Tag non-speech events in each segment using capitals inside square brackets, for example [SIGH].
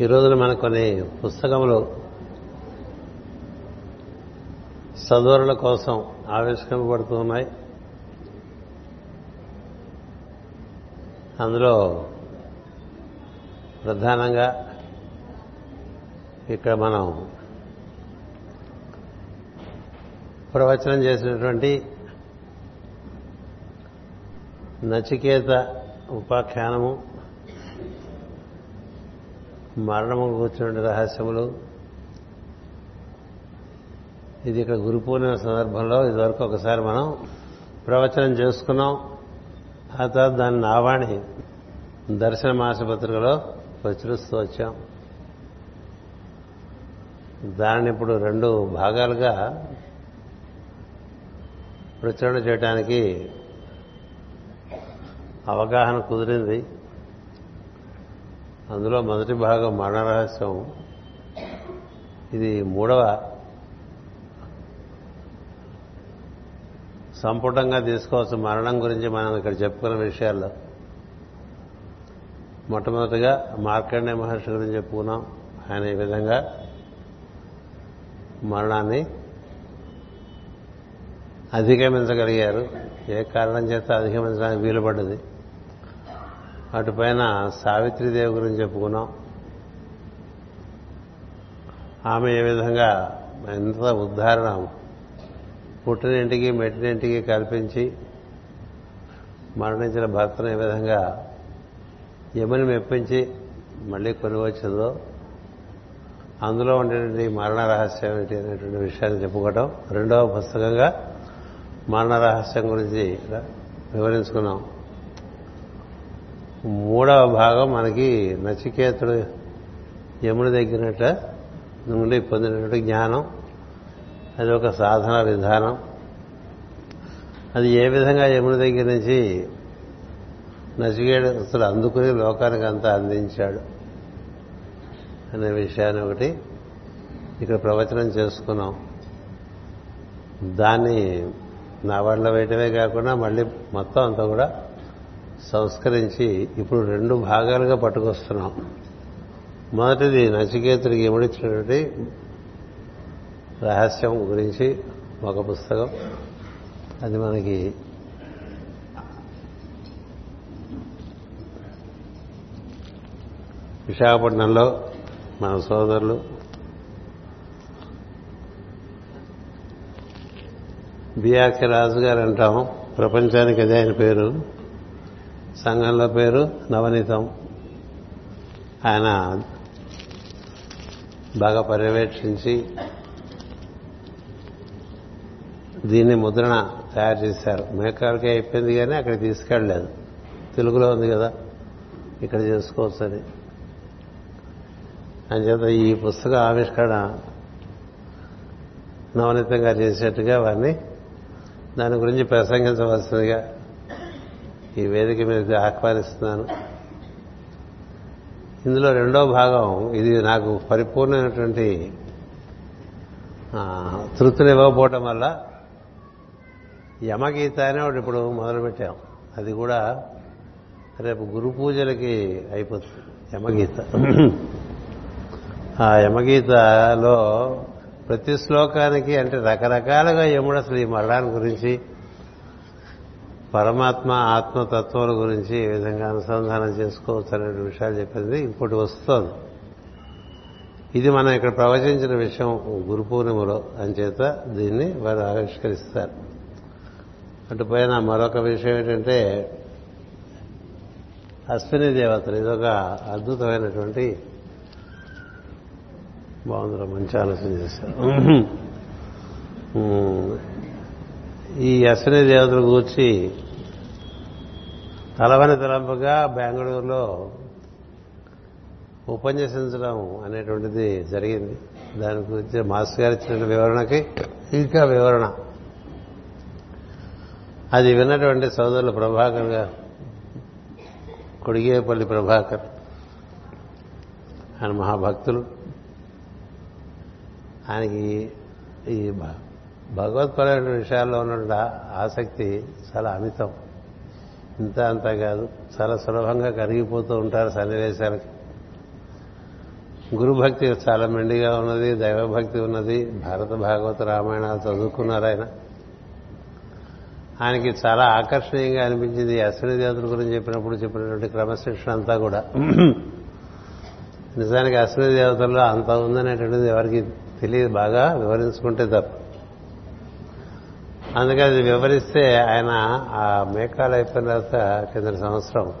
ఈ రోజున మన కొన్ని పుస్తకములు సదోరుల కోసం ఆవిష్కరింపబడుతూ ఉన్నాయి. అందులో ప్రధానంగా ఇక్కడ మనం ప్రవచనం చేసినటువంటి నచికేత ఉపాఖ్యానము మరణము కూర్చున్న రహస్యములు. ఇది ఇక్కడ గురు పూర్ణిమ సందర్భంలో ఇదివరకు ఒకసారి మనం ప్రవచనం చేసుకున్నాం. ఆ తర్వాత దాని నావాణి దర్శన మాసపత్రికలో ప్రచురిస్తూ వచ్చాం. దానిని ఇప్పుడు రెండు భాగాలుగా ప్రచురణ చేయడానికి అవగాహన కుదిరింది. అందులో మొదటి భాగం మరణ రహస్యం. ఇది మూడవ సంపుటంగా తీసుకోవచ్చు మరణం గురించి మనం ఇక్కడ చెప్పుకున్న విషయాల్లో. మొట్టమొదటిగా మార్కండే మహర్షి గురించి చెప్పుకున్నాం. ఆయన ఈ విధంగా మరణాన్ని అధిగమించగలిగారు. ఏ కారణం చేత అధిగమించడానికి వీలుపడ్డది? అటుపైన సావిత్రిదేవి గురించి చెప్పుకున్నాం. ఆమె ఏ విధంగా ఎంత ఉద్ధారణ పుట్టినింటికి మెట్టినింటికి కల్పించి మరణించిన భర్తను ఏ విధంగా యముని మెప్పించి మళ్ళీ కొనివచ్చిందో అందులో ఉండేటువంటి మరణ రహస్యం ఏంటి అనేటువంటి విషయాన్ని చెప్పుకోవటం. రెండవ పుస్తకంగా మరణ రహస్యం గురించి వివరించుకున్నాం. మూడవ భాగం మనకి నచికేతుడు యముని దగ్గరట నుండి పొందినటువంటి జ్ఞానం. అది ఒక సాధన విధానం. అది ఏ విధంగా యముని దగ్గర నుంచి నచికేతుడు అందుకుని లోకానికి అంతా అందించాడు అనే విషయాన్ని ఒకటి ఇక్కడ ప్రవచనం చేసుకున్నాం. దాన్ని నా వాళ్ళ వేయటమే కాకుండా మళ్ళీ మొత్తం అంతా కూడా సంస్కరించి ఇప్పుడు రెండు భాగాలుగా పట్టుకొస్తున్నాం. మొదటిది నచికేతుడికి ఎముడిచ్చినటువంటి రహస్యం గురించి ఒక పుస్తకం. అది మనకి విశాఖపట్నంలో మన సోదరులు బిఆర్కే రాజు గారు అంటాం ప్రపంచానికి అదే ఆయన పేరు. సంఘంలో పేరు నవనీతం. ఆయన బాగా పర్యవేక్షించి దీన్ని ముద్రణ తయారు చేశారు. మేకాలకే అయిపోయింది కానీ అక్కడ తీసుకెళ్ళలేదు. తెలుగులో ఉంది కదా ఇక్కడ చేసుకోవచ్చని అంచేత ఈ పుస్తక ఆవిష్కరణ నవనీతంగా చేసేట్టుగా వారిని దాని గురించి ప్రసంగించవలసిందిగా ఈ వేదిక మీద ఆహ్వానిస్తున్నాను. ఇందులో రెండో భాగం ఇది నాకు పరిపూర్ణమైనటువంటి తృప్తిని ఇవ్వకపోవటం వల్ల యమగీత అనే ఒకటి ఇప్పుడు మొదలుపెట్టాం. అది కూడా రేపు గురు పూజలకి అయిపోతుంది యమగీత. ఆ యమగీతలో ప్రతి శ్లోకానికి అంటే రకరకాలుగా యముడు అసలు ఈ మరణాన్ని గురించి పరమాత్మ ఆత్మతత్వాల గురించి ఏ విధంగా అనుసంధానం చేసుకోవచ్చు అనే విషయాలు చెప్పింది ఇంకోటి వస్తోంది. ఇది మనం ఇక్కడ ప్రవచించిన విషయం గురు పూర్ణిమలో అంచేత దీన్ని వారు ఆవిష్కరిస్తారు. అటుపైన మరొక విషయం ఏంటంటే అశ్విని దేవతలు ఇదొక అద్భుతమైనటువంటి బాగుందిరా మంచి ఆలోచన చేశారు. ఈ అశ్విని దేవతల గూర్చి తలవని తలంపుగా బెంగళూరులో ఉపన్యసించడం అనేటువంటిది జరిగింది. దాని గురించి మాస్టర్ గారు ఇచ్చిన వివరణకి ఇంకా వివరణ. అది విన్నటువంటి సోదరులు ప్రభాకర్ గారు కొడిగేపల్లి ప్రభాకర్ ఆయన మహాభక్తులు. ఆయనకి ఈ భగవత్పరమైన విషయాల్లో ఉన్న ఆసక్తి చాలా అమితం. ఇంత అంతా కాదు. చాలా సులభంగా కరిగిపోతూ ఉంటారు సన్నివేశాలకి. గురుభక్తి చాలా మెండిగా ఉన్నది దైవభక్తి ఉన్నది. భారత భాగవత రామాయణాలు చదువుకున్నారు ఆయన. ఆయనకి చాలా ఆకర్షణీయంగా అనిపించింది. అశ్విని దేవతల గురించి చెప్పినప్పుడు చెప్పినటువంటి క్రమశిక్షణ అంతా కూడా. నిజానికి అశ్విని దేవతల్లో అంత ఉందనేటువంటిది ఎవరికి తెలియదు. బాగా వివరించుకుంటే తప్ప. అందుకని అది వివరిస్తే ఆయన ఆ మేకాలు అయిపోయిన తర్వాత కింద సంవత్సరం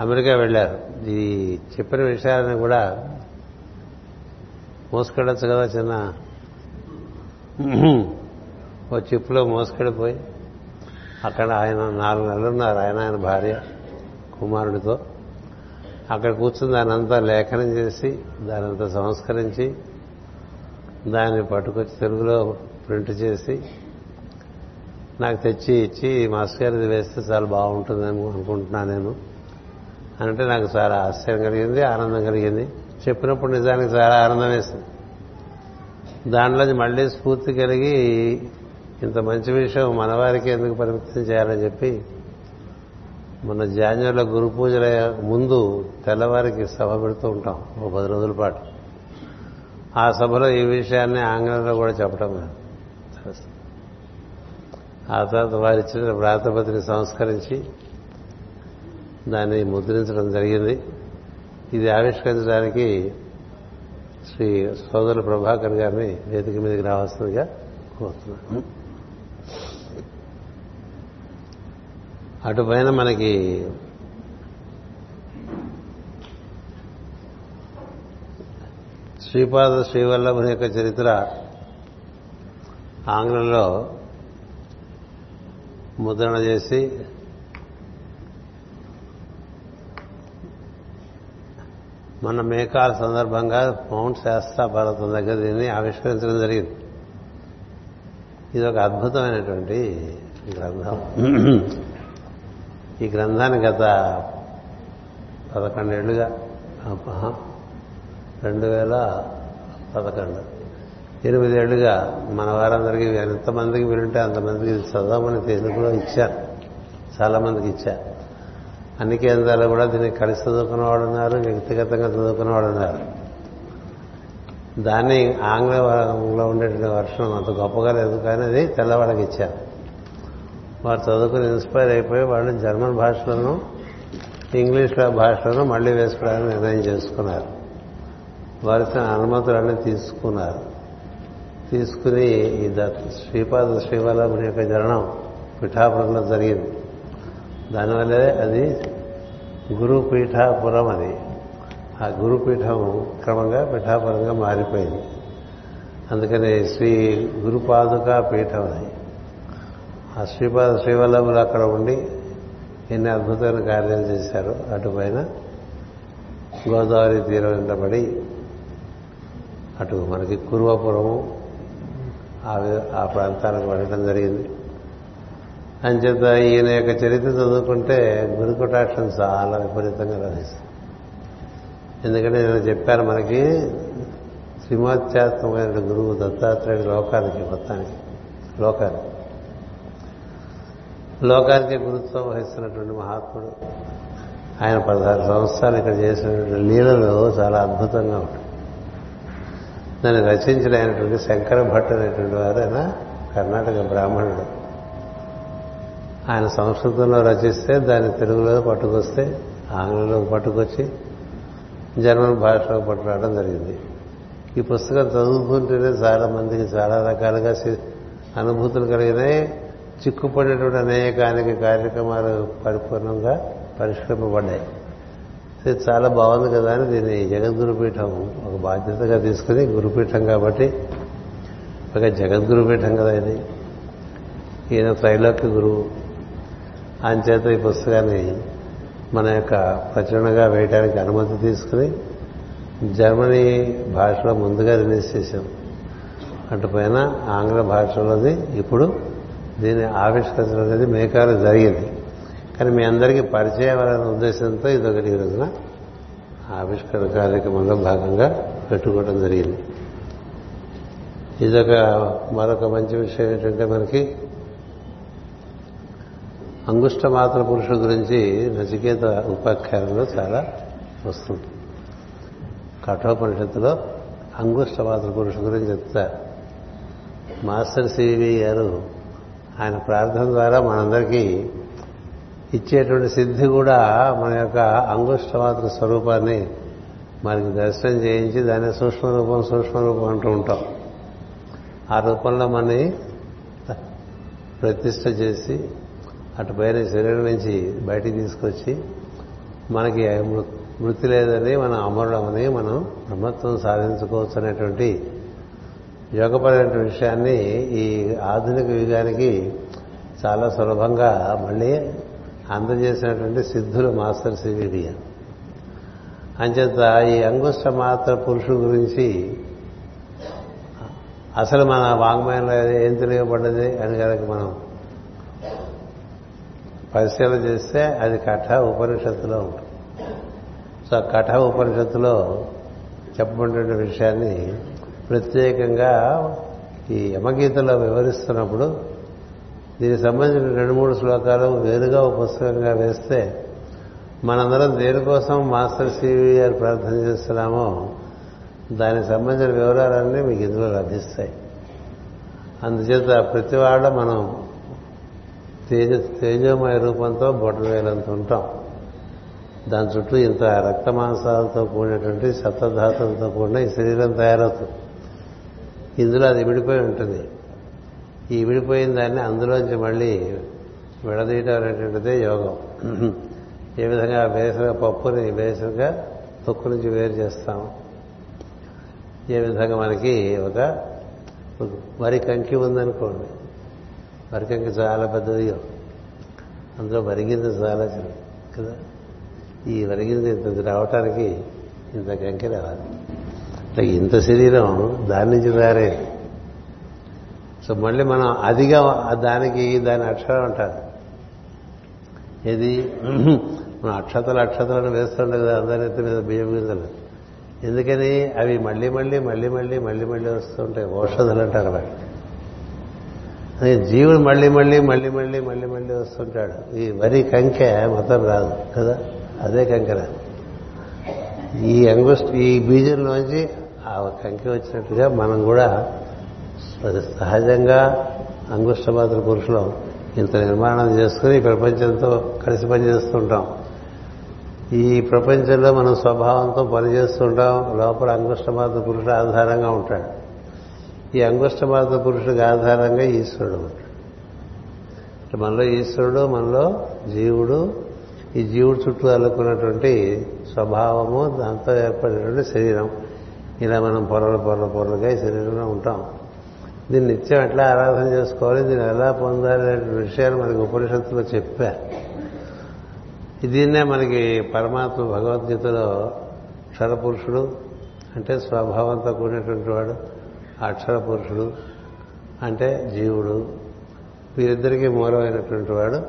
అమెరికా వెళ్ళారు. ఈ చెప్పిన విషయాలను కూడా మోసుకెళ్ళచ్చు కదా చిన్న ఓ చిప్పులో మోసుకెళ్ళిపోయి అక్కడ ఆయన నాలుగు నెలలు ఉన్నారు ఆయన ఆయన భార్య కుమారుడితో. అక్కడ కూర్చుని దానంతా లేఖనం చేసి దానంతా సంస్కరించి దాన్ని పట్టుకొచ్చి తెలుగులో ప్రింట్ చేసి నాకు తెచ్చి ఇచ్చి మాస్టర్ వేస్తే చాలా బాగుంటుందని అనుకుంటున్నాను నేను. అంటే నాకు చాలా ఆశ్చర్యం కలిగింది ఆనందం కలిగింది. చెప్పినప్పుడు నిజానికి చాలా ఆనందం వేసింది. దాంట్లో మళ్ళీ స్ఫూర్తి కలిగి ఇంత మంచి విషయం మనవారికి ఎందుకు పరిమితం చేయాలని చెప్పి మన జాన్యుల గురు పూజల ముందు తెల్లవారికి సభ పెడుతూ ఉంటాం ఒక పది రోజుల పాటు. ఆ సభలో ఈ విషయాన్ని ఆంగ్లంలో కూడా చెప్పడం ఆ తర్వాత వారిచ్చిన వ్రాతపతిని సంస్కరించి దాన్ని ముద్రించడం జరిగింది. ఇది ఆవిష్కరించడానికి శ్రీ సోదరు ప్రభాకర్ గారిని వేదిక మీదకి రావాల్సిందిగా కోరుతున్నాను. అటుపైన మనకి శ్రీపాద శ్రీవల్లభుని యొక్క చరిత్ర ఆంగ్లంలో ముద్రణ చేసి మన మేకాల సందర్భంగా మౌంట్ శాస్త్ర భారతం దగ్గర దీన్ని ఆవిష్కరించడం జరిగింది. ఇది ఒక అద్భుతమైనటువంటి గ్రంథం. ఈ గ్రంథాన్ని గత పదకొండేళ్ళుగా రెండు వేల పదకొండు. ఎనిమిదేళ్ళుగా మన వారందరికీ ఎంతమందికి వీలుంటే అంతమందికి చదవమని తెలుగులో ఇచ్చారు. చాలా మందికి ఇచ్చారు. అన్ని కేంద్రాలు కూడా దీన్ని కలిసి చదువుకున్నవాడు ఉన్నారు వ్యక్తిగతంగా చదువుకున్నవాడు ఉన్నారు. దాన్ని ఆంగ్లంలో ఉండేటువంటి వర్షం అంత గొప్పగా లేదు కానీ అది తెల్లవాళ్ళకి ఇచ్చారు. వారు చదువుకుని ఇన్స్పైర్ అయిపోయి వాళ్ళు జర్మన్ భాషలను ఇంగ్లీష్ భాషలను మళ్ళీ వేసుకోవడానికి నిర్ణయం చేసుకున్నారు. వారి అనుమతులన్నీ తీసుకున్నారు. తీసుకుని ఈ శ్రీపాద శ్రీవల్లభుని యొక్క జరణం పిఠాపురంలో జరిగింది. దానివల్లే అది గురుపీఠాపురం అది. ఆ గురుపీఠం క్రమంగా పిఠాపురంగా మారిపోయింది. అందుకనే శ్రీ గురుపాదుక పీఠం అది. ఆ శ్రీపాద శ్రీవల్లభులు అక్కడ ఉండి ఎన్ని అద్భుతమైన కార్యాలు చేశారు అటుపైన గోదావరి తీరం వెంటబడి అటు మనకి కురువపురము ఆ ప్రాంతానికి వెళ్ళడం జరిగింది. అంచేత ఈయన యొక్క చరిత్ర చదువుకుంటే గురుకుటాక్షం చాలా విపరీతంగా లభిస్తుంది. ఎందుకంటే నేను చెప్పాను మనకి శ్రీమాత్యాత్మకమైన గురువు దత్తాత్రేయుడు లోకానికి మొత్తానికి లోకానికి. లోకానికి గురుత్వం వహిస్తున్నటువంటి మహాత్ముడు. ఆయన పదహారు సంవత్సరాలు ఇక్కడ చేసినటువంటి లీలలు చాలా అద్భుతంగా ఉంటాయి. దాన్ని రచించిన అయినటువంటి శంకర భట్ అనేటువంటి వారు ఆయన కర్ణాటక బ్రాహ్మణుడు. ఆయన సంస్కృతంలో రచిస్తే దాన్ని తెలుగులో పట్టుకొస్తే ఆంగ్లంలో పట్టుకొచ్చి జర్మన్ భాషలో పట్టుకురావడం జరిగింది. ఈ పుస్తకం చదువుకుంటేనే చాలా మందికి చాలా రకాలుగా అనుభూతులు కలిగినాయి. చిక్కుపడేటువంటి అనేకానికి కార్యక్రమాలు పరిపూర్ణంగా పరిష్కరింపబడ్డాయి. ఇది చాలా బాగుంది కదా అని దీన్ని జగద్గురుపీఠం ఒక బాధ్యతగా తీసుకుని గురుపీఠం కాబట్టి ఒక జగద్గురుపీఠం కదా ఇది. ఈయన త్రైలోక్య గురువు. చేత ఈ పుస్తకాన్ని మన యొక్క ప్రచురణగా వేయడానికి అనుమతి తీసుకుని జర్మనీ భాషలో ముందుగా రిలీజ్ చేశాం. అటుపైన ఆంగ్ల భాషలోది ఇప్పుడు దీన్ని ఆవిష్కరించడం అనేది మేకాలు జరిగింది. కానీ మీ అందరికీ పరిచయం అవ్వాలనే ఉద్దేశంతో ఇదొకటి ఈ రోజున ఆవిష్కరణ కార్యక్రమంలో భాగంగా పెట్టుకోవడం జరిగింది. ఇదొక మరొక మంచి విషయం ఏంటంటే మనకి అంగుష్ట మాత్ర పురుషుడు గురించి నచికేత ఉపాఖ్యానంలో చాలా వస్తుంది. కఠోపనిషత్తులో అంగుష్టమాత్ర పురుషుడు గురించి చెప్తారు. మాస్టర్ సివి గారు ఆయన ప్రార్థన ద్వారా మనందరికీ ఇచ్చేటువంటి సిద్ధి కూడా మన యొక్క అంగుష్టమాత్ర స్వరూపాన్ని మనకి దర్శనం చేయించి దాన్ని సూక్ష్మ రూపం సూక్ష్మ రూపం అంటూ ఉంటాం. ఆ రూపంలో మనని ప్రతిష్ట చేసి అటు పైన శరీరం నుంచి బయటికి తీసుకొచ్చి మనకి మృతి లేదని మనం అమరుడమని మనం బ్రహ్మత్వం సాధించుకోవచ్చు అనేటువంటి యోగపరమైన విషయాన్ని ఈ ఆధునిక యుగానికి చాలా సులభంగా మళ్ళీ అందజేసినటువంటి సిద్ధులు మాస్టర్ సివిడి అంచేత ఈ అంగుష్ట మాత్ర పురుషుడు గురించి అసలు మన వాంగ్మయంలో ఏం తెలియబడ్డది అని కనుక మనం పరిశీలన చేస్తే అది కఠ ఉపనిషత్తులో ఉంటుంది. సో కఠ ఉపనిషత్తులో చెప్పబడిన విషయాన్ని ప్రత్యేకంగా ఈ యమగీతలో వివరిస్తున్నప్పుడు దీనికి సంబంధించిన రెండు మూడు శ్లోకాలు వేరుగా ఒక పుస్తకంగా వేస్తే మనందరం దేనికోసం మాస్టర్ సివి గారు ప్రార్థన చేస్తున్నామో దానికి సంబంధించిన వివరాలన్నీ మీకు ఇందులో లభిస్తాయి. అందుచేత ప్రతి వాళ్ళ మనం తేజ తేజోమయ రూపంతో బొట్టవేలంత ఉంటాం. దాని చుట్టూ ఇంత రక్త మాంసాలతో కూడినటువంటి సప్తధాతులతో కూడిన ఈ శరీరం తయారవుతుంది. ఇందులో అది విడిపోయి ఉంటుంది. ఈ విడిపోయిన దాన్ని అందులోంచి మళ్ళీ విడదీయటం అనేటువంటిదే యోగం. ఏ విధంగా బేసగా పప్పుని బేసగా తొక్కు నుంచి వేరు చేస్తాం ఏ విధంగా మనకి ఒక వరి కంకి ఉందనుకోండి. వరి కంకి చాలా పెద్దది. అందులో వరిగింది చాలా చిన్న కదా? ఈ వరిగింది ఇంత రావటానికి ఇంత కంకి రావాలి. ఇంత శరీరం దాని నుంచి తయారైంది. సో మళ్ళీ మనం అదిగా దానికి దాని అక్షరం అంటారు ఇది మనం అక్షతలు అక్షతలను వేస్తుండే కదా అందరి ఎత్తి మీద బియ్యం గింజలు ఎందుకని అవి మళ్ళీ మళ్ళీ మళ్ళీ మళ్ళీ మళ్ళీ మళ్ళీ వస్తుంటాయి ఔషధులు అంటారు వాటికి జీవుడు మళ్ళీ మళ్ళీ మళ్ళీ మళ్ళీ మళ్ళీ మళ్ళీ వస్తుంటాడు ఈ వరి కంకె మొత్తం రాదు కదా అదే కంకె రాదు ఈ అంగుష్ట ఈ బీజంలోంచి ఆ కంకి వచ్చినట్టుగా మనం కూడా సహజంగా అంగుష్టపాత్ర పురుషులు. ఇంత నిర్మాణం చేసుకుని ఈ ప్రపంచంతో కలిసి పనిచేస్తుంటాం. ఈ ప్రపంచంలో మనం స్వభావంతో పనిచేస్తుంటాం లోపల అంగుష్టపాత్ర పురుషుడు ఆధారంగా ఉంటాడు. ఈ అంగుష్టపాత్ర పురుషుడికి ఆధారంగా ఈశ్వరుడు ఉంటాడు. మనలో ఈశ్వరుడు మనలో జీవుడు ఈ జీవుడు చుట్టూ అల్లుకున్నటువంటి స్వభావము దాంతో ఏర్పడినటువంటి శరీరం. ఇలా మనం పొరలు పొరలు పొరలుగా ఈ శరీరంలో ఉంటాం. దీన్ని నిత్యం ఎట్లా ఆరాధన చేసుకోవాలి? దీన్ని ఎలా పొందాలి అనే విషయాలు మనకి ఉపనిషత్తులో చెప్పారు దీన్నే మనకి పరమాత్మ భగవద్గీతలో క్షరపురుషుడు అంటే స్వభావంతో కూడినటువంటి వాడు అక్షర పురుషుడు అంటే జీవుడు వీరిద్దరికీ మూలమైనటువంటి వాడు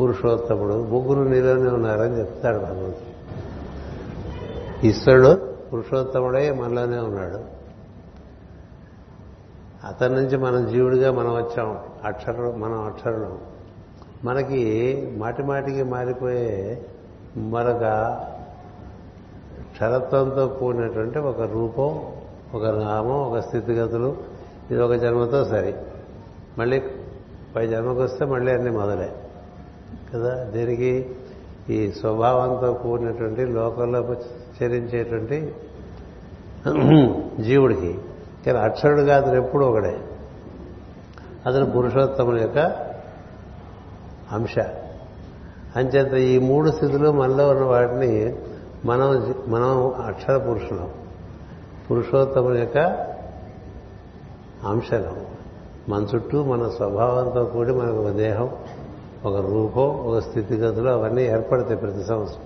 పురుషోత్తముడు ముగ్గురు నీలోనే ఉన్నారని చెప్తాడు భగవంతుడు. ఈశ్వరుడు పురుషోత్తముడే మనలోనే ఉన్నాడు. అతని నుంచి మనం జీవుడిగా మనం వచ్చాం. అక్షరం మనం అక్షరులు. మనకి మాటి మాటికి మారిపోయే మరొక క్షరత్వంతో కూడినటువంటి ఒక రూపం ఒక నామం ఒక స్థితిగతులు ఇది ఒక జన్మతో సరి. మళ్ళీ పై జన్మకు వస్తే మళ్ళీ అన్ని మొదలే. కదా? దీనికి ఈ స్వభావంతో కూడినటువంటి లోకంలో చరించేటువంటి జీవుడికి కానీ అక్షరుడుగా అతను ఎప్పుడు ఒకడే. అతను పురుషోత్తముల యొక్క అంశ. అంచేత ఈ మూడు స్థితులు మనలో ఉన్న వాటిని మనం మనం అక్షర పురుషులం. పురుషోత్తముల యొక్క అంశలం. మన చుట్టూ మన స్వభావంతో కూడి మనకు ఒక దేహం ఒక రూపం ఒక స్థితిగతులు అవన్నీ ఏర్పడతాయి ప్రతి సంవత్సరం.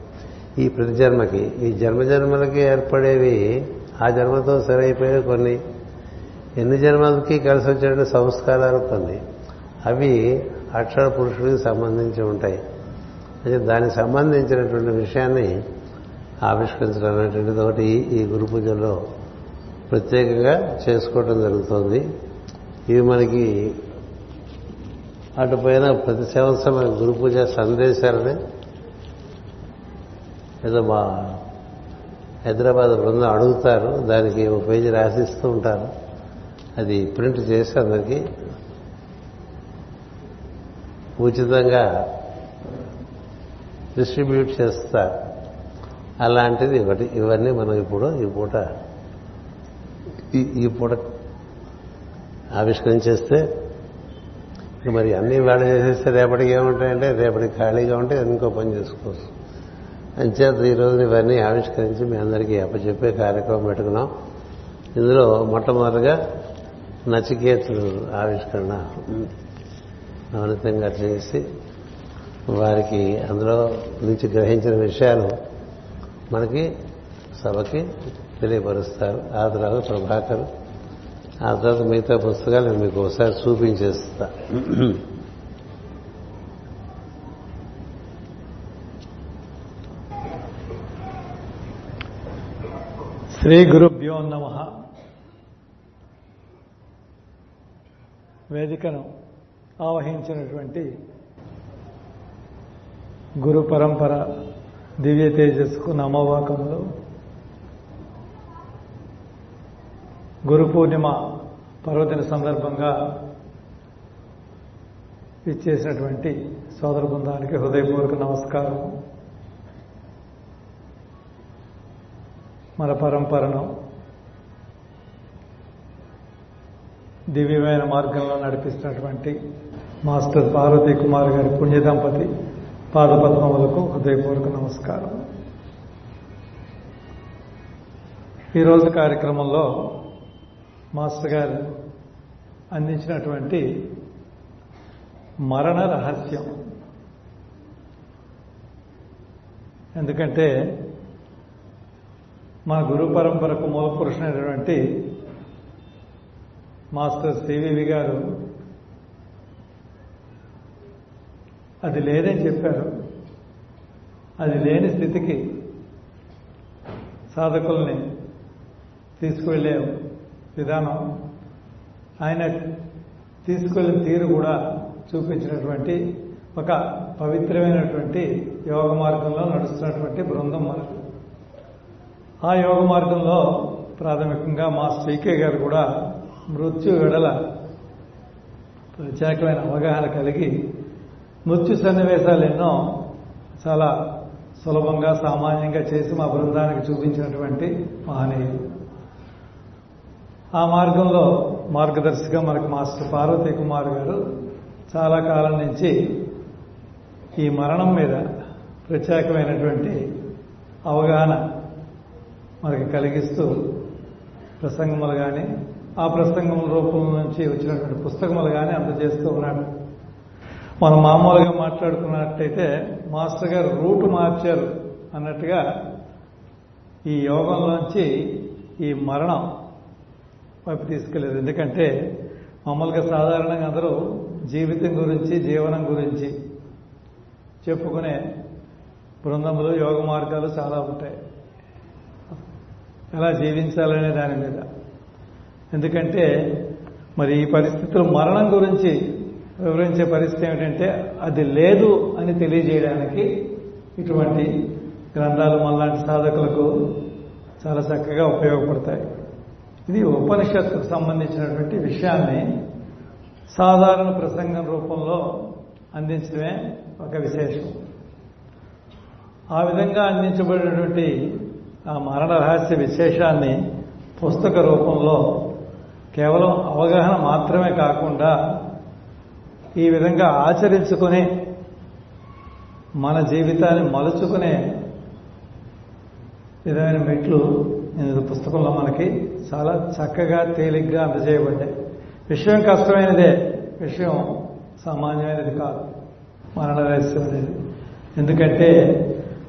ఈ ప్రతి జన్మకి ఈ జన్మజన్మలకి ఏర్పడేవి ఆ జన్మతో సరైపోయే కొన్ని. ఎన్ని జన్మలకి కలిసి వచ్చేటువంటి సంస్కారాలు కొన్ని. అవి అక్షర పురుషుడికి సంబంధించి ఉంటాయి. అయితే దానికి సంబంధించినటువంటి విషయాన్ని ఆవిష్కరించడం అనేటువంటిది ఒకటి ఈ గురు పూజలో ప్రత్యేకంగా చేసుకోవటం జరుగుతుంది. ఇవి మనకి అటుపైన ప్రతి సంవత్సరం మనకి గురు పూజ సందేశాలని ఏదో మా హైదరాబాద్ బృందం అడుగుతారు. దానికి ఒక పేజీ రాసిస్తూ ఉంటారు. అది ప్రింట్ చేసి అందరికీ ఉచితంగా డిస్ట్రిబ్యూట్ చేస్తారు అలాంటిది ఒకటి ఇవన్నీ మనం ఇప్పుడు ఈ పూట ఈ- ఈ పూట ఆవిష్కరించేస్తే మరి అన్ని వేళ చేసేస్తే రేపటికి ఏముంటాయంటే రేపటికి ఖాళీగా ఉంటే ఇంకో పని చేసుకోవచ్చు. అంచేత ఈ ఇవన్నీ ఆవిష్కరించి మీ అందరికీ అప్పచెప్పే కార్యక్రమం పెట్టుకున్నాం. ఇందులో మొట్టమొదటిగా నచికేతుడు ఆవిష్కరణ అవనితంగా చేసి వారికి అందులో నుంచి గ్రహించిన విషయాలు మనకి సభకి తెలియపరుస్తారు. ఆ తర్వాత ప్రభాకర్ ఆ తర్వాత మిగతా పుస్తకాలు నేను మీకు ఒకసారి చూపించేస్తా. శ్రీ గురుభ్యో నమ. వేదికను ఆవహించినటువంటి గురు పరంపర దివ్య తేజస్కు నమవాకములు. గురు పూర్ణిమ పర్వదిన సందర్భంగా ఇచ్చేసినటువంటి సోదర బృందానికి హృదయపూర్వక నమస్కారం. మన పరంపరను దివ్యమైన మార్గంలో నడిపిస్తున్నటువంటి మాస్టర్ పార్వతీ కుమార్ గారి పుణ్య దంపతి పాదపద్మములకు హృదయపూర్వక నమస్కారం. ఈరోజు కార్యక్రమంలో మాస్టర్ గారు అందించినటువంటి మరణ రహస్యం. ఎందుకంటే మా గురు పరంపరకు మూల పురుషుడైనటువంటి మాస్టర్ సివివి గారు అది లేదని చెప్పారు. అది లేని స్థితికి సాధకుల్ని తీసుకువెళ్ళే విధానం ఆయన తీసుకెళ్ళిన తీరు కూడా చూపించినటువంటి ఒక పవిత్రమైనటువంటి యోగ మార్గంలో నడుస్తున్నటువంటి బృందం మనకు ఆ యోగ మార్గంలో ప్రాథమికంగా మా శ్రీకే గారు కూడా మృత్యు విడల ప్రత్యేకమైన అవగాహన కలిగి మృత్యు సన్నివేశాలు ఎన్నో చాలా సులభంగా సామాన్యంగా చేసి మా బృందానికి చూపించినటువంటి మహనీయులు. ఆ మార్గంలో మార్గదర్శిగా మనకు మాస్టర్ పార్వతీ కుమార్ గారు చాలా కాలం నుంచి ఈ మరణం మీద ప్రత్యేకమైనటువంటి అవగాహన మనకి కలిగిస్తూ ప్రసంగములు కానీ ఆ ప్రసంగం రూపం నుంచి వచ్చినటువంటి పుస్తకములు కానీ అందజేస్తూ ఉన్నాడు. మనం మామూలుగా మాట్లాడుకున్నట్టయితే మాస్టర్ గారు రూట్ మార్చారు అన్నట్టుగా ఈ యోగంలోంచి ఈ మరణం వైపు తీసుకెళ్ళారు ఎందుకంటే మామూలుగా సాధారణంగా అందరూ జీవితం గురించి జీవనం గురించి చెప్పుకునే బృందంలో యోగ మార్గాలు చాలా ఉంటాయి. ఎలా జీవించాలనే దాని మీద. ఎందుకంటే మరి ఈ పరిస్థితులు మరణం గురించి వివరించే పరిస్థితి ఏమిటంటే అది లేదు అని తెలియజేయడానికి ఇటువంటి గ్రంథాలు మనలాంటి సాధకులకు చాలా చక్కగా ఉపయోగపడతాయి. ఇది ఉపనిషత్తుకు సంబంధించినటువంటి విషయాన్ని సాధారణ ప్రసంగం రూపంలో అందించడమే ఒక విశేషం. ఆ విధంగా అందించబడినటువంటి ఆ మరణ రహస్య విశేషాన్ని పుస్తక రూపంలో కేవలం అవగాహన మాత్రమే కాకుండా ఈ విధంగా ఆచరించుకునే మన జీవితాన్ని మలుచుకునే విధమైన మెట్లు ఈ పుస్తకంలో మనకి చాలా చక్కగా తేలిగ్గా అందజేయబడ్డాయి. విషయం కష్టమైనదే. విషయం సామాన్యమైనది కాదు. మరణ రహస్యం అనేది. ఎందుకంటే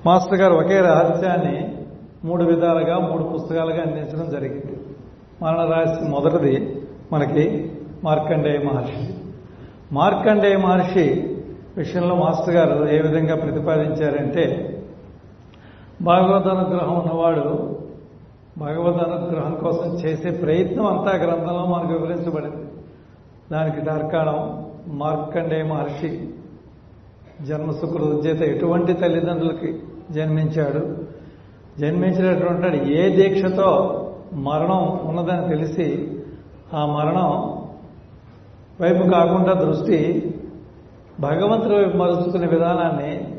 మాస్టర్ గారు ఒకే రహస్యాన్ని మూడు విధాలుగా మూడు పుస్తకాలుగా అందించడం జరిగింది. మరణ రహస్యం మొదటిది మనకి మార్కండేయ మహర్షి. మార్కండేయ మహర్షి విషయంలో మాస్టర్ గారు ఏ విధంగా ప్రతిపాదించారంటే భగవద్ అనుగ్రహం ఉన్నవాడు భగవద్ అనుగ్రహం కోసం చేసే ప్రయత్నం అంతా గ్రంథంలో మనకు వివరించబడింది. దానికి తర్కాణం మార్కండేయ మహర్షి జన్మసుకృతి చేత ఎటువంటి తల్లిదండ్రులకి జన్మించాడు? జన్మించినటువంటి ఏ దీక్షతో మరణం ఉన్నదని తెలిసి ఆ మరణం వైపు కాకుండా దృష్టి భగవంతుడి వైపు మరుచుకునే విధానాన్ని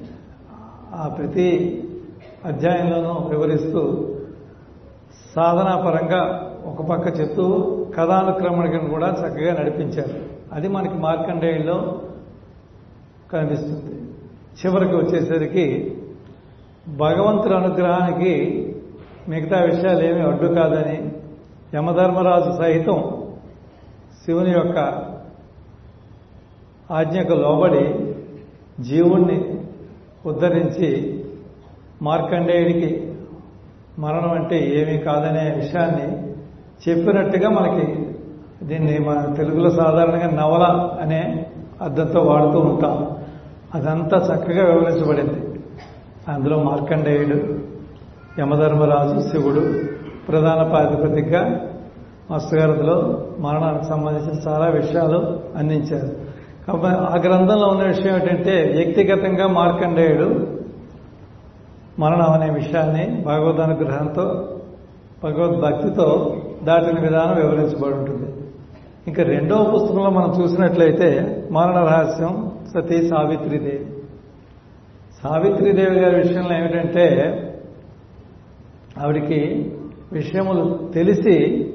ఆ ప్రతి అధ్యాయంలోనూ వివరిస్తూ సాధనాపరంగా ఒక పక్క చెప్తూ కథానుక్రమణికను కూడా చక్కగా నడిపించారు. అది మనకి మార్కండేయుల్లో కనిపిస్తుంది. చివరికి వచ్చేసరికి భగవంతుడి అనుగ్రహానికి మిగతా విషయాలు ఏమీ అడ్డు కాదని యమధర్మరాజు సహితం శివుని యొక్క ఆజ్ఞకు లోబడి జీవుణ్ణి ఉద్ధరించి మార్కండేయుడికి మరణం అంటే ఏమీ కాదనే విషయాన్ని చెప్పినట్టుగా మనకి దీన్ని మన తెలుగులో సాధారణంగా నవల అనే అర్థంతో వాడుతూ ఉంటాం. అదంతా చక్కగా వివరించబడింది. అందులో మార్కండేయుడు యమధర్మరాజు శివుడు ప్రధాన ప్రాతిపదికగా మస్తగారతిలో మరణానికి సంబంధించిన చాలా విషయాలు అందించారు. కాబట్టి ఆ గ్రంథంలో ఉన్న విషయం ఏంటంటే వ్యక్తిగతంగా మార్కండేయుడు మరణం అనే విషయాన్ని భగవద్ భగవద్భక్తితో దాటిన విధానం వివరించబడి ఉంటుంది. ఇంకా రెండవ పుస్తకంలో మనం చూసినట్లయితే మరణ రహస్యం సతీ సావిత్రిదేవి. సావిత్రిదేవి గారి విషయంలో ఏమిటంటే ఆవిడికి విషయములు తెలిసి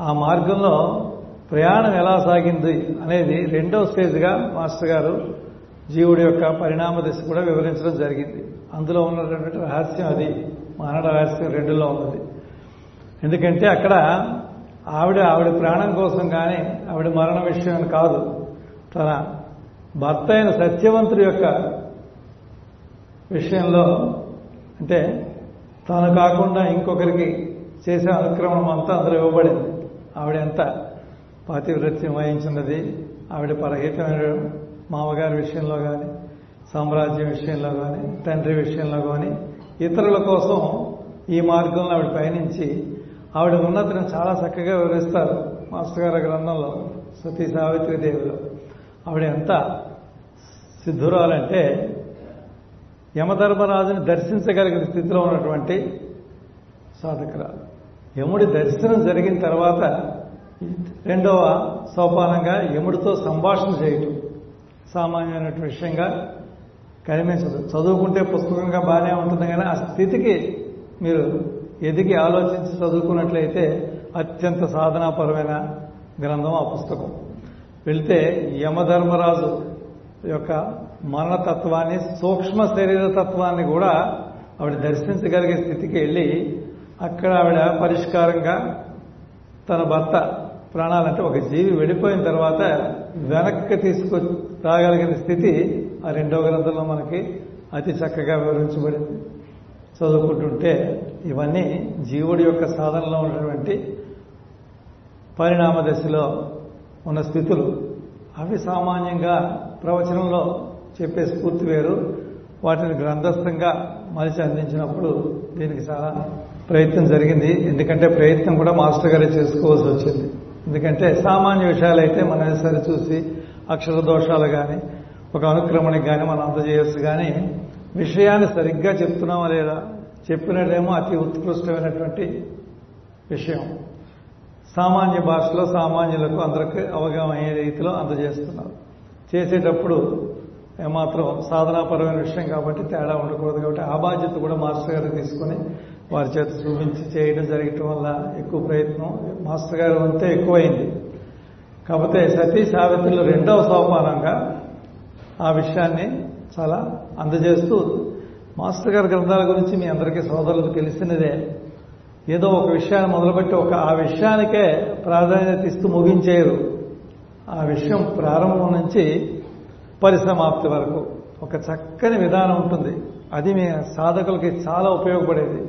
ఆ మార్గంలో ప్రయాణం ఎలా సాగింది అనేది రెండో స్టేజ్గా మాస్టర్ గారు జీవుడి యొక్క పరిణామ దశ కూడా వివరించడం జరిగింది. అందులో ఉన్నటువంటి రహస్యం అది. మరణ రహస్యం రెండులో ఉన్నది. ఎందుకంటే అక్కడ ఆవిడ ఆవిడ ప్రాణం కోసం కానీ ఆవిడ మరణ విషయం కాదు. తన భర్త అయిన సత్యవంతుడి యొక్క విషయంలో అంటే తాను కాకుండా ఇంకొకరికి చేసే అనుక్రమం అంతా అందులో ఇవ్వబడింది. ఆవిడ ఎంత పాతివ్రత్యం వహించినది ఆవిడ పరహితమైన మామగారి విషయంలో కానీ సామ్రాజ్యం విషయంలో కానీ తండ్రి విషయంలో కానీ ఇతరుల కోసం ఈ మార్గంలో ఆవిడ పయనించి ఆవిడ ఉన్నతిని చాలా చక్కగా వివరిస్తారు మాస్టర్ గారి గ్రంథంలో సతీ సావిత్రి దేవిలో. ఆవిడ ఎంత సిద్ధురాలంటే యమధర్మరాజుని దర్శించగలిగిన స్థితిలో ఉన్నటువంటి సాధకురాలు. యముడి దర్శనం జరిగిన తర్వాత రెండవ సోపానంగా యముడితో సంభాషణ చేయటం సామాన్యమైనటువంటి విషయంగా కనిపించదు చదువుకుంటే పుస్తకంగా బాగానే ఉంటుంది కానీ ఆ స్థితికి మీరు ఎదిగి ఆలోచించి చదువుకున్నట్లయితే అత్యంత సాధనాపరమైన గ్రంథం ఆ పుస్తకం. వెళ్తే యమధర్మరాజు యొక్క మరణతత్వాన్ని సూక్ష్మ శరీర తత్వాన్ని కూడా ఆవిడ దర్శించగలిగే స్థితికి వెళ్ళి అక్కడ ఆవిడ పరిష్కారంగా తన భర్త ప్రాణాలంటే ఒక జీవి వెళ్ళిపోయిన తర్వాత వెనక్కి తీసుకు రాగలిగిన స్థితి ఆ రెండో గ్రంథంలో మనకి అతి చక్కగా వివరించబడింది. చదువుకుంటుంటే ఇవన్నీ జీవుడి యొక్క సాధనలో ఉన్నటువంటి పరిణామ దశలో ఉన్న స్థితులు. అవి సామాన్యంగా ప్రవచనంలో చెప్పే స్ఫూర్తి వేరు. వాటిని గ్రంథస్థంగా మలిచి అందించినప్పుడు దీనికి చాలా ప్రయత్నం జరిగింది. ఎందుకంటే ప్రయత్నం కూడా మాస్టర్ గారే చేసుకోవాల్సి వచ్చింది. ఎందుకంటే సామాన్య విషయాలు అయితే మనం సరి చూసి అక్షర దోషాలు కానీ ఒక అనుక్రమణకి కానీ మనం అందజేయచ్చు కానీ విషయాన్ని సరిగ్గా చెప్తున్నామా లేదా? చెప్పినదేమో అతి ఉత్కృష్టమైనటువంటి విషయం. సామాన్య భాషలో సామాన్యులకు అందరికీ అవగాహన అయ్యే రీతిలో అందజేస్తున్నారు. చేసేటప్పుడు ఏమాత్రం సాధనాపరమైన విషయం కాబట్టి తేడా ఉండకూడదు కాబట్టి ఆ బాధ్యత కూడా మాస్టర్ గారు తీసుకొని వారి చేత చూపించి చేయడం జరగటం వల్ల ఎక్కువ ప్రయత్నం మాస్టర్ గారు అంతే ఎక్కువైంది. కాకపోతే సతీ సావిత్రులు రెండవ సోపానంగా ఆ విషయాన్ని చాలా అందజేస్తూ మాస్టర్ గారి గ్రంథాల గురించి మీ అందరికీ సోదరులకు తెలిసినదే. ఏదో ఒక విషయాన్ని మొదలుపెట్టి ఒక ఆ విషయానికే ప్రాధాన్యత ఇస్తూ ముగించేరు ఆ విషయం ప్రారంభం నుంచి పరిసమాప్తి వరకు ఒక చక్కని విధానం ఉంటుంది. అది మీ సాధకులకి చాలా ఉపయోగపడేది.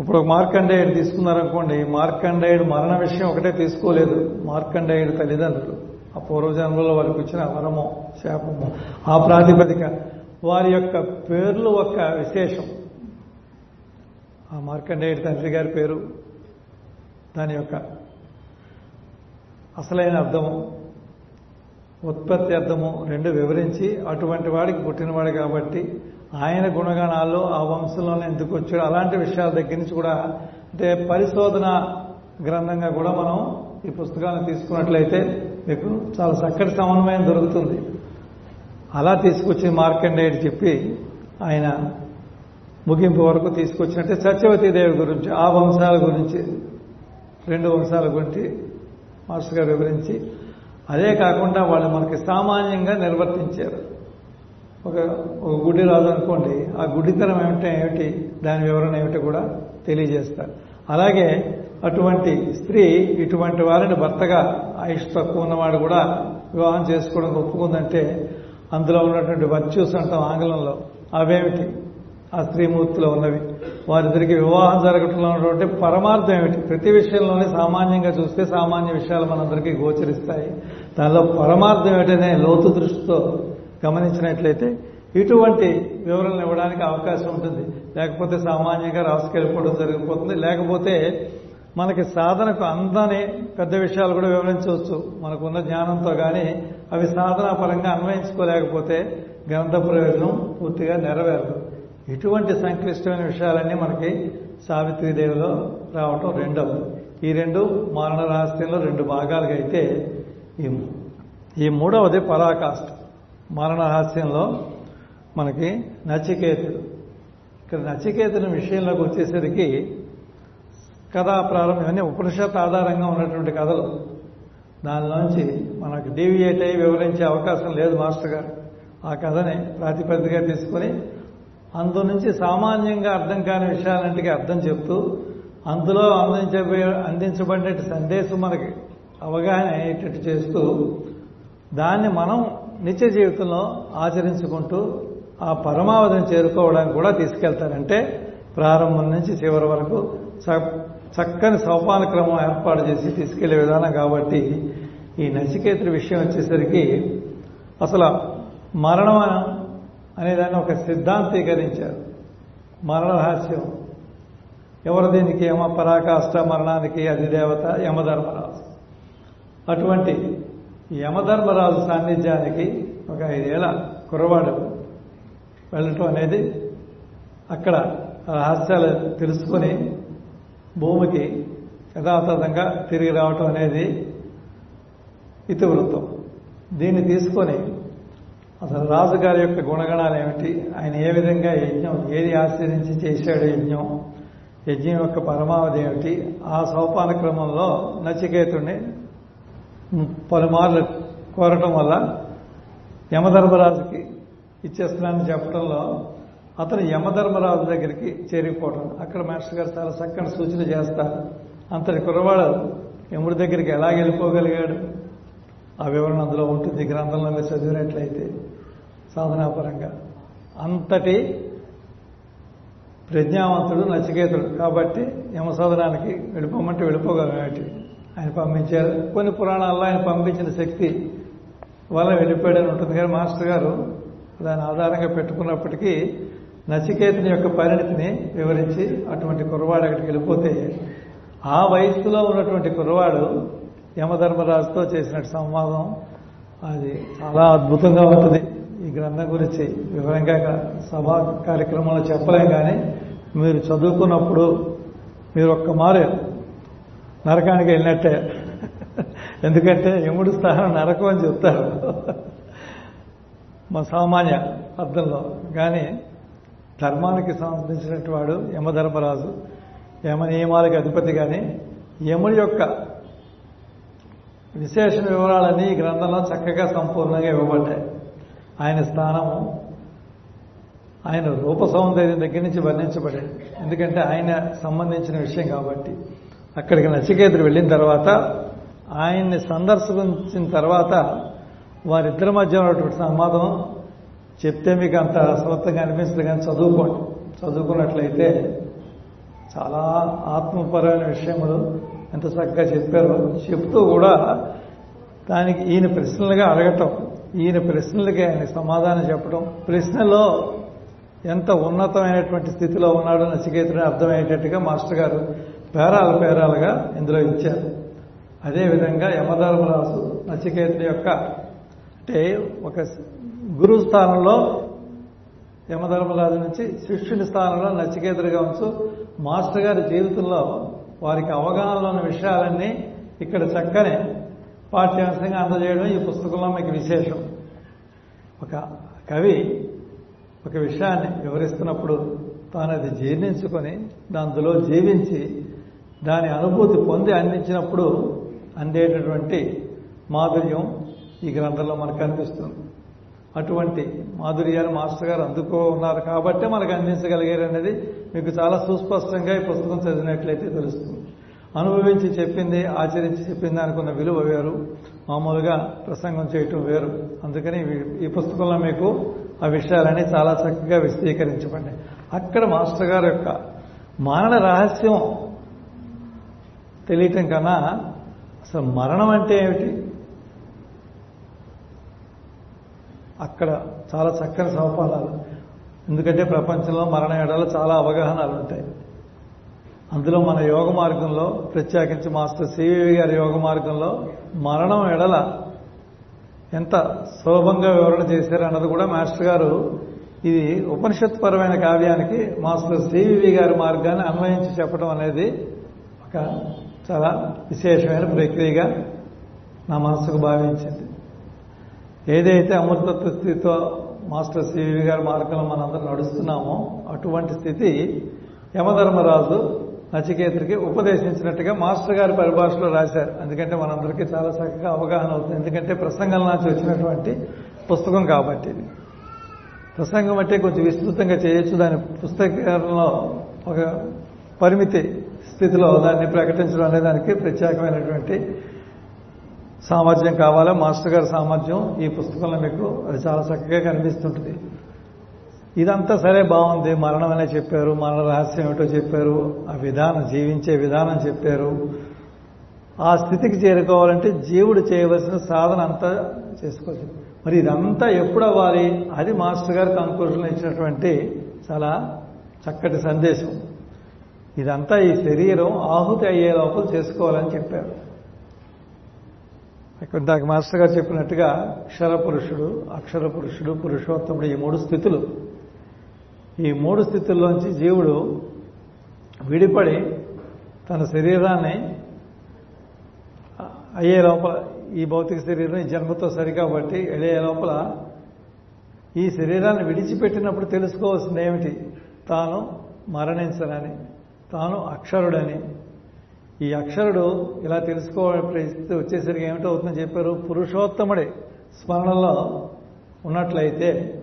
ఇప్పుడు మార్కండేయుడు తీసుకున్నారనుకోండి మార్కండేయుడు మరణ విషయం ఒకటే తీసుకోలేదు. మార్కండేయుడు తల్లిదండ్రులు. ఆ పూర్వజన్మలో వారికి వచ్చిన వరమో శాపమో ఆ ప్రాతిపదిక వారి యొక్క పేర్లు ఒక విశేషం. ఆ మార్కండేయుడి తండ్రి గారి పేరు దాని యొక్క అసలైన అర్థము ఉత్పత్తి అర్థము రెండు వివరించి అటువంటి వాడికి పుట్టినవాడు కాబట్టి ఆయన గుణగణాల్లో ఆ వంశంలోనే ఎందుకు వచ్చాడు? అలాంటి విషయాల దగ్గర నుంచి కూడా అంటే పరిశోధన గ్రంథంగా కూడా మనం ఈ పుస్తకాలను తీసుకున్నట్లయితే మీకు చాలా చక్కటి సమన్వయం దొరుకుతుంది. అలా తీసుకొచ్చి మార్కండేయుడు చెప్పి ఆయన ముగింపు వరకు తీసుకొచ్చినట్టే సత్యవతీదేవి గురించి ఆ వంశాల గురించి రెండు వంశాల గురించి మాస్టర్ గారు వివరించి అదే కాకుండా వాళ్ళు మనకి సామాన్యంగా నిర్వర్తించారు. ఒక ఒక గుడ్డి రాజు అనుకోండి ఆ గుడ్డితనం ఏమిటో ఏమిటి దాని వివరణ ఏమిటో కూడా తెలియజేస్తారు. అలాగే అటువంటి స్త్రీ ఇటువంటి వారిని భర్తగా ఆయుష్ తక్కువ ఉన్నవాడు కూడా వివాహం చేసుకోవడం ఒప్పుకుందంటే అందులో ఉన్నటువంటి వర్చ్యూస్ అంటాం ఆంగ్లంలో. అవేమిటి? ఆ స్త్రీమూర్తిలో ఉన్నవి. వారిద్దరికి వివాహం జరగటంలో ఉన్నటువంటి పరమార్థం ఏమిటి? ప్రతి విషయంలోనే సామాన్యంగా చూస్తే సామాన్య విషయాలు మనందరికీ గోచరిస్తాయి. దానిలో పరమార్థం ఏమిటనే లోతు దృష్టితో గమనించినట్లయితే ఇటువంటి వివరణలు ఇవ్వడానికి అవకాశం ఉంటుంది. లేకపోతే సామాన్యంగా రాసుకెళ్ళిపోవడం జరిగిపోతుంది. లేకపోతే మనకి సాధనకు అందని పెద్ద విషయాలు కూడా వివరించవచ్చు. మనకున్న జ్ఞానంతో కానీ అవి సాధనా పరంగా అన్వయించుకోలేకపోతే గ్రంథ ప్రయోజనం పూర్తిగా నెరవేరదు. ఇటువంటి సంక్లిష్టమైన విషయాలన్నీ మనకి సావిత్రీదేవిలో రావటం రెండవది ఈ రెండు మారణ రహస్యంలో రెండు భాగాలుగా అయితే ఈ ఈ మూడవది పరాకాష్ట. మరణ రహస్యంలో మనకి నచికేతుడు. ఇక్కడ నచికేతుని విషయంలోకి వచ్చేసరికి కథా ప్రారంభం ఇవన్నీ ఉపనిషత్ ఆధారంగా ఉన్నటువంటి కథలు. దానిలోంచి మనకు డీవియేట్ అయ్యి వివరించే అవకాశం లేదు మాస్టర్ గారు. ఆ కథని ప్రాతిపదికగా తీసుకొని అందు నుంచి సామాన్యంగా అర్థం కాని విషయాలంటికి అర్థం చెప్తూ అందులో అందించబోయే అందించబడిన సందేశం మనకి అవగాహన అయ్యేటట్టు చేస్తూ దాన్ని మనం నిత్య జీవితంలో ఆచరించుకుంటూ ఆ పరమావధిని చేరుకోవడానికి కూడా తీసుకెళ్తారంటే ప్రారంభం నుంచి చివరి వరకు చక్కని సోపాన క్రమం ఏర్పాటు చేసి తీసుకెళ్ళే విధానం కాబట్టి ఈ నచికేతుడి విషయం వచ్చేసరికి అసలు మరణం అనేదాన్ని ఒక సిద్ధాంతీకరించారు. మరణ రహస్యం ఎవరు దీనికి యమ పరాకాష్ట మరణానికి అధిదేవత? యమధర్మరాజు. అటువంటి యమధర్మరాజు సాన్నిధ్యానికి ఒక ఐదేళ్ళ కుర్రవాడు వెళ్ళటం అనేది అక్కడ రహస్యాలు తెలుసుకొని భూమికి యథాతథంగా తిరిగి రావటం అనేది ఇతివృత్తం. దీన్ని తీసుకొని అసలు రాజుగారి యొక్క గుణగణాలు ఏమిటి? ఆయన ఏ విధంగా యజ్ఞం ఏది ఆశ్రయించి చేశాడు యజ్ఞం? యజ్ఞం యొక్క పరమావధి ఏమిటి? ఆ సోపాన క్రమంలో నచికేతుడిని పలుమార్లు కోరటం వల్ల యమధర్మరాజుకి ఇచ్చేస్తున్నానని చెప్పడంలో అతను యమధర్మరాజు దగ్గరికి చేరిపోవడం అక్కడ మాస్టర్ గారు చాలా చక్కని సూచన చేస్తారు. అంతటి కుర్రవాడు యముడి దగ్గరికి ఎలా వెళ్ళిపోగలిగాడు ఆ వివరణ అందులో ఉంటుంది. గ్రంథంలో చదివినట్లయితే. సాధనాపరంగా. అంతటి ప్రజ్ఞావంతుడు నచికేతుడు. కాబట్టి యమ సాధనానికి వెళ్ళిపోమంటే వెళ్ళిపోగలటి ఆయన పంపించారు. కొన్ని పురాణాల్లో ఆయన పంపించిన శక్తి వల్ల వెళ్ళిపోయాడని ఉంటుంది. కానీ మాస్టర్ గారు దాని ఆధారంగా పెట్టుకున్నప్పటికీ నచికేతుని యొక్క పరిణితిని వివరించి అటువంటి కుర్రవాడు అక్కడికి వెళ్ళిపోతే ఆ వయస్సులో ఉన్నటువంటి కుర్రవాడు యమధర్మరాజుతో చేసిన సంవాదం. అది చాలా అద్భుతంగా ఉంటుంది. ఈ గ్రంథం గురించి వివరంగా సభా కార్యక్రమంలో చెప్పలేం కానీ మీరు చదువుకున్నప్పుడు మీరు ఒక్క మారు నరకానికి వెళ్ళినట్టే. ఎందుకంటే యముడు స్థానం నరకం అని చెప్తారు. మా సామాన్య అర్థంలో. కానీ ధర్మానికి సంబంధించినటువంటి వాడు యమధర్మరాజు యమ నియమాలకు అధిపతి కానీ యముడి యొక్క విశేష వివరాలన్నీ ఈ గ్రంథంలో చక్కగా సంపూర్ణంగా ఇవ్వబడ్డాయి. ఆయన స్థానము ఆయన రూప సౌందర్యం దగ్గర నుంచి వర్ణించబడాడు ఎందుకంటే ఆయన సంబంధించిన విషయం కాబట్టి. అక్కడికి నచికేతుడు వెళ్ళిన తర్వాత ఆయన్ని సందర్శించిన తర్వాత వారిద్దరి మధ్య ఉన్నటువంటి సంవాదం చెప్తే మీకు అంత అసమర్థంగా అనిపిస్తుంది కానీ చదువుకోండి. చదువుకున్నట్లయితే చాలా ఆత్మపరమైన విషయములు ఎంత చక్కగా చెప్పారో చెప్తూ కూడా దానికి ఈయన ప్రశ్నలుగా అడగటం ఈయన ప్రశ్నలకి ఆయన సమాధానం చెప్పడం ప్రశ్నలో ఎంత ఉన్నతమైనటువంటి స్థితిలో ఉన్నాడో నచికేతుడిని అర్థమయ్యేటట్టుగా మాస్టర్ గారు పేరాల పేరాలుగా ఇందులో ఇచ్చారు. అదేవిధంగా యమధర్మరాజు నచికేతుడి యొక్క అంటే ఒక గురువు స్థానంలో యమధర్మరాజు నుంచి శిష్యుని స్థానంలో నచికేతుడిగా ఉంచు మాస్టర్ గారి జీవితంలో వారికి అవగాహనలో ఉన్న విషయాలన్నీ ఇక్కడ చక్కని పాఠ్యాంశంగా అందజేయడం ఈ పుస్తకంలో మీకు విశేషం. ఒక కవి ఒక విషయాన్ని వివరిస్తున్నప్పుడు తాను అది జీర్ణించుకొని దాంట్లో జీవించి దాని అనుభూతి పొంది అందించినప్పుడు అందేటటువంటి మాధుర్యం ఈ గ్రంథంలో మనకు కనిపిస్తుంది. అటువంటి మాధుర్యాన్ని మాస్టర్ గారు అందుకో ఉన్నారు కాబట్టే మనకు అందించగలిగారు అనేది మీకు చాలా సుస్పష్టంగా ఈ పుస్తకం చదివినట్లయితే తెలుస్తుంది. అనుభవించి చెప్పింది ఆచరించి చెప్పింది అనుకున్న విలువ వేరు. మామూలుగా ప్రసంగం చేయటం వేరు. అందుకని ఈ- పుస్తకంలో మీకు ఆ విషయాలన్నీ చాలా చక్కగా విశదీకరించబడి అక్కడ మాస్టర్ గారి యొక్క మరణ రహస్యం తెలియటం కన్నా అసలు మరణం అంటే ఏమిటి? అక్కడ చాలా చక్కని సోపానాలు ఎందుకంటే ప్రపంచంలో మరణ ఎడలు చాలా అవగాహనలు ఉంటాయి. అందులో మన యోగ మార్గంలో ప్రత్యేకించి మాస్టర్ సివివి గారి యోగ మార్గంలో మరణం ఎడల ఎంత సులభంగా వివరణ చేశారు అన్నది కూడా మాస్టర్ గారు ఇది ఉపనిషత్పరమైన కావ్యానికి మాస్టర్ సివివి గారి మార్గాన్ని అన్వయించి చెప్పడం అనేది ఒక చాలా విశేషమైన ప్రక్రియగా నా మనసుకు భావించింది. ఏదైతే అమృతత్వ స్థితితో మాస్టర్ సివి గారి మార్గంలో మనందరం నడుస్తున్నామో అటువంటి స్థితి యమధర్మరాజు నచికేతుడికి ఉపదేశించినట్టుగా మాస్టర్ గారి పరిభాషలో రాశారు. ఎందుకంటే మనందరికీ చాలా చక్కగా అవగాహన అవుతుంది. ఎందుకంటే ప్రసంగం నుంచి వచ్చినటువంటి పుస్తకం కాబట్టి ఇది. ప్రసంగం అంటే కొంచెం విస్తృతంగా చేయొచ్చు. దాని పుస్తకంలో ఒక పరిమితి స్థితిలో దాన్ని ప్రకటించడం అనే దానికి ప్రత్యేకమైనటువంటి సామర్థ్యం కావాలా? మాస్టర్ గారి సామర్థ్యం ఈ పుస్తకంలో మీకు అది చాలా చక్కగా కనిపిస్తుంటుంది. ఇదంతా సరే బాగుంది. మరణం అనే చెప్పారు. మరణ రహస్యం ఏమిటో చెప్పారు. ఆ విధానం జీవించే విధానం చెప్పారు. ఆ స్థితికి చేరుకోవాలంటే జీవుడు చేయవలసిన సాధన అంతా చేసుకోవచ్చు మరి ఇదంతా ఎప్పుడు అవ్వాలి? అది మాస్టర్ గారు కంక్లూజన్లో ఇచ్చినటువంటి చాలా చక్కటి సందేశం. ఇదంతా ఈ శరీరం ఆహుతి అయ్యే లోపల చేసుకోవాలని చెప్పారు. ఇక్కడ దాకా మాస్టర్ గారు చెప్పినట్టుగా అక్షర పురుషుడు అక్షర పురుషుడు పురుషోత్తముడు ఈ మూడు స్థితులు. ఈ మూడు స్థితుల్లోంచి జీవుడు విడిపడి తన శరీరాన్ని అయ్యే లోపల ఈ భౌతిక శరీరం ఈ జన్మతో సరి కాబట్టి అయ్యే లోపల ఈ శరీరాన్ని విడిచిపెట్టినప్పుడు తెలుసుకోవాల్సింది ఏమిటి? తాను మరణించనని తాను అక్షరుడని. ఈ అక్షరుడు ఇలా తెలుసుకోవాలని పరిస్థితి వచ్చేసరికి ఏమిటవుతుందని చెప్పారు? పురుషోత్తముడే స్మరణలో ఉన్నట్లయితే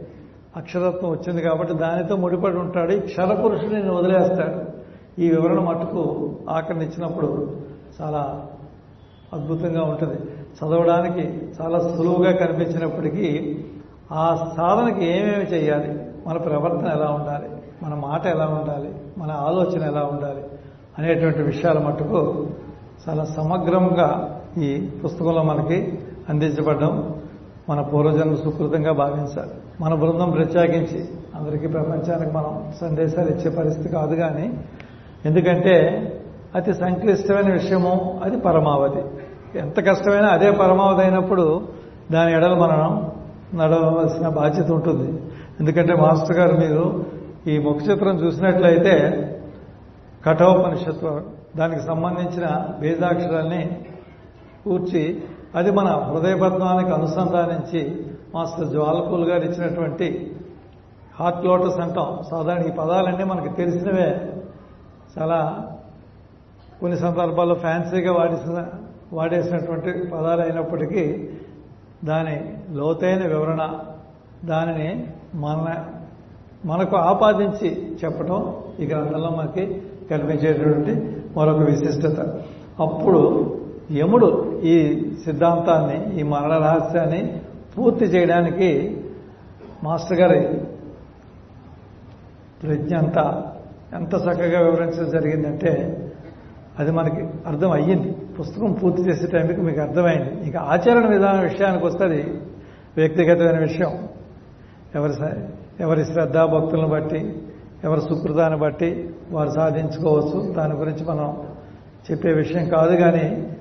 అక్షరత్వం వచ్చింది కాబట్టి దానితో ముడిపడి ఉంటాడు. ఈ క్షర నేను వదిలేస్తాడు. ఈ వివరణ మట్టుకు ఆకర్ణించినప్పుడు చాలా అద్భుతంగా ఉంటుంది. చదవడానికి చాలా సులువుగా కనిపించినప్పటికీ ఆ సాధనకి ఏమేమి చేయాలి? మన ప్రవర్తన ఎలా ఉండాలి? మన మాట ఎలా ఉండాలి? మన ఆలోచన ఎలా ఉండాలి? అనేటువంటి విషయాల మట్టుకు చాలా సమగ్రంగా ఈ పుస్తకంలో మనకి అందించబడడం మన పూర్వజన్మ సుకృతంగా భావించాలి. మన బృందం ప్రత్యేకించి అందరికీ ప్రపంచానికి మనం సందేశాలు ఇచ్చే పరిస్థితి కాదు కానీ ఎందుకంటే అతి సంక్లిష్టమైన విషయము అది పరమావధి. ఎంత కష్టమైనా అదే పరమావధి అయినప్పుడు దాని ఎడలు మనం నడవలసిన బాధ్యత ఉంటుంది. ఎందుకంటే మాస్టర్ గారు మీరు ఈ ముఖ చిత్రం చూసినట్లయితే కఠోపనిషత్వం దానికి సంబంధించిన వేదాక్షరాల్ని కూర్చి అది మన హృదయపద్మానికి అనుసంధానించి మాస్టర్ జ్వాలపూల్ గారు ఇచ్చినటువంటి హార్ట్ లోటస్ అంటాం. సాధారణ ఈ పదాలన్నీ మనకు తెలిసినవే. చాలా కొన్ని సందర్భాల్లో ఫ్యాన్సీగా వాడేసిన వాడేసినటువంటి పదాలు అయినప్పటికీ దాని లోతైన వివరణ దానిని మన మనకు ఆపాదించి చెప్పటం ఈ గ్రంథంలో మనకి కనిపించేటటువంటి మరొక విశిష్టత. అప్పుడు యముడు ఈ సిద్ధాంతాన్ని ఈ మరణ రహస్యాన్ని పూర్తి చేయడానికి మాస్టర్ గారి ప్రజ్ఞ అంతా ఎంత చక్కగా వివరించడం జరిగిందంటే అది మనకి అర్థం అయ్యింది. పుస్తకం పూర్తి చేసే టైంకి మీకు అర్థమైంది. ఇక ఆచరణ విధానం విషయానికి వస్తుంది వ్యక్తిగతమైన విషయం. ఎవరి ఎవరి శ్రద్ధా భక్తులను బట్టి ఎవరి సుకృతాన్ని బట్టి వారు సాధించుకోవచ్చు. దాని గురించి మనం చెప్పే విషయం కాదు కానీ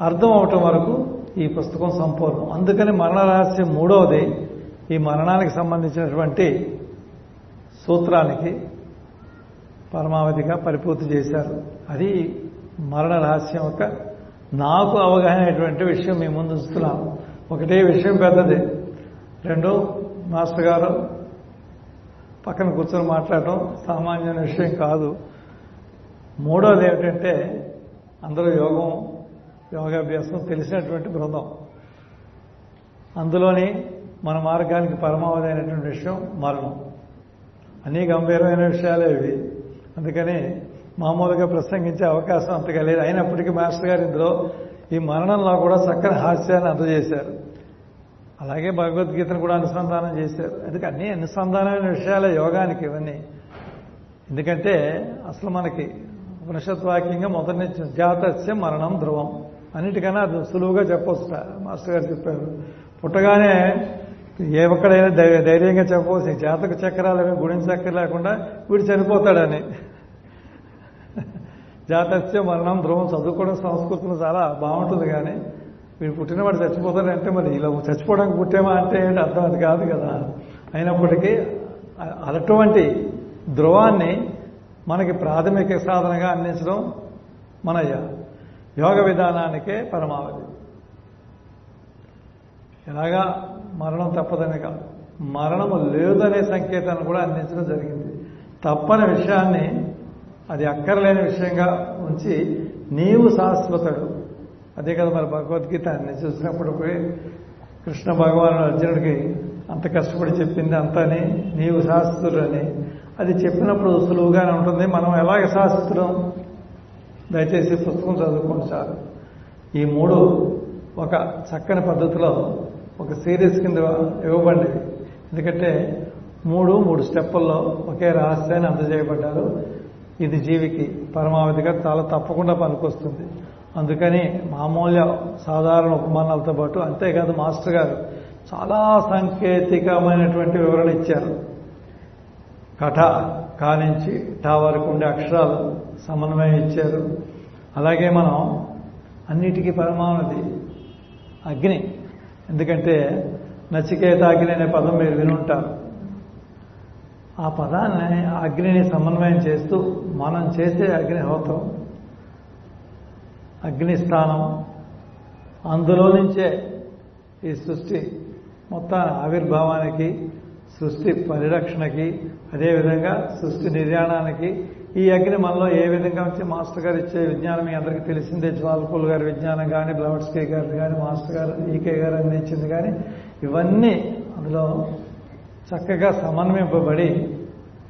అర్థం అవటం వరకు ఈ పుస్తకం సంపూర్ణం. అందుకని మరణ రహస్యం మూడవది ఈ మరణానికి సంబంధించినటువంటి సూత్రానికి పరమావధిగా పరిపూర్తి చేశారు. అది మరణ రహస్యం యొక్క నాకు అవగాహన అయినటువంటి విషయం మీ ముందు ఉంచుతున్నాం ఒకటే విషయం పెద్దది. రెండు మాస్టర్ గారు పక్కన కూర్చొని మాట్లాడటం సామాన్యమైన విషయం కాదు. మూడోది ఏమిటంటే అందరూ యోగం యోగాభ్యాసం తెలిసినటువంటి బృందం. అందులోని మన మార్గానికి పరమావధి అయినటువంటి విషయం మరణం. అన్ని గంభీరమైన విషయాలే ఇవి. అందుకని మామూలుగా ప్రసంగించే అవకాశం అంతగా లేదు. అయినప్పటికీ మాస్టర్ గారు ఇందులో ఈ మరణంలో కూడా చక్కని హాస్యాన్ని అందజేశారు. అలాగే భగవద్గీతను కూడా అనుసంధానం చేశారు. అందుకే అన్ని అనుసంధానమైన విషయాలే యోగానికి ఇవన్నీ. ఎందుకంటే అసలు మనకి ఉపనిషత్వాక్యంగా మొదటి నుంచి జాతస్య మరణం ధ్రువం. అన్నిటికన్నా అది సులువుగా చెప్పొచ్చు మాస్టర్ గారు చెప్పారు. పుట్టగానే ఏ ఒక్కడైనా ధైర్యంగా చెప్పవచ్చు జాతక చక్రాలు అవి గుణించక్కర్ లేకుండా వీడు చనిపోతాడని. జాతస్య మరణం ధ్రువం చదువుకోవడం సంస్కృతం చాలా బాగుంటుంది కానీ వీడు పుట్టినవాడు చచ్చిపోతాడంటే మరి ఇలా చచ్చిపోవడానికి పుట్టామా అంటే ఏంటి అర్థం అది కాదు కదా. అయినప్పటికీ అటువంటి ధ్రువాన్ని మనకి ప్రాథమిక సాధనగా అందించడం మన యోగ విధానానికే పరమావధి. ఎలాగా? మరణం తప్పదనే కాదు. మరణము లేదనే సంకేతాన్ని కూడా అందించడం జరిగింది. తప్పని విషయాన్ని అది అక్కర్లేని విషయంగా ఉంచి నీవు శాశ్వతుడు. అదే కదా మరి భగవద్గీత. అన్ని చూసినప్పుడు కృష్ణ భగవానుడు అర్జునుడికి అంత కష్టపడి చెప్పింది అంతని నీవు శాశ్వతుడు అని అది చెప్పినప్పుడు సులువుగానే ఉంటుంది. మనం ఎలాగ శాశ్వతుడం దయచేసి పుస్తకం చదువుకోండి సార్. ఈ మూడు ఒక చక్కని పద్ధతిలో ఒక సిరీస్ కింద ఇవ్వబడింది ఎందుకంటే మూడు మూడు స్టెప్పుల్లో ఒకే రహస్యాన్ని అందజేయబడ్డారు. ఇది జీవికి పరమావధిగా చాలా తప్పకుండా పనికొస్తుంది. అందుకని మామూలు సాధారణ ఉపమానాలతో పాటు అంతేకాదు మాస్టర్ గారు చాలా సాంకేతికమైనటువంటి వివరణ ఇచ్చారు. కథ కానించి టా వరకు ఉండే అక్షరాలు సమన్వయం ఇచ్చారు. అలాగే మనం అన్నిటికీ పరమావధి అగ్ని ఎందుకంటే నచికేత అగ్ని అనే పదం మీరు వినుంటారు ఆ పదాన్ని ఆ అగ్నిని సమన్వయం చేస్తూ మనం చేసే అగ్నిహోత్రం అగ్నిస్థానం అందులో నుంచే ఈ సృష్టి మొత్తం ఆవిర్భావానికి సృష్టి పరిరక్షణకి అదేవిధంగా సృష్టి నిర్యాణానికి ఈ అగ్ని మనలో ఏ విధంగా వచ్చి మాస్టర్ గారు ఇచ్చే విజ్ఞానం మీ అందరికీ తెలిసిందే. జ్వాలపూల్ గారి విజ్ఞానం కానీ బ్లవట్స్కే గారు కానీ మాస్టర్ గారు ఈకే గారు అందించింది కానీ ఇవన్నీ అందులో చక్కగా సమన్వయింపబడి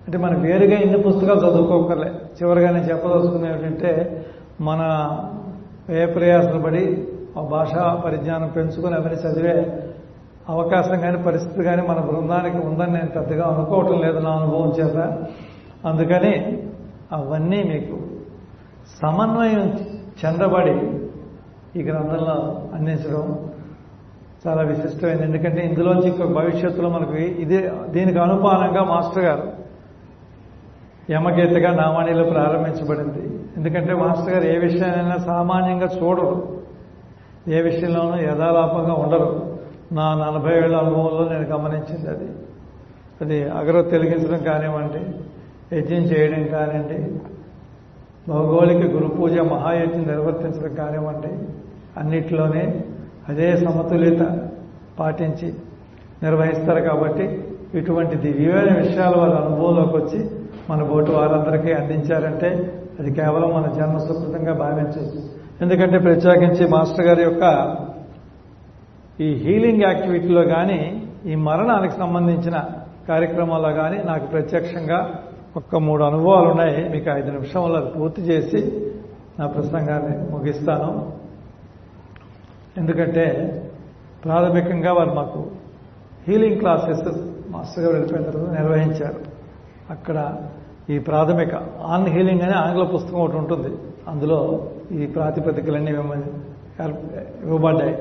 అంటే మనం వేరుగా ఇన్ని పుస్తకాలు చదువుకోకర్లే. చివరిగా నేను చెప్పదలుచుకున్న ఏమిటంటే మన ఏ ప్రయాసన పడి ఆ భాషా పరిజ్ఞానం పెంచుకుని అవన్నీ చదివే అవకాశం కానీ పరిస్థితి కానీ మన బృందానికి ఉందని నేను పెద్దగా అనుకోవటం లేదు నా అనుభవం చేత. అందుకని అవన్నీ మీకు సమన్వయం చెందబడి ఈ గ్రంథంలో అందించడం చాలా విశిష్టమైంది. ఎందుకంటే ఇందులోంచి ఇంకొక భవిష్యత్తులో మనకి ఇదే దీనికి అనుపానంగా మాస్టర్ గారు యమగీతగా నావాణిలో ప్రారంభించబడింది. ఎందుకంటే మాస్టర్ గారు ఏ విషయాన్నైనా సామాన్యంగా చూడరు. ఏ విషయంలోనూ యథాలాపంగా ఉండరు. నా నలభై ఏళ్ళ అనుభవంలో నేను గమనించింది అది. అది అగరొత్తి తెలిగించడం కానివ్వండి యజ్ఞం చేయడం కానివ్వండి భౌగోళిక గురు పూజ మహాయజ్ఞం నిర్వర్తించడం కానివ్వండి అన్నిట్లోనే అదే సమతుల్యత పాటించి నిర్వహిస్తారు కాబట్టి ఇటువంటి దివ్యమైన విషయాలు వాళ్ళ అనుభవంలోకి వచ్చి మన బోటు వారందరికీ అందించారంటే అది కేవలం మన జన్మ సుకృతంగా భావించవచ్చు. ఎందుకంటే ప్రత్యేకించి మాస్టర్ గారి యొక్క ఈ హీలింగ్ యాక్టివిటీలో కానీ ఈ మరణానికి సంబంధించిన కార్యక్రమాల్లో కానీ నాకు ప్రత్యక్షంగా ఒక్క మూడు అనుభవాలు ఉన్నాయి మీకు ఐదు నిమిషంలో అది పూర్తి చేసి నా ప్రసంగాన్ని ముగిస్తాను. ఎందుకంటే ప్రాథమికంగా వారు మాకు హీలింగ్ క్లాసెస్ మాస్టర్ గారు వెళ్ళిపోయిన తర్వాత నిర్వహించారు. అక్కడ ఈ ప్రాథమిక ఆన్ హీలింగ్ అనే ఆంగ్ల పుస్తకం ఒకటి ఉంటుంది. అందులో ఈ ప్రాతిపదికలన్నీ మిమ్మల్ని ఇవ్వబడ్డాయి.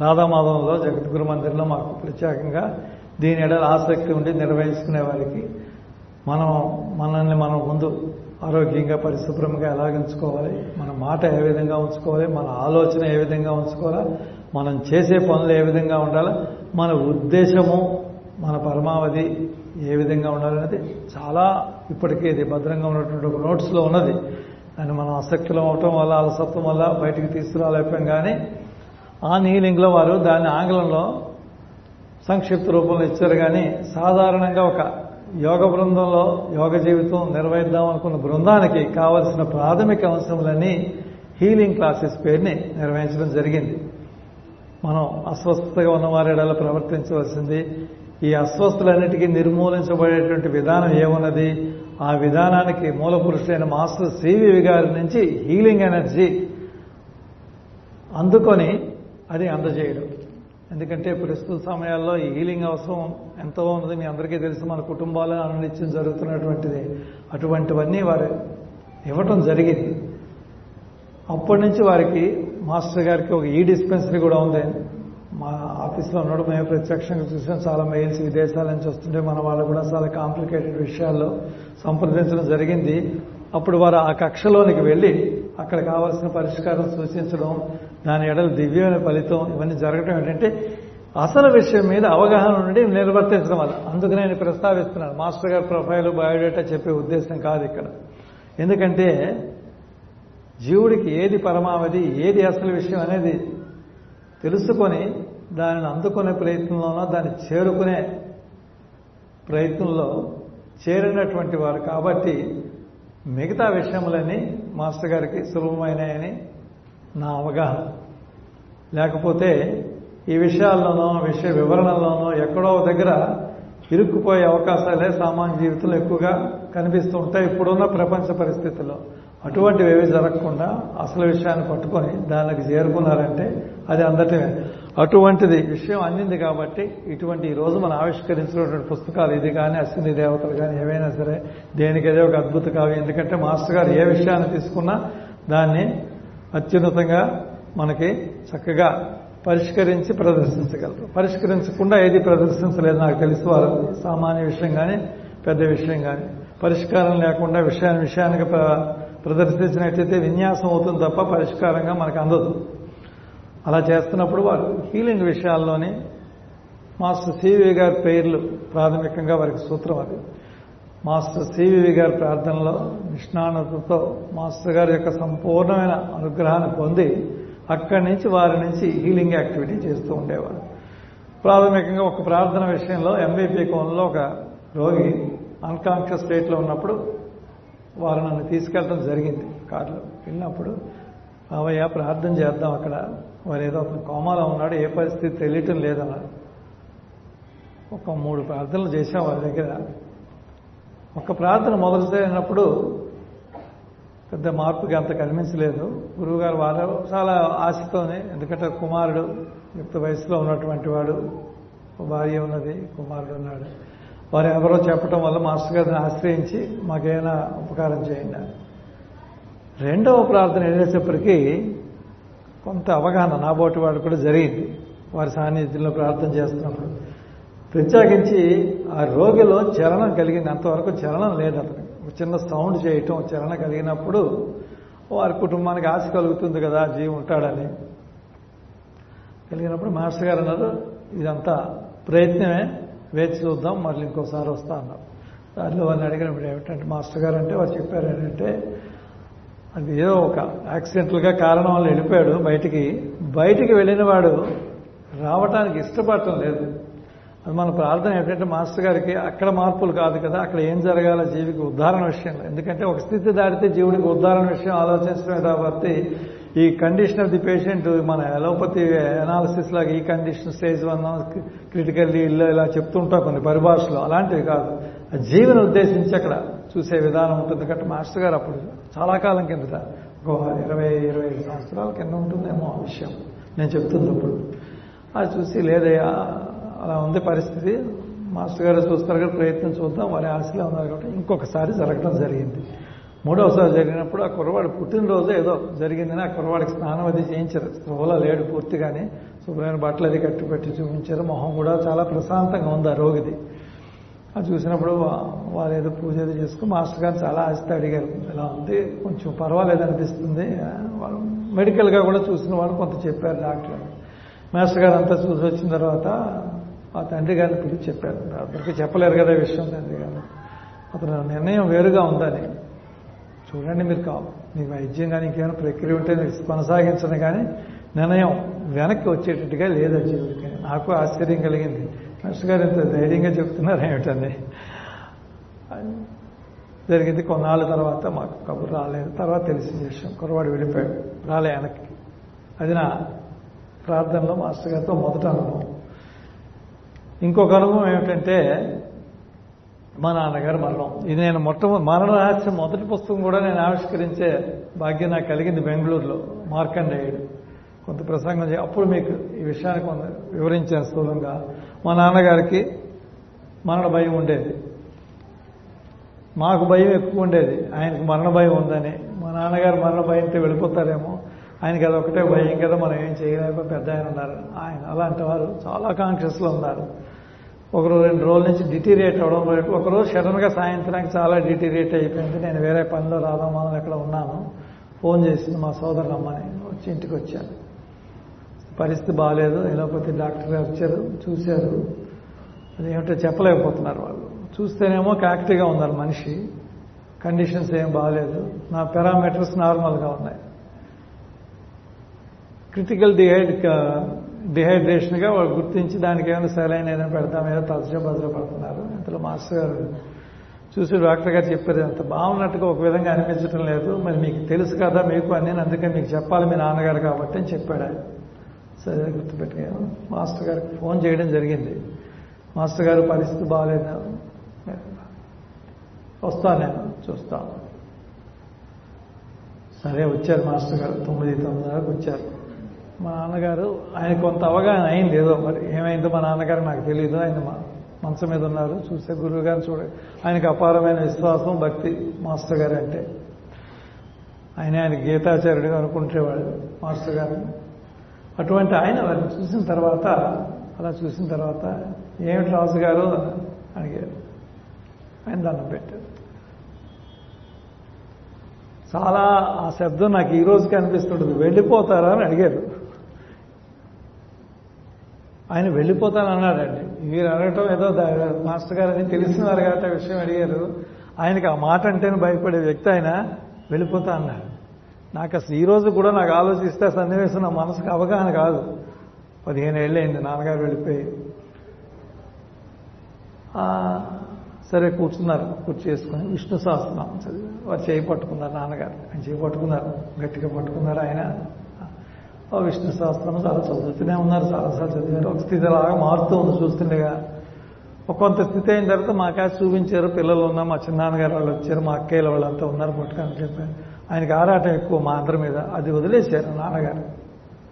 రాధామాధవంలో జగద్గురు మందిర్లో మాకు ప్రత్యేకంగా దీని ఎడల ఆసక్తి ఉండి నిర్వహించుకునే వారికి మనం మనల్ని మనం ముందు ఆరోగ్యంగా పరిశుభ్రంగా ఎలా ఉంచుకోవాలి మన మాట ఏ విధంగా ఉంచుకోవాలి మన ఆలోచన ఏ విధంగా ఉంచుకోవాలా మనం చేసే పనులు ఏ విధంగా ఉండాలి మన ఉద్దేశము మన పరమావధి ఏ విధంగా ఉండాలనేది చాలా ఇప్పటికీ ఇది భద్రంగా ఉన్నటువంటి ఒక నోట్స్లో ఉన్నది. దాన్ని మనం ఆసక్తిలో అవటం వల్ల అలసత్వం వల్ల బయటికి తీసుకురాలేకపోయాం కానీ ఆ నీలింగ్లో వారు దాన్ని ఆంగ్లంలో సంక్షిప్త రూపంలో ఇచ్చారు కానీ సాధారణంగా ఒక యోగ బృందంలో యోగ జీవితం నిర్వహిద్దాం అనుకున్న బృందానికి కావలసిన ప్రాథమిక అంశములన్నీ హీలింగ్ క్లాసెస్ పేరుని నిర్వహించడం జరిగింది. మనం అస్వస్థతగా ఉన్న వారిడలా ప్రవర్తించవలసింది. ఈ అస్వస్థలన్నిటికీ నిర్మూలించబడేటువంటి విధానం ఏమున్నది? ఆ విధానానికి మూల పురుషుడైన మాస్టర్ సివివి గారి నుంచి హీలింగ్ ఎనర్జీ అందుకొని అది అందజేయడం. ఎందుకంటే ప్రస్తుత సమయాల్లో ఈ హీలింగ్ అవసరం ఎంతో ఉన్నది మీ అందరికీ తెలుసు మన కుటుంబాలు అనునిత్యం జరుగుతున్నటువంటిది. అటువంటివన్నీ వారు ఇవ్వటం జరిగింది. అప్పటి నుంచి వారికి మాస్టర్ గారికి ఒక ఈ డిస్పెన్సరీ కూడా ఉంది. మా ఆఫీస్లో ఉన్నాడు మేము ప్రత్యక్షంగా చూసాం. చాలా మెయిల్స్ విదేశాల నుంచి వస్తుంటే మన వాళ్ళు కూడా చాలా కాంప్లికేటెడ్ విషయాల్లో సంప్రదించడం జరిగింది. అప్పుడు వారు ఆ కక్షలోనికి వెళ్ళి అక్కడ కావాల్సిన పరిష్కారం సూచించడం దాని ఎడల దివ్యమైన ఫలితం ఇవన్నీ జరగడం ఏంటంటే అసలు విషయం మీద అవగాహన నుండి నిర్వర్తించడం వల్ల అందుకు నేను ప్రస్తావిస్తున్నాను మాస్టర్ గారి ప్రొఫైల్ బయోడేటా చెప్పే ఉద్దేశం కాదు ఇక్కడ. ఎందుకంటే జీవుడికి ఏది పరమావధి ఏది అసలు విషయం అనేది తెలుసుకొని దానిని అందుకునే ప్రయత్నంలోనో దాన్ని చేరుకునే ప్రయత్నంలో చేరినటువంటి వారు కాబట్టి మిగతా విషయములన్నీ మాస్టర్ గారికి సులభమైనాయని నా అవగాహన. లేకపోతే ఈ విషయాల్లోనో విషయ వివరణలోనో ఎక్కడో దగ్గర ఇరుక్కుపోయే అవకాశాలే సామాన్య జీవితంలో ఎక్కువగా కనిపిస్తూ ఉంటాయి ఇప్పుడున్న ప్రపంచ పరిస్థితుల్లో. అటువంటివి ఏవి జరగకుండా అసలు విషయాన్ని పట్టుకొని దానికి చేరుకున్నారంటే అది అందటమే. అటువంటిది. విషయం అందింది కాబట్టి ఇటువంటి ఈ రోజు మనం ఆవిష్కరించినటువంటి పుస్తకాలు ఇది కానీ అశ్విని దేవతలు కానీ ఏవైనా సరే దేనికి ఒక అద్భుత కావ్యం. ఎందుకంటే మాస్టర్ గారు ఏ విషయాన్ని తీసుకున్నా దాన్ని అత్యున్నతంగా మనకి చక్కగా పరిష్కరించి ప్రదర్శించగలరు. పరిష్కరించకుండా ఏది ప్రదర్శించలేదు నాకు తెలుసు. వారు సామాన్య విషయం కానీ పెద్ద విషయం కానీ పరిష్కారం లేకుండా విషయాన్ని విషయానికి ప్రదర్శించినట్లయితే విన్యాసం అవుతుంది తప్ప పరిష్కారంగా మనకు అందదు. అలా చేస్తున్నప్పుడు వారు హీలింగ్ విషయాల్లోని మాస్టర్ సివి గారి పేర్లు ప్రాథమికంగా వారికి సూత్రం అది. మాస్టర్ సివి గారి ప్రార్థనలో నిష్ణానతతో మాస్టర్ గారి యొక్క సంపూర్ణమైన అనుగ్రహాన్ని పొంది అక్కడి నుంచి వారి నుంచి హీలింగ్ యాక్టివిటీ చేస్తూ ఉండేవారు. ప్రాథమికంగా ఒక ప్రార్థన విషయంలో ఎంబీపీ కోణంలో ఒక రోగి అన్కాన్షియస్ స్టేట్లో ఉన్నప్పుడు వారు నన్ను తీసుకెళ్ళడం జరిగింది. కారులో వెళ్ళినప్పుడు అవయ్య ప్రార్థన చేద్దాం అక్కడ. వారు ఏదో అతను కోమాలో ఉన్నాడు ఏ పరిస్థితి తెలియటం లేదన్నారు ఒక మూడు ప్రార్థనలు చేశాం వారి దగ్గర. ఒక ప్రార్థన మొదలుసారి అయినప్పుడు పెద్ద మార్పుకి అంత కనిపించలేదు. గురువుగారు వారు చాలా ఆశతోనే ఎందుకంటే కుమారుడు యుక్త వయసులో ఉన్నటువంటి వాడు భార్య ఉన్నది కుమారుడు ఉన్నాడు. వారు ఎవరో చెప్పడం వల్ల మాస్టర్ గారిని ఆశ్రయించి మాకేమైనా ఉపకారం చేయండి రెండవ ప్రార్థన వెళ్ళేటప్పటికీ కొంత అవగాహన నాబోటి వాళ్ళు కూడా జరిగింది. వారి సాన్నిధ్యంలో ప్రార్థన చేస్తున్నప్పుడు ప్రత్యేకించి ఆ రోగిలో చలనం కలిగింది అంతవరకు చలనం లేదు అతనికి. ఒక చిన్న సౌండ్ చేయటం చలన కలిగినప్పుడు వారి కుటుంబానికి ఆశ కలుగుతుంది కదా జీవి ఉంటాడని. కలిగినప్పుడు మాస్టర్ గారు అన్నారు ఇదంతా ప్రయత్నమే వేచి చూద్దాం మళ్ళీ ఇంకోసారి వస్తా అన్నారు. దానిలో వారిని అడిగినప్పుడు ఏమిటంటే మాస్టర్ గారు అంటే వారు చెప్పారు ఏంటంటే అది ఏదో ఒక యాక్సిడెంటల్గా కారణం వల్ల వెళ్ళిపోయాడు బయటికి. బయటికి వెళ్ళిన వాడు రావటానికి ఇష్టపడటం లేదు. అది మన ప్రార్థన ఏంటంటే మాస్టర్ గారికి అక్కడ మార్పులు కాదు కదా అక్కడ ఏం జరగాల జీవికి ఉద్ధారణ విషయంలో ఎందుకంటే ఒక స్థితి దాటితే జీవుడికి ఉద్ధారణ విషయం ఆలోచించడమే కాబట్టి ఈ కండిషన్ ఆఫ్ ది పేషెంట్ మన ఎలోపతి అనాలిసిస్ లాగా ఈ కండిషన్ స్టేజ్ వన్ క్రిటికల్లీ ఇల్లు ఇలా చెప్తుంటాం కొన్ని పరిభాషలు. అలాంటివి కాదు. జీవిని ఉద్దేశించి అక్కడ చూసే విధానం ఉంటుంది. కాబట్టి మాస్టర్ గారు అప్పుడు చాలా కాలం కిందట ఒక ఇరవై ఇరవై ఐదు సంవత్సరాల కింద ఉంటుందేమో ఆ విషయం. నేను చెప్తున్నప్పుడు. అది చూసి లేదయ్యా అలా ఉంది పరిస్థితి. మాస్టర్ గారు చూస్తారు కదా ప్రయత్నం చూద్దాం వారి ఆశలో ఉన్నారు కాబట్టి ఇంకొకసారి జరగడం జరిగింది. మూడవసారి జరిగినప్పుడు ఆ కుర్రవాడు పుట్టినరోజు ఏదో జరిగిందని ఆ కుర్రవాడికి స్నానం అది చేయించారు. స్పృహలో లేడు పూర్తిగానే. శుభ్రమైన బట్టలు అది కట్టి పెట్టి చూపించారు. మొహం కూడా చాలా ప్రశాంతంగా ఉంది ఆ రోగిది. అది చూసినప్పుడు వాళ్ళు ఏదో పూజ ఏదో చేసుకుని మాస్టర్ గారు చాలా ఆశతో అడిగారు. ఇలా ఉంది? కొంచెం పర్వాలేదు అనిపిస్తుంది. వాళ్ళు మెడికల్గా కూడా చూసిన వాళ్ళు కొంత చెప్పారు డాక్టర్. మాస్టర్ గారు అంతా చూసి వచ్చిన తర్వాత ఆ తండ్రి గారిని పిలిచి చెప్పారు. అందరికీ చెప్పలేరు కదా విషయం తండ్రి గారు. అతను నిర్ణయం వేరుగా ఉందని. చూడండి మీరు కావు మీ వైద్యం కానీ ఇంకేమైనా ప్రక్రియ ఉంటే మీరు కొనసాగించండి కానీ నిర్ణయం వెనక్కి వచ్చేటట్టుగా లేదు జీవుడికి. నాకు ఆశ్చర్యం కలిగింది. నర్సు గారు ఇంత ధైర్యంగా చెప్తున్నారు ఏమిటని. జరిగింది కొన్నాళ్ళ తర్వాత మాకు కబురు రాలేదు. తర్వాత తెలిసిన విషయం. కురవాడు వెళ్ళిపోయాడు. రాలే వెనక్కి. అది నా ప్రార్థనలో మాస్టర్ గారితో మొదట అనుభవం. ఇంకొక అనుభవం ఏమిటంటే మా నాన్నగారు మరణం. ఇది నేను మొట్టమొదటి మరణ రహస్యం మొదటి పుస్తకం కూడా నేను ఆవిష్కరించే భాగ్యం నాకు కలిగింది బెంగళూరులో. మార్కండేయుడు. కొంత ప్రసంగం చే అప్పుడు మీకు ఈ విషయాన్ని కొంత వివరించాను స్థూలంగా. మా నాన్నగారికి మరణ భయం ఉండేది. మాకు భయం ఎక్కువ ఉండేది. ఆయనకు మరణ భయం ఉందని. మా నాన్నగారు మరణ భయంతో వెళ్ళిపోతారేమో. ఆయనకి అదొకటే భయం కదా మనం ఏం చేయలేక పెద్ద ఆయన ఉన్నారు. ఆయన అలాంటి వారు చాలా కాన్షియస్లో ఉన్నారు. ఒకరోజు రెండు రోజుల నుంచి డిటీరియేట్ అవ్వడం ఒకరోజు సడన్గా సాయంత్రానికి చాలా డిటీరియేట్ అయిపోయింది. నేను వేరే పనిలో రాధామాలను ఎక్కడ ఉన్నాను. ఫోన్ చేసింది మా సోదరులమ్మని వచ్చి ఇంటికి వచ్చాను. పరిస్థితి బాగాలేదు ఎలోపతి డాక్టర్ గారు వచ్చారు చూశారు. అదేమిటో చెప్పలేకపోతున్నారు వాళ్ళు. చూస్తేనేమో యాక్టివ్గా ఉన్నారు మనిషి. కండిషన్స్ ఏం బాగాలేదు నా పారామీటర్స్ నార్మల్గా ఉన్నాయి. క్రిటికల్ డిహైడ్ డిహైడ్రేషన్గా వాళ్ళు గుర్తించి దానికి ఏమైనా సరైన ఏదైనా పెడతాం ఏదో తరచుగా భద్రపడుతున్నారు ఇంతలో మాస్టర్ గారు చూసి డాక్టర్ గారు చెప్పారు అంత బాగున్నట్టుగా ఒక విధంగా అనిపించడం లేదు. మరి మీకు తెలుసు కదా మీకు అని అందుకే మీకు చెప్పాలి మీ నాన్నగారు కాబట్టి అని చెప్పాడు ఆయన. సరే గుర్తుపెట్టుకో. మాస్టర్ గారికి ఫోన్ చేయడం జరిగింది. మాస్టర్ గారు పరిస్థితి బాగాలేదు. వస్తాను నేను చూస్తాను. సరే వచ్చారు మాస్టర్ గారు. తొమ్మిది తొమ్మిదిన్నరకు వచ్చారు. మా నాన్నగారు ఆయన కొంత అవగాహన అయింది ఏదో మరి ఏమైందో మా నాన్నగారు నాకు తెలియదు ఆయన మా మంచం మీద ఉన్నారు. చూస్తే గురువు గారిని చూడ ఆయనకు అపారమైన విశ్వాసం భక్తి మాస్టర్ గారు అంటే ఆయన ఆయన గీతాచార్యుడిగా అనుకుంటేవాడు మాస్టర్ గారు. అటువంటి ఆయన వారిని చూసిన తర్వాత అలా చూసిన తర్వాత ఏమిటి రాజు గారు అడిగారు. ఆయన దండం పెట్టారు. చాలా ఆ శబ్దం నాకు ఈ రోజుకి అనిపిస్తుంటుంది. వెళ్ళిపోతారా? అని అడిగారు. ఆయన వెళ్ళిపోతానన్నాడండి. మీరు అడగటం ఏదో మాస్టర్ గారు అని తెలిసినారు కాబట్టి ఆ విషయం అడిగారు. ఆయనకి ఆ మాట అంటేనే భయపడే వ్యక్తి ఆయన. వెళ్ళిపోతా అన్నాడు. నాకు అసలు ఈ రోజు కూడా నాకు ఆలోచిస్తే సన్నివేశం నా మనసుకు అవగాహన కాదు. పదిహేను ఏళ్ళైంది నాన్నగారు వెళ్ళిపోయి. సరే కూర్చున్నారు కూర్చు చేసుకుని విష్ణు సహస్రం చదివి వారు చేయి పట్టుకున్నారు నాన్నగారు. ఆయన చేయి పట్టుకున్నారు గట్టిగా పట్టుకున్నారు ఆయన. విష్ణు సహస్రం చాలా చదువుతూనే ఉన్నారు చాలాసార్లు చదివారు. ఒక స్థితి లాగా మారుతూ ఉంది చూస్తుండగా. ఒక కొంత స్థితి అయిన తర్వాత మా కాసి చూపించారు పిల్లలు ఉన్నా మా చిన్నాన్నగారు వాళ్ళు వచ్చారు మా అక్కయ్యల వాళ్ళంతా ఉన్నారు పట్టుకని చెప్పారు. ఆయనకి ఆరాటం ఎక్కువ మా అందరి మీద. అది వదిలేశారు నాన్నగారు.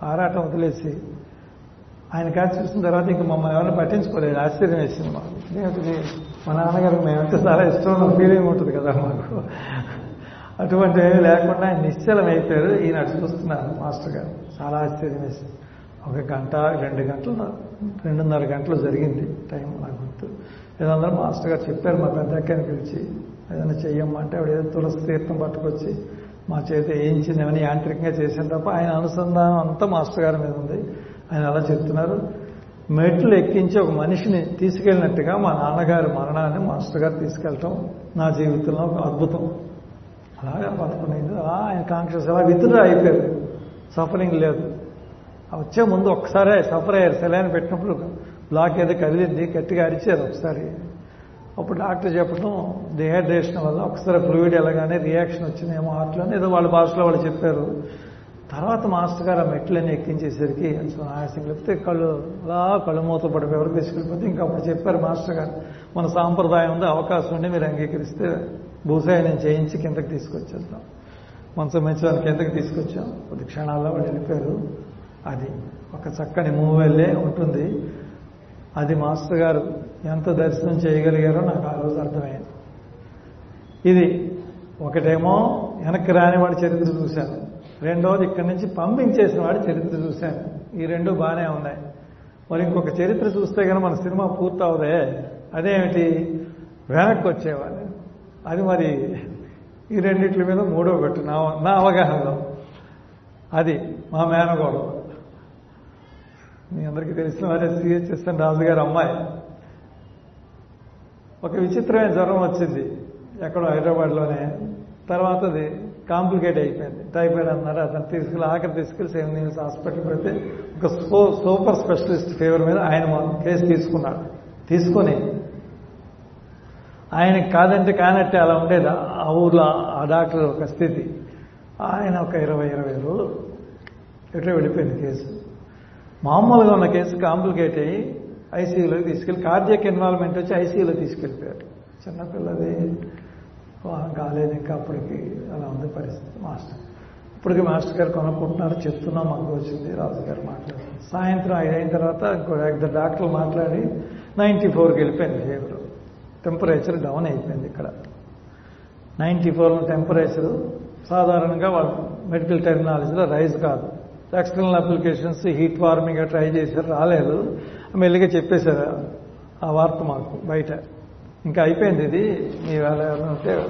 ఆరాటం వదిలేసి ఆయన కాదు చూసిన తర్వాత ఇంకా మమ్మల్ని ఎవరిని పట్టించుకోలేదు. ఆశ్చర్యం వేసింది మాకు ఏమిటిది మా నాన్నగారు మేమంటే చాలా ఇష్టం ఫీలింగ్ ఉంటుంది కదా మాకు. అటువంటి ఏమీ లేకుండా ఆయన నిశ్చలం అయిపోయారు ఈయన చూస్తున్నారు మాస్టర్ గారు. చాలా ఆశ్చర్యం వేసింది ఒక గంట రెండు గంటలు రెండున్నర గంటలు జరిగింది టైం నాకు గుర్తు. ఏదన్నా మాస్టర్ గారు చెప్పారు మా పెద్ద అక్కని పిలిచి ఏదైనా చెయ్యమ్మంటే ఆవిడ ఏదో తులసి తీర్థం పట్టుకొచ్చి మా చేత వేయించింది యాంత్రికంగా చేసిన తప్ప ఆయన అనుసంధానం అంతా మాస్టర్ గారి మీద ఉంది. ఆయన అలా చెప్తున్నారు. మెట్లు ఎక్కించి ఒక మనిషిని తీసుకెళ్ళినట్టుగా మా నాన్నగారి మరణాన్ని మాస్టర్ గారు తీసుకెళ్ళటం నా జీవితంలో ఒక అద్భుతం. అలాగే పదకొండైంది అలా ఆయన కాంక్షస్ అలా విత్డ్రా అయిపోయారు. సఫరింగ్ లేదు. వచ్చే ముందు ఒక్కసారే సఫర్ అయ్యారు. సెలైన్ పెట్టినప్పుడు బ్లాక్ ఏదో కదిలింది గట్టిగా అరిచారు ఒకసారి. అప్పుడు డాక్టర్ చెప్పడం డిహైడ్రేషన్ వల్ల ఒకసారి ఫ్లూయిడ్ ఎలాగానే రియాక్షన్ వచ్చిందేమో హార్ట్లోనే ఏదో వాళ్ళ భాషలో వాళ్ళు చెప్పారు. తర్వాత మాస్టర్ గారు ఆ మెట్లన్నీ ఎక్కించేసరికి ఆయాసం లేకపోతే కళ్ళు అలా కళ్ళు మూత పడిపోయి ఎవరు తీసుకెళ్ళిపోతే ఇంకా అప్పుడు చెప్పారు మాస్టర్ గారు మన సాంప్రదాయం ఉంది అవకాశం ఉండి మీరు అంగీకరిస్తే భూసాయనం చేయించి కిందకి తీసుకొచ్చేద్దాం. మనసు మంచి కిందకి తీసుకొచ్చాం. కొద్ది క్షణాల్లో వాళ్ళు వెళ్ళిపోయారు. అది ఒక చక్కని మూవెల్లే ఉంటుంది. అది మాస్టర్ గారు ఎంత దర్శనం చేయగలిగారో నాకు ఆ రోజు అర్థమైంది. ఇది ఒకటేమో వెనక్కి రాని వాడి చరిత్ర చూశాను. రెండోది ఇక్కడి నుంచి పంపించేసిన వాడి చరిత్ర చూశాను. ఈ రెండు బాగానే ఉన్నాయి. మరి ఇంకొక చరిత్ర చూస్తే కనుక మన సినిమా పూర్తవుదే. అదేమిటి? వెనక్కి వచ్చేవాళ్ళు. అది మరి ఈ రెండిట్ల మీద మూడో పెట్టు నా నా అవగాహనలో. అది మా మేనగోడు. మీ అందరికీ తెలిసిన వారే సిహెచ్ఎస్ఎన్ రాజు గారి అమ్మాయి. ఒక విచిత్రమైన జ్వరం వచ్చింది. ఎక్కడో హైదరాబాద్లోనే. తర్వాత అది కాంప్లికేట్ అయిపోయింది. టైఫాయిడ్ అన్నారు. అతను తీసుకెళ్ళి ఆఖరి తీసుకెళ్ళి సెవెన్ నీల్స్ హాస్పిటల్ పెడితే ఒక సో సూపర్ స్పెషలిస్ట్ ఫీవర్ మీద ఆయన కేసు తీసుకున్నాడు. తీసుకొని ఆయనకి కాదంటే కానట్టే అలా ఉండేది. ఆ ఊర్లో ఆ డాక్టర్ ఒక స్థితి. ఆయన ఒక ఇరవై ఇరవై రోజులు ఎటో వెళ్ళిపోయింది కేసు? మామూలుగా ఉన్న కేసు కాంప్లికేట్ అయ్యి ఐసీయూలోకి తీసుకెళ్ళి కార్డియక్ ఇన్వాల్వ్మెంట్ వచ్చి ఐసీయూలో తీసుకెళ్ళిపోయారు చిన్నపిల్లది కాలేదు ఇంకా అప్పటికి అలా ఉంది పరిస్థితి. మాస్టర్ ఇప్పటికి మాస్టర్ గారు కొనుక్కుంటున్నారు చెప్తున్నాం మాకు వచ్చింది రాజు గారు మాట్లాడారు సాయంత్రం ఐదు అయిన తర్వాత ఇంకో ఇద్దరు డాక్టర్లు మాట్లాడి నైంటీ ఫోర్కి వెళ్ళిపోయింది ఫీవర్ టెంపరేచర్ డౌన్ అయిపోయింది ఇక్కడ. నైంటీ ఫోర్ టెంపరేచర్ సాధారణంగా వాళ్ళు మెడికల్ టెక్నాలజీలో రైజ్ కాదు. External applications heat warming try చేశారు రాలేదు. మెల్లిగా చెప్పేశారు ఆ వార్త మాకు బయట. ఇంకా అయిపోయింది ఇది. మీ వేళ ఎవరైనా ఉంటే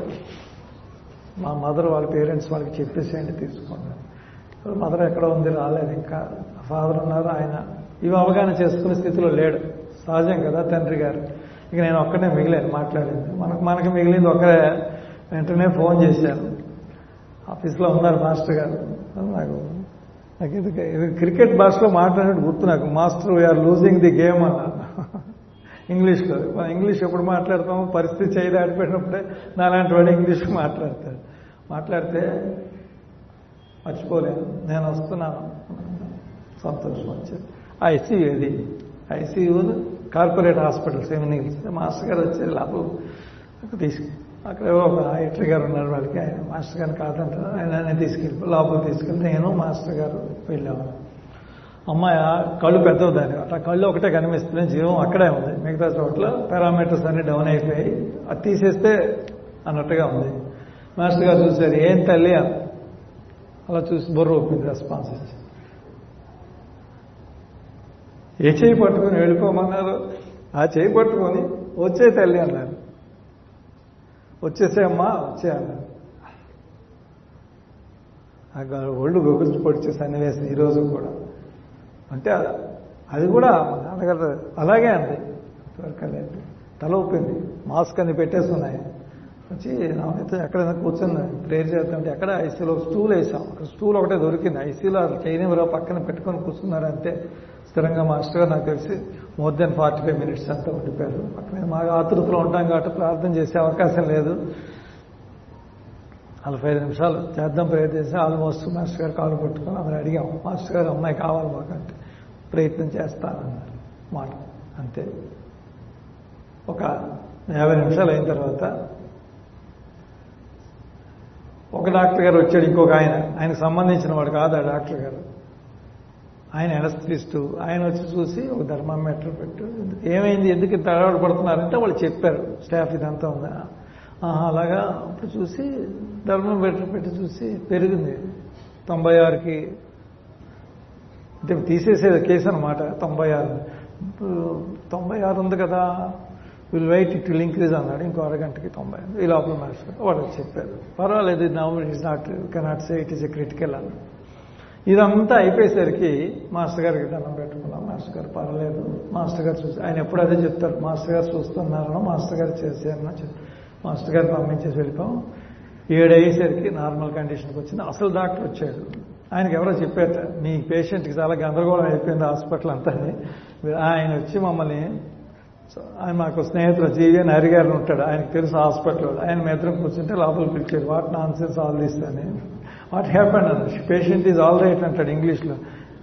మా మదర్ వాళ్ళ పేరెంట్స్ వాళ్ళకి చెప్పేసేయండి తీసుకోండి. మదర్ ఎక్కడ ఉంది రాలేదు. ఇంకా ఫాదర్ ఉన్నారు ఆయన ఇవి అవగాహన చేసుకునే స్థితిలో లేడు. సహజం కదా తండ్రి గారు. ఇక నేను ఒక్కనే మిగిలాను మాట్లాడింది. మనకు మనకు మిగిలింది ఒకరే వెంటనే ఫోన్ చేశాను. ఆఫీస్లో ఉన్నారు మాస్టర్ గారు. నాకు నాకు క్రికెట్ భాషలో మాట్లాడినట్టు గుర్తు నాకు. Master we are losing the game అన్నారు ఇంగ్లీష్లో మనం ఇంగ్లీష్ ఎప్పుడు మాట్లాడతామో పరిస్థితి చేయి దాటిపోయినప్పుడే నాలాంటి వాడు ఇంగ్లీష్ మాట్లాడతాడు. మాట్లాడితే మర్చిపోలేను. నేను వస్తున్నాను. సంతోషం వచ్చేది. ఐసీయూ ఇది ఐసీయూ కార్పొరేట్ హాస్పిటల్ ఏమి హిల్స్ మాస్టర్ గారు వచ్చేది లోపల తీసుకు. అక్కడ ఒక ఎట్రి గారు ఉన్నారు వాళ్ళకి. ఆయన మాస్టర్ గారిని కాదంటారు. ఆయన తీసుకెళ్ళి లోపల తీసుకెళ్ళి నేను మాస్టర్ గారు వెళ్ళాము అమ్మాయి కళ్ళు పెద్దవి దాని అట్లా కళ్ళు ఒకటే కనిపిస్తుంది జీవం అక్కడే ఉంది. మిగతా చోట్ల పారామీటర్స్ అన్ని డౌన్ అయిపోయి అది తీసేస్తే అన్నట్టుగా ఉంది. మాస్టర్ గారు చూశారు ఏం తల్లి? అలా చూసి బుర్ర ఒప్పింది రెస్పాన్స్ ఇచ్చి ఏ చేయి పట్టుకొని వెళ్ళిపోమన్నారు? ఆ చేయి పట్టుకొని వచ్చే తల్లి అన్నారు. వచ్చేసేమ్మా వచ్చేయాలి అన్నారు ఒళ్ళు గొగుల్చి పొడిచే సన్నివేశం ఈరోజు కూడా. అంటే అది కూడా నాన్నగారు అలాగే అండి. లేదు తల ఊపింది. మాస్క్ అని పెట్టేస్తున్నాయి వచ్చి నామైతే ఎక్కడైనా కూర్చుంది. ప్రేయర్ చేద్దామంటే ఎక్కడ? ఐసీలో స్టూల్ వేసాం. అక్కడ స్టూల్ ఒకటే దొరికింది. ఐసీలో చైనీవరో పక్కన పెట్టుకొని కూర్చున్నారు అంతే స్థిరంగా మాస్టర్ గారు నాకు తెలిసి more than forty five minutes అంతా ఉండిపోయారు. పక్కన మా ఆతృతలో ఉంటాం కాబట్టి ప్రార్థన చేసే అవకాశం లేదు. నలభై ఐదు నిమిషాలు చేద్దాం ప్రయత్నిస్తే ఆల్మోస్ట్ మాస్టర్ గారు కాలు కొట్టుకొని అతను అడిగాం మాస్టర్ గారు అమ్మాయి కావాలి మాకంటే ప్రయత్నం చేస్తానన్నారు మాట. అంతే. ఒక యాభై నిమిషాలు అయిన తర్వాత ఒక డాక్టర్ గారు వచ్చాడు ఇంకొక ఆయన. ఆయనకు సంబంధించిన వాడు కాదు ఆ డాక్టర్ గారు. ఆయన ఎనస్థిస్టు ఆయన వచ్చి చూసి ఒక ధర్మామీటర్ పెట్టు. ఏమైంది? ఎందుకు ఇంత అలవాటు పడుతున్నారంటే వాళ్ళు చెప్పారు. స్టాఫ్ ఇదంతా ఉందా. అలాగా అప్పుడు చూసి ధర్మమీటర్ పెట్టి చూసి పెరిగింది. తొంభై ఆరుకి అంటే తీసేసేది కేసు అనమాట తొంభై ఆరు తొంభై ఆరు ఉంది కదా. Will wait it will increase అన్నాడు. ఇంకో అరగంటకి తొంభై ఈ లోపల మనిషి వాళ్ళు చెప్పారు. పర్వాలేదు now it is not cannot say it is a critical అన్న ఇదంతా అయిపోయేసరికి మాస్టర్ గారికి దండం పెట్టుకున్నాం. మాస్టర్ గారు పర్వాలేదు. మాస్టర్ గారు చూసి ఆయన ఎప్పుడు అదే చెప్తారు. మాస్టర్ గారు చూస్తున్నారనో మాస్టర్ గారు చేశారనో మాస్టర్ గారు పంపించేసి వెళ్ళిపోం. ఏడు అయ్యేసరికి నార్మల్ కండిషన్కి వచ్చింది. అసలు డాక్టర్ వచ్చాడు. ఆయనకి ఎవరో చెప్పారు మీ పేషెంట్కి చాలా గందరగోళం అయిపోయింది హాస్పిటల్ అంతా ఆయన వచ్చి మమ్మల్ని ఆయన మాకు స్నేహితులు జీవన్ హరి ఉంటాడు. ఆయనకు తెలుసు హాస్పిటల్ ఆయన మెద్దరం కూర్చుంటే లోపల పిలిచాడు వాట్ నాన్సెన్స్ ఆల్ దిస్ అని. What happen patient is all right అంటాడు ఇంగ్లీష్లో.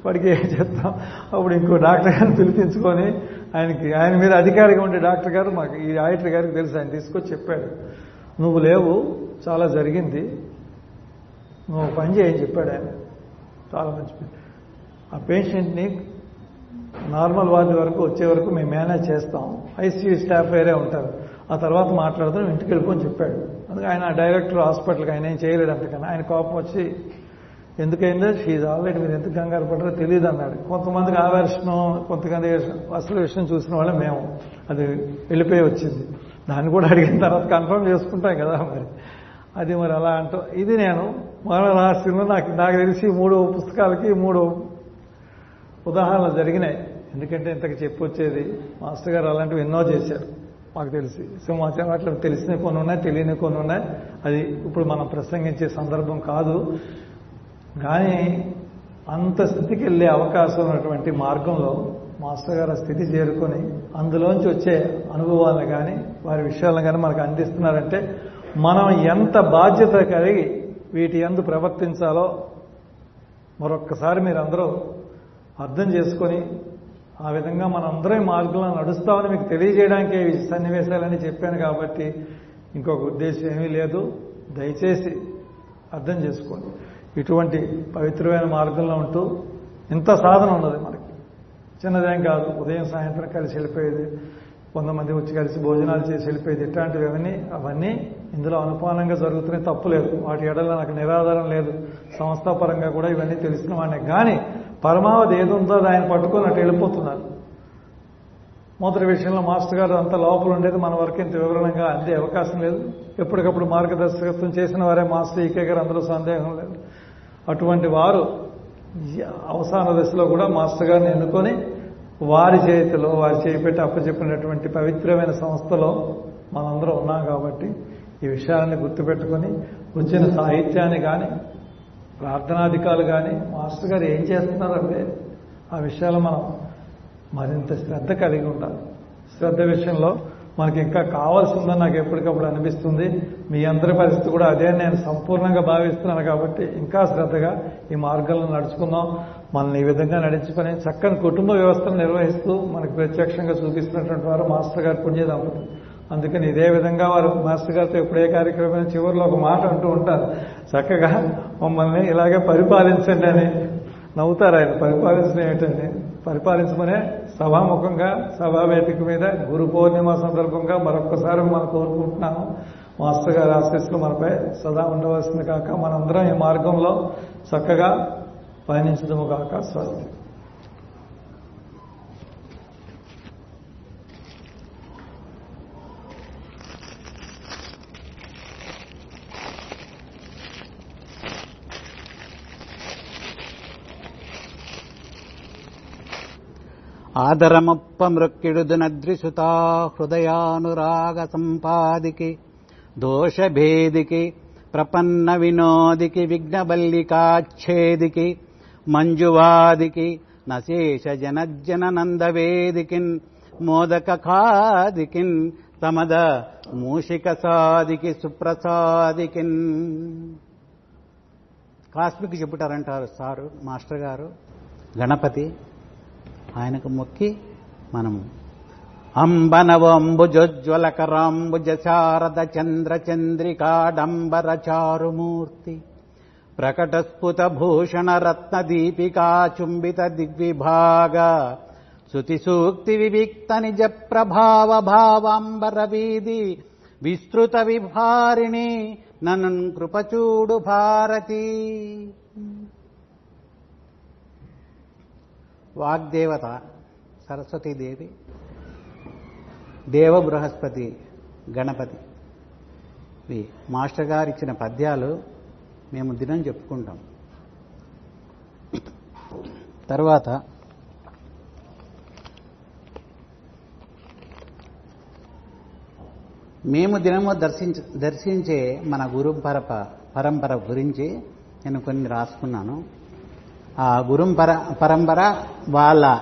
వాడికి ఏం చెప్తాం? అప్పుడు ఇంకో డాక్టర్ గారిని పిలిపించుకొని ఆయనకి ఆయన మీద అధికారిగా ఉండే డాక్టర్ గారు మాకు ఈ ఆడిటర్ గారికి తెలుసు ఆయన తీసుకొచ్చి చెప్పాడు. నువ్వు లేవు చాలా జరిగింది. నువ్వు పని చేయని చెప్పాడు ఆయన. చాలా మంచి ఆ పేషెంట్ని నార్మల్ వార్డు వరకు వచ్చే వరకు మేము మేనేజ్ చేస్తాం ఐసీయూ స్టాఫ్ వేరే ఉంటారు. ఆ తర్వాత మాట్లాడుతూ ఇంటికి వెళ్ళిపోని చెప్పాడు. అందుకే ఆయన డైరెక్టర్ హాస్పిటల్కి ఆయన ఏం చేయలేడు అంతకన్నా. ఆయన కోపం వచ్చి ఎందుకైందో? షీజ్ ఆల్రెడీ మీరు ఎందుకు కంగారు పడ్డారో తెలియదు అన్నాడు. కొంతమందికి ఆవర్షణం కొంతమంది అసలు విషయం చూసిన వాళ్ళే మేము. అది వెళ్ళిపోయి వచ్చింది. దాన్ని కూడా అడిగిన తర్వాత కన్ఫర్మ్ చేసుకుంటాం కదా మరి. అది మరి అలా అంటూ ఇది నేను మన రహస్యంలో నాకు నాకు తెలిసి మూడు పుస్తకాలకి మూడు ఉదాహరణలు జరిగినాయి. ఎందుకంటే ఇంతకు చెప్పొచ్చేది మాస్టర్ గారు అలాంటివి ఎన్నో చేశారు. మాకు తెలిసి. సింహాచలం అట్లా తెలిసిన కొన్ని ఉన్నాయి తెలియని కొన్ని ఉన్నాయి. అది ఇప్పుడు మనం ప్రసంగించే సందర్భం కాదు. కానీ అంత స్థితికి వెళ్ళే అవకాశం ఉన్నటువంటి మార్గంలో మాస్టర్ గారు ఆ స్థితి చేరుకొని అందులోంచి వచ్చే అనుభవాలను కానీ వారి విషయాలను కానీ మనకు అందిస్తున్నారంటే మనం ఎంత బాధ్యత కలిగి వీటి ఎందు ప్రవర్తించాలో మరొక్కసారి మీరందరూ అర్థం చేసుకొని ఆ విధంగా మనం అందరం ఈ మార్గంలో నడుస్తామని మీకు తెలియజేయడానికి ఈ సన్నివేశాలని చెప్పాను కాబట్టి ఇంకొక ఉద్దేశం ఏమీ లేదు. దయచేసి అర్థం చేసుకోండి. ఇటువంటి పవిత్రమైన మార్గంలో ఉంటూ ఇంత సాధన ఉన్నది మనకి. చిన్నదేం కాదు. ఉదయం సాయంత్రం కలిసి వెళ్ళిపోయేది. కొంతమంది వచ్చి కలిసి భోజనాలు చేసి వెళ్ళిపోయేది. ఇట్లాంటివి అవన్నీ అవన్నీ ఇందులో అనుపానంగా జరుగుతున్నాయి తప్పు లేదు. వాటి ఎడల నాకు నిరాధారం లేదు. సంస్థాపరంగా కూడా ఇవన్నీ తెలిసిన వాడిని. కానీ పరమావధి ఏది ఉందో ఆయన పట్టుకొని అటు వెళ్ళిపోతున్నారు. మొదటి విషయంలో మాస్టర్ గారు అంత లోపల ఉండేది మన వరకు ఇంత వివరణంగా అందే అవకాశం లేదు. ఎప్పటికప్పుడు మార్గదర్శకత్వం చేసిన వారే మాస్టర్ ఈకే గారు అందులో సందేహం లేదు. అటువంటి వారు అవసాన దశలో కూడా మాస్టర్ గారిని ఎన్నుకొని వారి చేతిలో వారి చేపెట్టి అప్పచెప్పినటువంటి పవిత్రమైన సంస్థలో మనందరం ఉన్నాం కాబట్టి ఈ విషయాన్ని గుర్తుపెట్టుకొని వచ్చిన సాహిత్యాన్ని కానీ ప్రార్థనాధికారులు కానీ మాస్టర్ గారు ఏం చేస్తున్నారంటే ఆ విషయాలు మనం మరింత శ్రద్ధ కలిగి ఉండాలి. శ్రద్ధ విషయంలో మనకి ఇంకా కావాల్సిందని నాకు ఎప్పటికప్పుడు అనిపిస్తుంది. మీ అందరి పరిస్థితి కూడా అదే నేను సంపూర్ణంగా భావిస్తున్నాను కాబట్టి ఇంకా శ్రద్ధగా ఈ మార్గంలో నడుచుకుందాం. మనల్ని ఈ విధంగా నడుచుకొని చక్కని కుటుంబ వ్యవస్థను నిర్వహిస్తూ మనకు ప్రత్యక్షంగా చూపిస్తున్నటువంటి వారు మాస్టర్ గారు పుణ్య దంపతులు అందుకని ఇదే విధంగా వారు మాస్టర్ గారితో ఎప్పుడే కార్యక్రమం చివరిలో ఒక మాట అంటూ ఉంటారు. చక్కగా మమ్మల్ని ఇలాగే పరిపాలించండి అని నవ్వుతారు ఆయన. పరిపాలించడం ఏమిటని పరిపాలించమనే సభాముఖంగా సభావేదిక మీద గురు పౌర్ణిమ సందర్భంగా మరొక్కసారి మనం కోరుకుంటున్నాము. మాస్టర్ గారి ఆశీస్సులు మనపై సదా ఉండవలసింది కాక మనందరం ఈ మార్గంలో చక్కగా పయనించడము కాక స్వస్తి ఆదరమప్ప మృక్కిడుదునద్రిసుతా హృదయానురాగ సంపాదికి దోషభేదికి ప్రపన్న వినోదికి విఘ్నబల్లికాచ్ఛేదికి మంజువాదికి నశేష జనజ్జన నందవేదికిన్ మోదక ఖాదికిన్ తమద మూషిక సాదికి సుప్రసాదికిన్. కాస్మిక్ చెప్పుటారంటారు సారు మాస్టర్ గారు గణపతి. ఆయనకు మొక్కి మనము. అంబనవంబుజోజ్వలకరాంబుజ శారద చంద్ర చంద్రికాడంబర చారుమూర్తి ప్రకటస్ఫుత భూషణ రత్న దీపికా చుంబిత దిగ్విభాగ శృతి సూక్తి వివిక్త నిజ ప్రభావ భావాంబర వీధి విస్తృత విభారిణి నన్ను కృపచూడు భారతీ. వాగ్దేవత సరస్వతీదేవి దేవ బృహస్పతి గణపతి. ఇవి మాస్టర్ గారు ఇచ్చిన పద్యాలు మేము దినం చెప్పుకుంటాం. తర్వాత మేము దినము దర్శించ దర్శించే మన గురు పరప పరంపర గురించి నేను కొన్ని రాసుకున్నాను. ఆ గురుం పర పరంపర వాళ్ళ.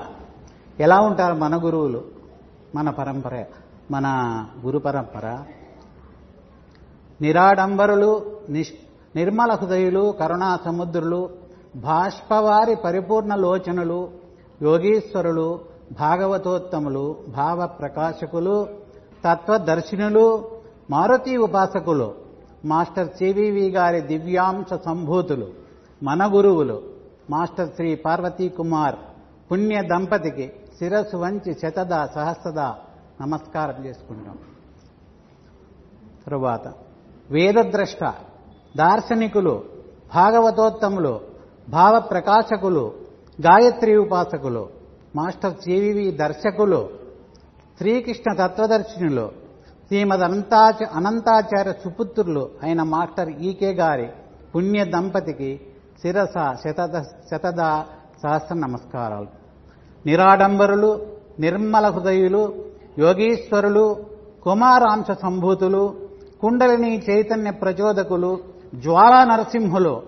ఎలా ఉంటారు మన గురువులు? మన పరంపర మన గురు పరంపర. నిరాడంబరులు నిష్ నిర్మల హృదయులు కరుణా సముద్రులు బాష్పవారి పరిపూర్ణ లోచనలు యోగీశ్వరులు భాగవతోత్తములు భావ ప్రకాశకులు తత్వదర్శినులు మారుతి ఉపాసకులు మాస్టర్ సివివి గారి దివ్యాంశ సంభూతులు మన గురువులు. మాస్టర్ శ్రీ పార్వతీ కుమార్ పుణ్య దంపతికి శిరస్సు వంచి శతద సహస్రద నమస్కారం చేసుకుంటాం. తరువాత వేదద్రష్ట దార్శనికులు భాగవతోత్తములు భావ ప్రకాశకులు గాయత్రి ఉపాసకులు మాస్టర్ సివివి దర్శకులు శ్రీకృష్ణ తత్వదర్శినులు శ్రీమద్ అనంతాచ అనంతాచార్య సుపుత్రులు అయిన మాస్టర్ ఈకే గారి పుణ్య దంపతికి శిరస శతద శతద సహస్ర నమస్కారాలు. నిరాడంబరులు నిర్మల హృదయులు యోగీశ్వరులు కుమారాంశ సంభూతులు కుండలిని చైతన్య ప్రచోదకులు జ్వాలా నరసింహులు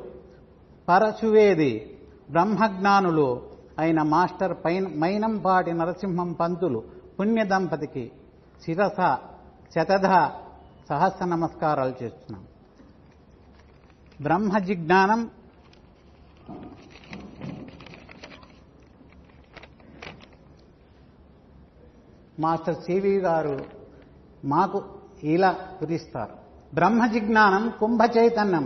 పరశువేది బ్రహ్మజ్ఞానులు అయిన మాస్టర్ పైన మైనంపాటి నరసింహం పంతులు పుణ్య దంపతికి శిరస శతధ సహస్ర నమస్కారాలు చేస్తున్నాం. బ్రహ్మ జిజ్ఞానం మాస్టర్ సివి గారు మాకు ఇలా కుదిస్తారు బ్రహ్మ జిజ్ఞానం కుంభ చైతన్యం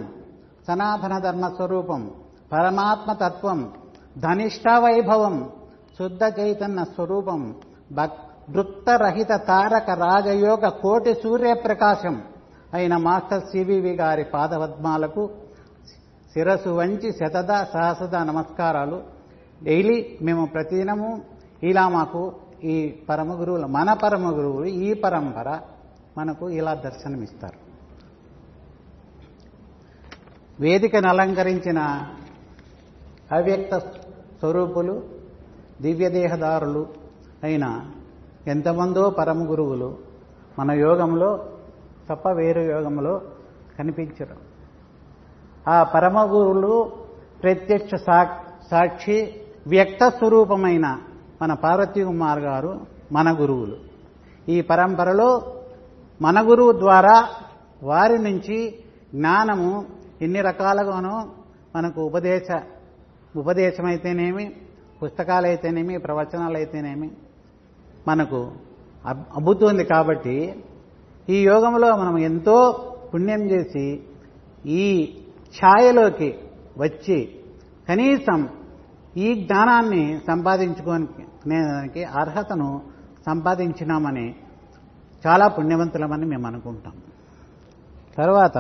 సనాతన ధర్మ స్వరూపం పరమాత్మ తత్వం ధనిష్ట వైభవం శుద్ధ చైతన్య స్వరూపం వృత్తరహిత తారక రాజయోగ కోటి సూర్యప్రకాశం అయిన మాస్టర్ సివివి గారి పాదపద్మాలకు శిరసు వంచి శతద సహసద నమస్కారాలు. డైలీ మేము ప్రతిదినము ఇలా మాకు ఈ పరమ గురువులు మన పరమ గురువులు ఈ పరంపర మనకు ఇలా దర్శనమిస్తారు. వేదికను అలంకరించిన అవ్యక్త స్వరూపులు దివ్యదేహదారులు అయిన ఎంతమందో పరమ గురువులు మన యోగంలో తప్ప వేరే యోగంలో కనిపించరు. ఆ పరమ గురువులు ప్రత్యక్ష సాక్షి వ్యక్త స్వరూపమైన మన పార్వతీ కుమార్ గారు మన గురువులు. ఈ పరంపరలో మన గురువు ద్వారా వారి నుంచి జ్ఞానము ఎన్ని రకాలుగానో మనకు ఉపదేశ ఉపదేశమైతేనేమి పుస్తకాలైతేనేమి ప్రవచనాలైతేనేమి మనకు అబ్బుతుంది కాబట్టి ఈ యోగంలో మనం ఎంతో పుణ్యం చేసి ఈ ఛాయలోకి వచ్చి కనీసం ఈ జ్ఞానాన్ని సంపాదించుకోనికి అర్హతను సంపాదించినామని చాలా పుణ్యవంతులమని మేము అనుకుంటాం. తర్వాత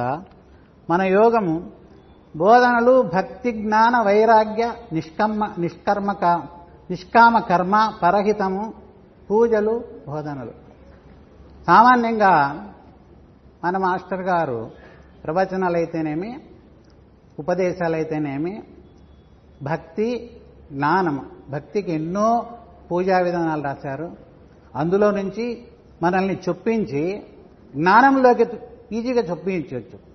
మన యోగము బోధనలు భక్తి జ్ఞాన వైరాగ్య నిష్కర్మ నిష్కర్మక నిష్కామ కర్మ పరహితము పూజలు బోధనలు. సామాన్యంగా మన మాస్టర్ గారు ప్రవచనాలైతేనేమి ఉపదేశాలైతేనేమి భక్తి జ్ఞానము భక్తికి ఎన్నో పూజా విధానాలు రాశారు. అందులో నుంచి మనల్ని చొప్పించి జ్ఞానంలోకి ఈజీగా చొప్పించవచ్చు.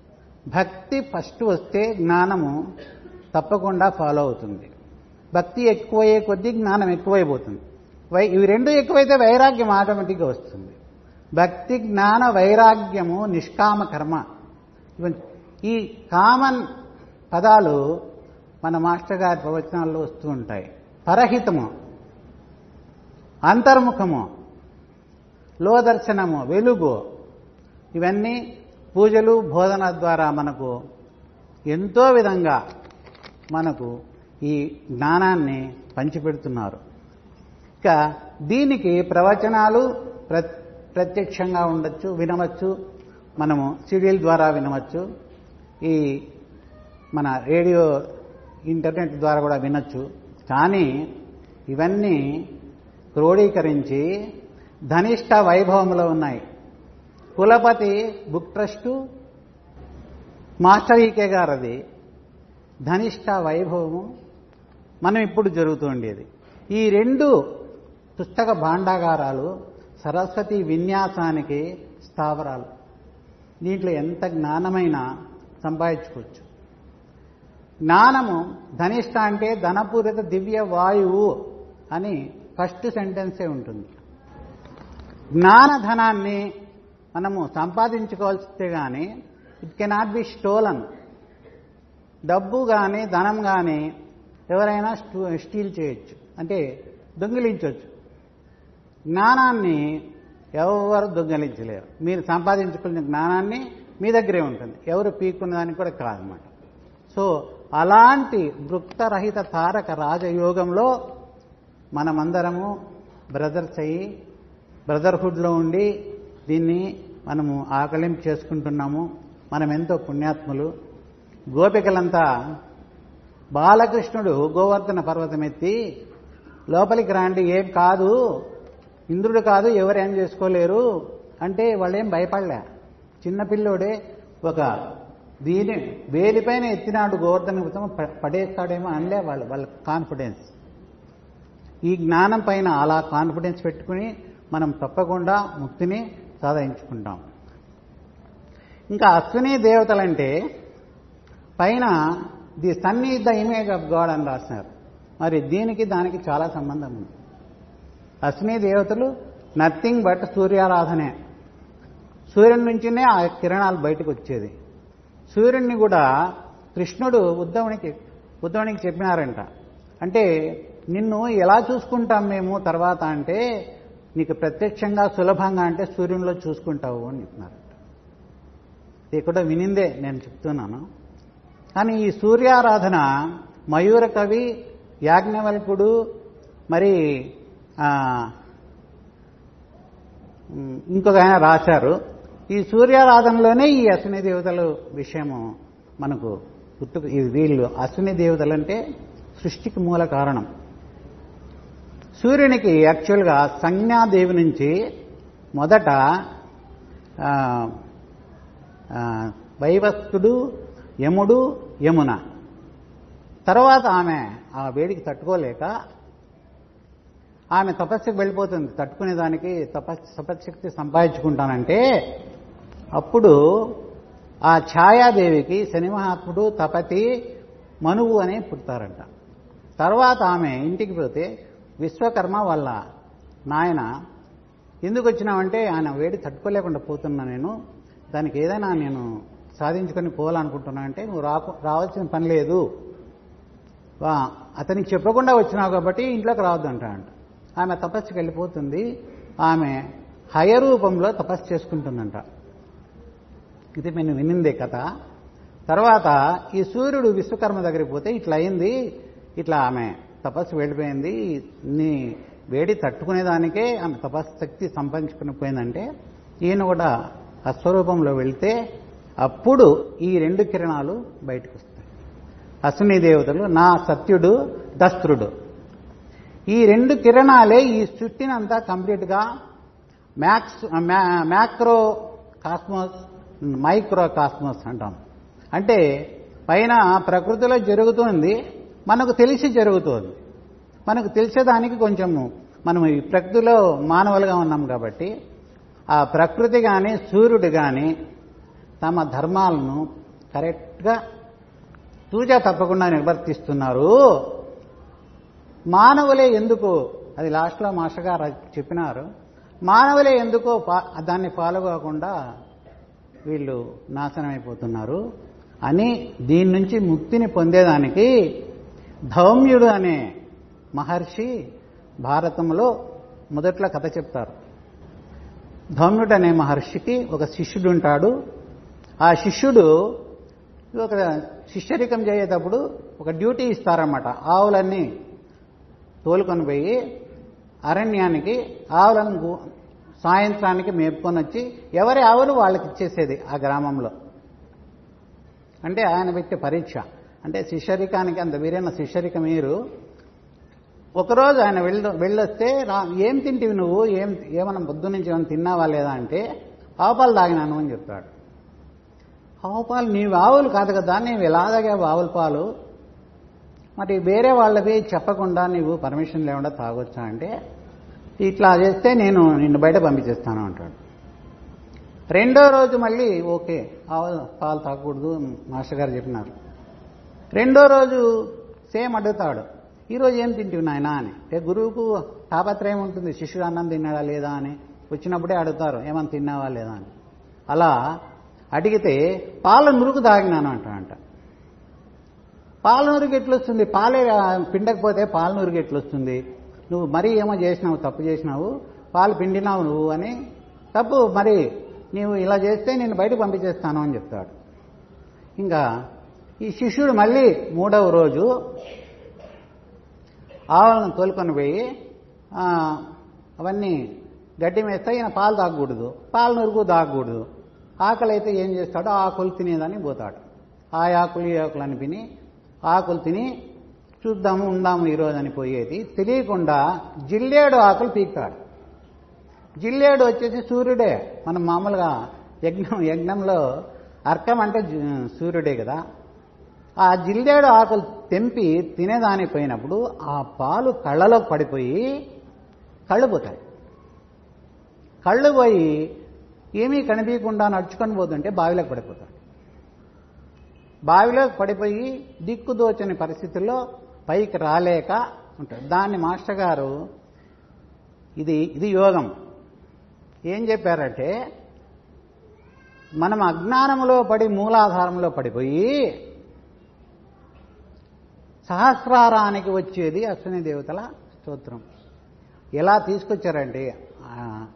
భక్తి ఫస్ట్ వస్తే జ్ఞానము తప్పకుండా ఫాలో అవుతుంది. భక్తి ఎక్కువయ్యే కొద్దీ జ్ఞానం ఎక్కువైపోతుంది. వై ఇవి రెండు ఎక్కువైతే వైరాగ్యం ఆటోమేటిక్గా వస్తుంది. భక్తి జ్ఞాన వైరాగ్యము నిష్కామ కర్మ. ఈ కామన్ పదాలు మన మాస్టర్ గారి ప్రవచనాల్లో వస్తూ ఉంటాయి. పరహితము. అంతర్ముఖము లోదర్శనము వెలుగు ఇవన్నీ పూజలు బోధన ద్వారా మనకు ఎంతో విధంగా మనకు ఈ జ్ఞానాన్ని పంచిపెడుతున్నారు. ఇక దీనికి ప్రవచనాలు ప్రత్యక్షంగా ఉండొచ్చు వినవచ్చు మనము సిడీల ద్వారా వినవచ్చు ఈ మన రేడియో ఇంటర్నెట్ ద్వారా కూడా వినొచ్చు. కానీ ఇవన్నీ క్రోడీకరించి ధనిష్ట వైభవంలో ఉన్నాయి. Kulapati book trust master EK గారది. Dhanishta వైభవము మనం ఇప్పుడు జరుగుతూ ఉండేది. ఈ రెండు పుస్తక భాండాగారాలు సరస్వతి విన్యాసానికి స్థావరాలు. దీంట్లో ఎంత జ్ఞానమైనా సంపాదించుకోవచ్చు. జ్ఞానము ధనిష్ట అంటే ధనపూరిత దివ్య వాయువు అని ఫస్ట్ సెంటెన్సే ఉంటుంది. జ్ఞానధనాన్ని మనము సంపాదించుకోవాల్సితే కానీ ఇట్ కెనాట్ బి స్టోలన్ డబ్బు కానీ ధనం కానీ ఎవరైనా స్టీల్ చేయొచ్చు. అంటే దొంగిలించవచ్చు జ్ఞానాన్ని ఎవరు దొంగిలించలేరు. మీరు సంపాదించుకున్న జ్ఞానాన్ని మీ దగ్గరే ఉంటుంది. ఎవరు పీక్కున్న దానికి కూడా కాదన్నమాట. సో అలాంటి వృత్తరహిత తారక రాజయోగంలో మనమందరము బ్రదర్స్ అయ్యి బ్రదర్హుడ్లో ఉండి దీన్ని మనము ఆకలింపు చేసుకుంటున్నాము. మనం ఎంతో పుణ్యాత్ములు. గోపికలంతా బాలకృష్ణుడు గోవర్ధన పర్వతం ఎత్తి లోపలికి రాండి. ఏం కాదు. ఇంద్రుడు కాదు ఎవరేం చేసుకోలేరు అంటే వాళ్ళేం భయపడలే. చిన్నపిల్లోడే ఒక దీని వేలిపైన ఎత్తినాడు గోవర్ధన పడేస్తాడేమో అనలే వాళ్ళు వాళ్ళ కాన్ఫిడెన్స్ ఈ జ్ఞానం పైన అలా కాన్ఫిడెన్స్ పెట్టుకుని మనం తప్పకుండా ముక్తిని సాధించుకుంటాం. ఇంకా అశ్విని దేవతలంటే పైన the sun is the image of god అని రాసినారు మరి దీనికి దానికి చాలా సంబంధం ఉంది. అశ్విని దేవతలు నథింగ్ బట్ సూర్యారాధనే. సూర్యుని నుంచినే ఆ కిరణాలు బయటకు వచ్చేది. సూర్యుడిని కూడా కృష్ణుడు ఉద్ధవునికి ఉద్ధవునికి చెప్పినారంట. అంటే నిన్ను ఎలా చూసుకుంటాం మేము తర్వాత అంటే నీకు ప్రత్యక్షంగా సులభంగా అంటే సూర్యునిలో చూసుకుంటావు అని చెప్పినారంట ఇది కూడా వినిందే నేను చెప్తున్నాను. కానీ ఈ సూర్యారాధన మయూర కవి యాజ్ఞవల్కుడు మరి ఇంకొక ఆయన రాశారు. ఈ సూర్యారాధనలోనే ఈ అశ్విని దేవతల విషయము మనకు గుర్తుకు ఇది వీళ్ళు అశ్విని దేవతలంటే సృష్టికి మూల కారణం. సూర్యునికి యాక్చువల్గా సంజ్ఞాదేవి నుంచి మొదట వైవస్తుడు యముడు యమున. తర్వాత ఆమె ఆ వేడికి తట్టుకోలేక ఆమె తపస్సుకు వెళ్ళిపోతుంది. తట్టుకునేదానికి తపస్ తపశక్తి సంపాదించుకుంటానంటే అప్పుడు ఆ ఛాయాదేవికి శని మహాత్ముడు తపతి మనువు అని పుడతారంట. తర్వాత ఆమె ఇంటికి పోతే విశ్వకర్మ వల్ల. నాయన ఎందుకు వచ్చినావంటే ఆయన వేడి తట్టుకోలేకుండా పోతున్నా నేను. దానికి ఏదైనా నేను సాధించుకొని పోవాలనుకుంటున్నా అంటే నువ్వు రాకు రావాల్సిన పని లేదు. వా అతనికి చెప్పకుండా వచ్చినావు కాబట్టి ఇంట్లోకి రావద్దు అంట ఆమె తపస్సుకి వెళ్ళిపోతుంది. ఆమె హయ రూపంలో తపస్సు చేసుకుంటుందంట. ఇది నేను వినిందే కథ. తర్వాత ఈ సూర్యుడు విశ్వకర్మ దగ్గరికి పోతే ఇట్లా అయింది. ఇట్లా ఆమె తపస్సు వెళ్ళిపోయింది. నీ వేడి తట్టుకునేదానికే ఆమె తపస్సు శక్తి సంపాదించుకుని పోయిందంటే ఈయన కూడా అస్వరూపంలో వెళితే అప్పుడు ఈ రెండు కిరణాలు బయటకు వస్తాయి అశ్విని దేవతలు నా సత్యుడు దస్త్రుడు ఈ రెండు కిరణాలే ఈ సృష్టినంతా కంప్లీట్గా max macro cosmos micro cosmos అంటాం. అంటే పైన ప్రకృతిలో జరుగుతుంది మనకు తెలిసి జరుగుతుంది. మనకు తెలిసేదానికి కొంచెము మనం ఈ ప్రకృతిలో మానవులుగా ఉన్నాం కాబట్టి ఆ ప్రకృతి కానీ సూర్యుడు కానీ తమ ధర్మాలను కరెక్ట్గా తూజా తప్పకుండా నిర్వర్తిస్తున్నారు. మానవులే ఎందుకు అది లాస్ట్లో మాస్టర్ గారు చెప్పినారు మానవులే ఎందుకో దాన్ని ఫాలో కాకుండా వీళ్ళు నాశనం అయిపోతున్నారు అని దీని నుంచి ముక్తిని పొందేదానికి ధౌమ్యుడు అనే మహర్షి భారతంలో మొదట్లో కథ చెప్తారు. ధౌమ్యుడు అనే మహర్షికి ఒక శిష్యుడు ఉంటాడు. ఆ శిష్యుడు ఒక శిష్యరికం చేసేటప్పుడు ఒక డ్యూటీ ఇస్తారన్నమాట. ఆవులన్నీ తోలుకొని పోయి అరణ్యానికి ఆవులను సాయంత్రానికి మేపుకొని వచ్చి ఎవరి ఆవులు వాళ్ళకి ఇచ్చేసేది ఆ గ్రామంలో. అంటే ఆయన పెట్టే పరీక్ష. అంటే శిష్యరికానికి అంత వీరైన శిష్యరిక మీరు. ఒకరోజు ఆయన వెళ్ళ వెళ్ళొస్తే రా ఏం తింటివి నువ్వు? ఏం ఏమన్నా పొద్దు నుంచి ఏమైనా తిన్నావా లేదా అంటే ఆవుపాలు తాగినాను అని చెప్తాడు ఆవుపాలు నీవు ఆవులు కాదు కదా నీవు ఎలా తాగావు ఆవుల పాలు? మరి వేరే వాళ్ళవి చెప్పకుండా నీవు పర్మిషన్ లేకుండా తాగొచ్చా అంటే ఇట్లా చేస్తే నేను నిన్ను బయట పంపించేస్తాను అంటాడు. రెండో రోజు మళ్ళీ ఓకే ఆవు పాలు తాగకూడదు మాస్టర్ గారు చెప్పినారు. రెండో రోజు సేమ్ అడుగుతాడు. ఈరోజు ఏం తింటివి నాయనా? అని. అంటే గురువుకు తాపత్రయం ఉంటుంది? శిష్యుడు అన్నం తిన్నాడా లేదా? అని. వచ్చినప్పుడే అడుగుతారు ఏమన్నా తిన్నావా లేదా? అని. అలా అడిగితే పాల నురుగు తాగినాను అంటాడంట. పాల నురుగు ఎట్లొస్తుంది? పాలే పిండకపోతే పాల నురుగు ఎట్లొస్తుంది? నువ్వు మరీ ఏమో చేసినావు తప్పు చేసినావు పాలు పిండినావు నువ్వు అని. తప్పు మరి నీవు ఇలా చేస్తే నేను బయటకు పంపించేస్తాను అని చెప్తాడు. ఇంకా ఈ శిష్యుడు మళ్ళీ మూడవ రోజు ఆవులను తోలుకొని పోయి అవన్నీ గడ్డి మేస్తే ఈయన పాలు తాగకూడదు. పాలు నురుగు తాగకూడదు. ఆకలి అయితే ఏం చేస్తాడో ఆకులు తినేదని పోతాడు. ఆ ఆకులు ఈ ఆకులు అని తిని ఆకులు తిని చూద్దాము ఉందాము ఈరోజు అని పోయేది తెలియకుండా జిల్లేడు ఆకులు పీకుతాడు. జిల్లేడు వచ్చేసి సూర్యుడే. మనం మామూలుగా యజ్ఞం యజ్ఞంలో అర్కం అంటే సూర్యుడే కదా. ఆ జిల్లేడు ఆకులు తెంపి తినేదానికి పోయినప్పుడు ఆ పాలు కళ్ళలో పడిపోయి కళ్ళు పోతాయి. కళ్ళు పోయి ఏమీ కనిపించకుండా నడుచుకొని పోతుంటే బావిలోకి పడిపోతాడు బావిలోకి పడిపోయి దిక్కుదోచని పరిస్థితుల్లో పైకి రాలేక ఉంటాడు దాన్ని మాస్టర్ గారు ఇది ఇది యోగం. ఏం చెప్పారంటే మనం అజ్ఞానంలో పడి మూలాధారంలో పడిపోయి సహస్రారానికి వచ్చేది అశ్విని దేవతల స్తోత్రం. ఎలా తీసుకొచ్చారండి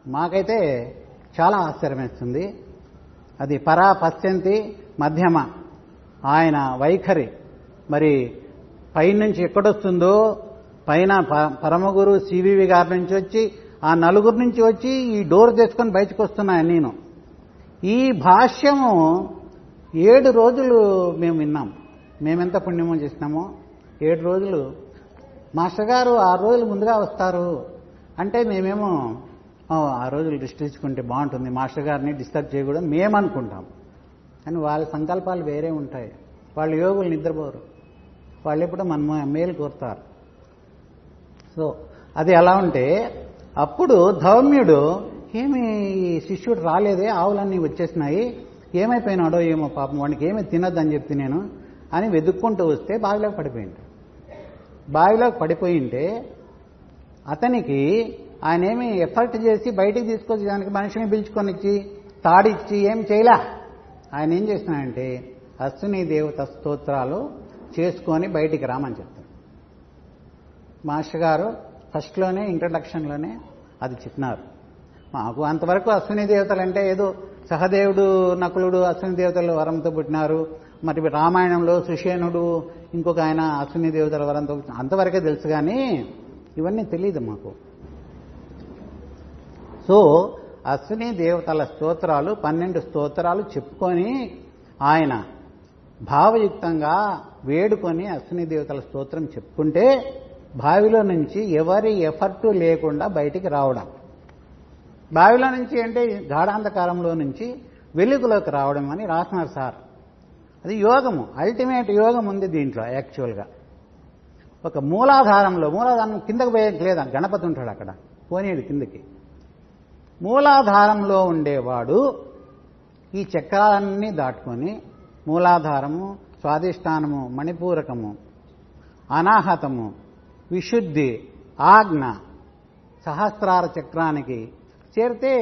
మాకైతే చాలా ఆశ్చర్యమేస్తుంది. అది పరా పశ్చంతి మధ్యమ. ఆయన వైఖరి. మరి పైనుంచి ఎక్కడొస్తుందో పైన ప- పరమగురు సివివి గారి నుంచి వచ్చి ఆ నలుగురు నుంచి వచ్చి ఈ డోర్ తెచ్చుకొని బయటకు వస్తున్నాను నేను ఈ భాష్యము ఏడు రోజులు మేము విన్నాం. మేమెంత పుణ్యమో చేసినామో. ఏడు రోజులు. మాస్టర్ గారు ఆరు రోజులు ముందుగా వస్తారు. అంటే మేమేమో ఆ రోజులు రెస్ట్ బాగుంటుంది. మాస్టర్ గారిని డిస్టర్బ్ చేయకూడదు. మేము అనుకుంటాం కానీ వాళ్ళ సంకల్పాలు వేరే ఉంటాయి. వాళ్ళ యోగులు నిద్రపోరు. వాళ్ళు ఎప్పుడు మన మేలు కోరుతారు. సో అది ఎలా ఉంటే అప్పుడు ధౌమ్యుడు ఏమి ఈ శిష్యుడు రాలేదే? ఆవులన్నీ వచ్చేసినాయి. ఏమైపోయినాడో ఏమో పాపం. వాడికి ఏమీ తినొద్దని చెప్తే నేను అని వెతుక్కుంటూ వస్తే బావిలోకి పడిపోయింది బావిలోకి పడిపోయింటే అతనికి ఆయన ఏమి ఎఫర్ట్ చేసి బయటికి తీసుకొచ్చి దానికి మనిషిని పిలుచుకొని ఇచ్చి తాడిచ్చి ఏం చేయలే? ఆయన ఏం చేసినాడంటే అశ్విని దేవత స్తోత్రాలు చేసుకొని బయటికి రామని చెప్తాడు. మాస్టర్ గారు ఫస్ట్లోనే ఇంట్రడక్షన్లోనే అది చెప్పినారు. మాకు అంతవరకు అశ్విని దేవతలు అంటే ఏదో సహదేవుడు నకులుడు అశ్విని దేవతలు వరంతో పుట్టినారు. మరి రామాయణంలో సుషేణుడు ఇంకొక ఆయన అశ్విని దేవతల వరంతో అంతవరకే తెలుసు కానీ ఇవన్నీ తెలియదు మాకు. సో అశ్విని దేవతల స్తోత్రాలు పన్నెండు స్తోత్రాలు చెప్పుకొని ఆయన భావయుక్తంగా వేడుకొని అశ్విని దేవతల స్తోత్రం చెప్పుకుంటే బావిలో నుంచి ఎవరి ఎఫర్టు లేకుండా బయటికి రావడం. బావిలో నుంచి అంటే గాఢాంధకారంలో నుంచి వెలుగులోకి రావడం అని రాస్తున్నారు సార్. అది యోగము. అల్టిమేట్ యోగం ఉంది దీంట్లో యాక్చువల్గా ఒక మూలాధారంలో మూలాధారం కిందకు పోయే లేదా గణపతి ఉంటాడు అక్కడ పోనీడు కిందకి. మూలాధారంలో ఉండేవాడు ఈ చక్రాలన్నీ దాటుకొని మూలాధారము స్వాధిష్టానము మణిపూరకము అనాహతము విశుద్ధి ఆజ్ఞ సహస్రార చక్రానికి చేరితే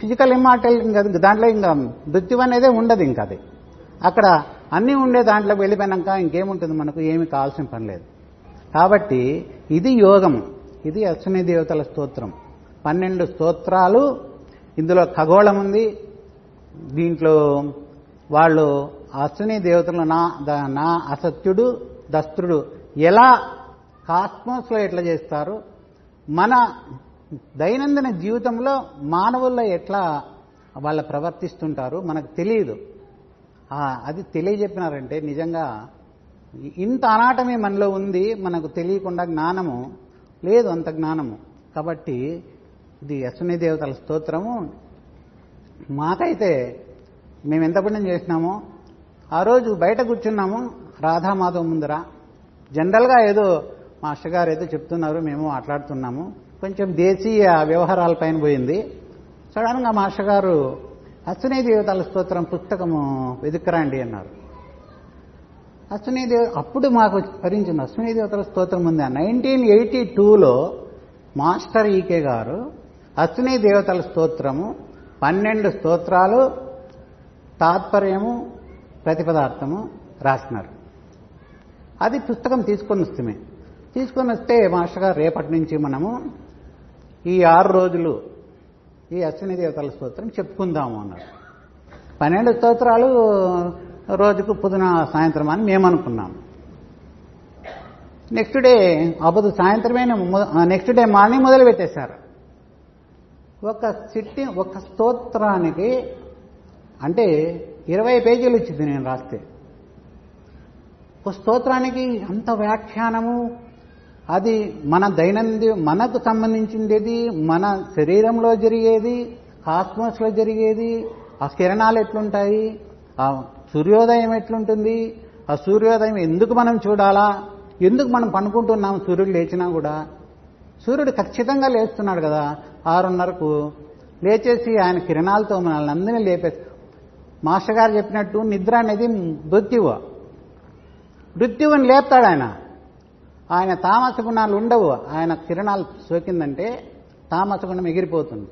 ఫిజికల్ ఇమ్మార్టల్ ఇంకా దాంట్లో ఇంకా మృత్యు అనేదే ఉండదు ఇంకా అది. అక్కడ అన్నీ ఉండే దాంట్లోకి వెళ్ళిపోయినాక ఇంకేముంటుంది మనకు? ఏమి కావాల్సిన పని లేదు. కాబట్టి ఇది యోగం ఇది అశ్విని దేవతల స్తోత్రం. పన్నెండు స్తోత్రాలు. ఇందులో ఖగోళం ఉంది. దీంట్లో వాళ్ళు అశ్విని దేవతలు నా నా అసత్యుడు దస్త్రుడు ఎలా కాస్మోస్లో ఎట్లా చేస్తారు? మన దైనందిన జీవితంలో మానవుల్లో ఎట్లా వాళ్ళు ప్రవర్తిస్తుంటారు? మనకు తెలియదు. అది తెలియజెప్పినారంటే నిజంగా ఇంత అనాటమే మనలో ఉంది మనకు తెలియకుండా జ్ఞానము లేదు అంత జ్ఞానము. కాబట్టి ఇది అశ్వని దేవతల స్తోత్రము. మాకైతే మేము ఎంత పుణ్యం చేసినామో ఆ రోజు బయట కూర్చున్నాము రాధామాధవ్ ముందర. జనరల్గా ఏదో మాస్టర్ గారు ఏదో చెప్తున్నారు మేము మాట్లాడుతున్నాము కొంచెం దేశీయ వ్యవహారాల పైన పోయింది. సడన్గా మాస్టర్ గారు అశ్విని దేవతల స్తోత్రం పుస్తకము వెతుక్కరండి అన్నారు. అశ్విని దేవ అప్పుడు మాకు భరించింది అశ్విని దేవతల స్తోత్రం ఉంది నైన్టీన్ ఎయిటీ టూలో మాస్టర్ ఈకే గారు అశ్విని దేవతల స్తోత్రము పన్నెండు స్తోత్రాలు తాత్పర్యము ప్రతిపదార్థము రాసినారు. అది పుస్తకం తీసుకొని వస్తే తీసుకొని వస్తే మాస్టర్ గారు రేపటి నుంచి మనము ఈ ఆరు రోజులు ఈ అశ్విని దేవతల స్తోత్రం చెప్పుకుందాము అన్నారు పన్నెండు స్తోత్రాలు రోజుకు పొద్దున సాయంత్రం అని మేము అనుకున్నాం నెక్స్ట్ డే అబదు సాయంత్రమే నెక్స్ట్ డే మార్నింగ్ మొదలు పెట్టేశారు. ఒక సిట్టి ఒక స్తోత్రానికి అంటే ఇరవై పేజీలు ఇచ్చింది నేను రాస్తే. ఒక స్తోత్రానికి అంత వ్యాఖ్యానము అది మన దైనంది మనకు సంబంధించింది మన శరీరంలో జరిగేది కాస్మోస్లో జరిగేది ఆ కిరణాలు ఎట్లుంటాయి ఆ సూర్యోదయం ఎట్లుంటుంది ఆ సూర్యోదయం ఎందుకు మనం చూడాలా ఎందుకు మనం పనుకుంటున్నాం సూర్యుడు లేచినా కూడా. సూర్యుడు ఖచ్చితంగా లేస్తున్నాడు కదా ఆరున్నరకు. లేచేసి ఆయన కిరణాలతో మనల్ని అందరినీ లేపేసి మాస్టర్ గారు చెప్పినట్టు నిద్ర అనేది మృత్యువు. మృత్యువుని లేపుతాడు ఆయన. ఆయన తామస గుణాలు ఉండవు. ఆయన కిరణాలు సోకిందంటే తామస గుణం ఎగిరిపోతుంది.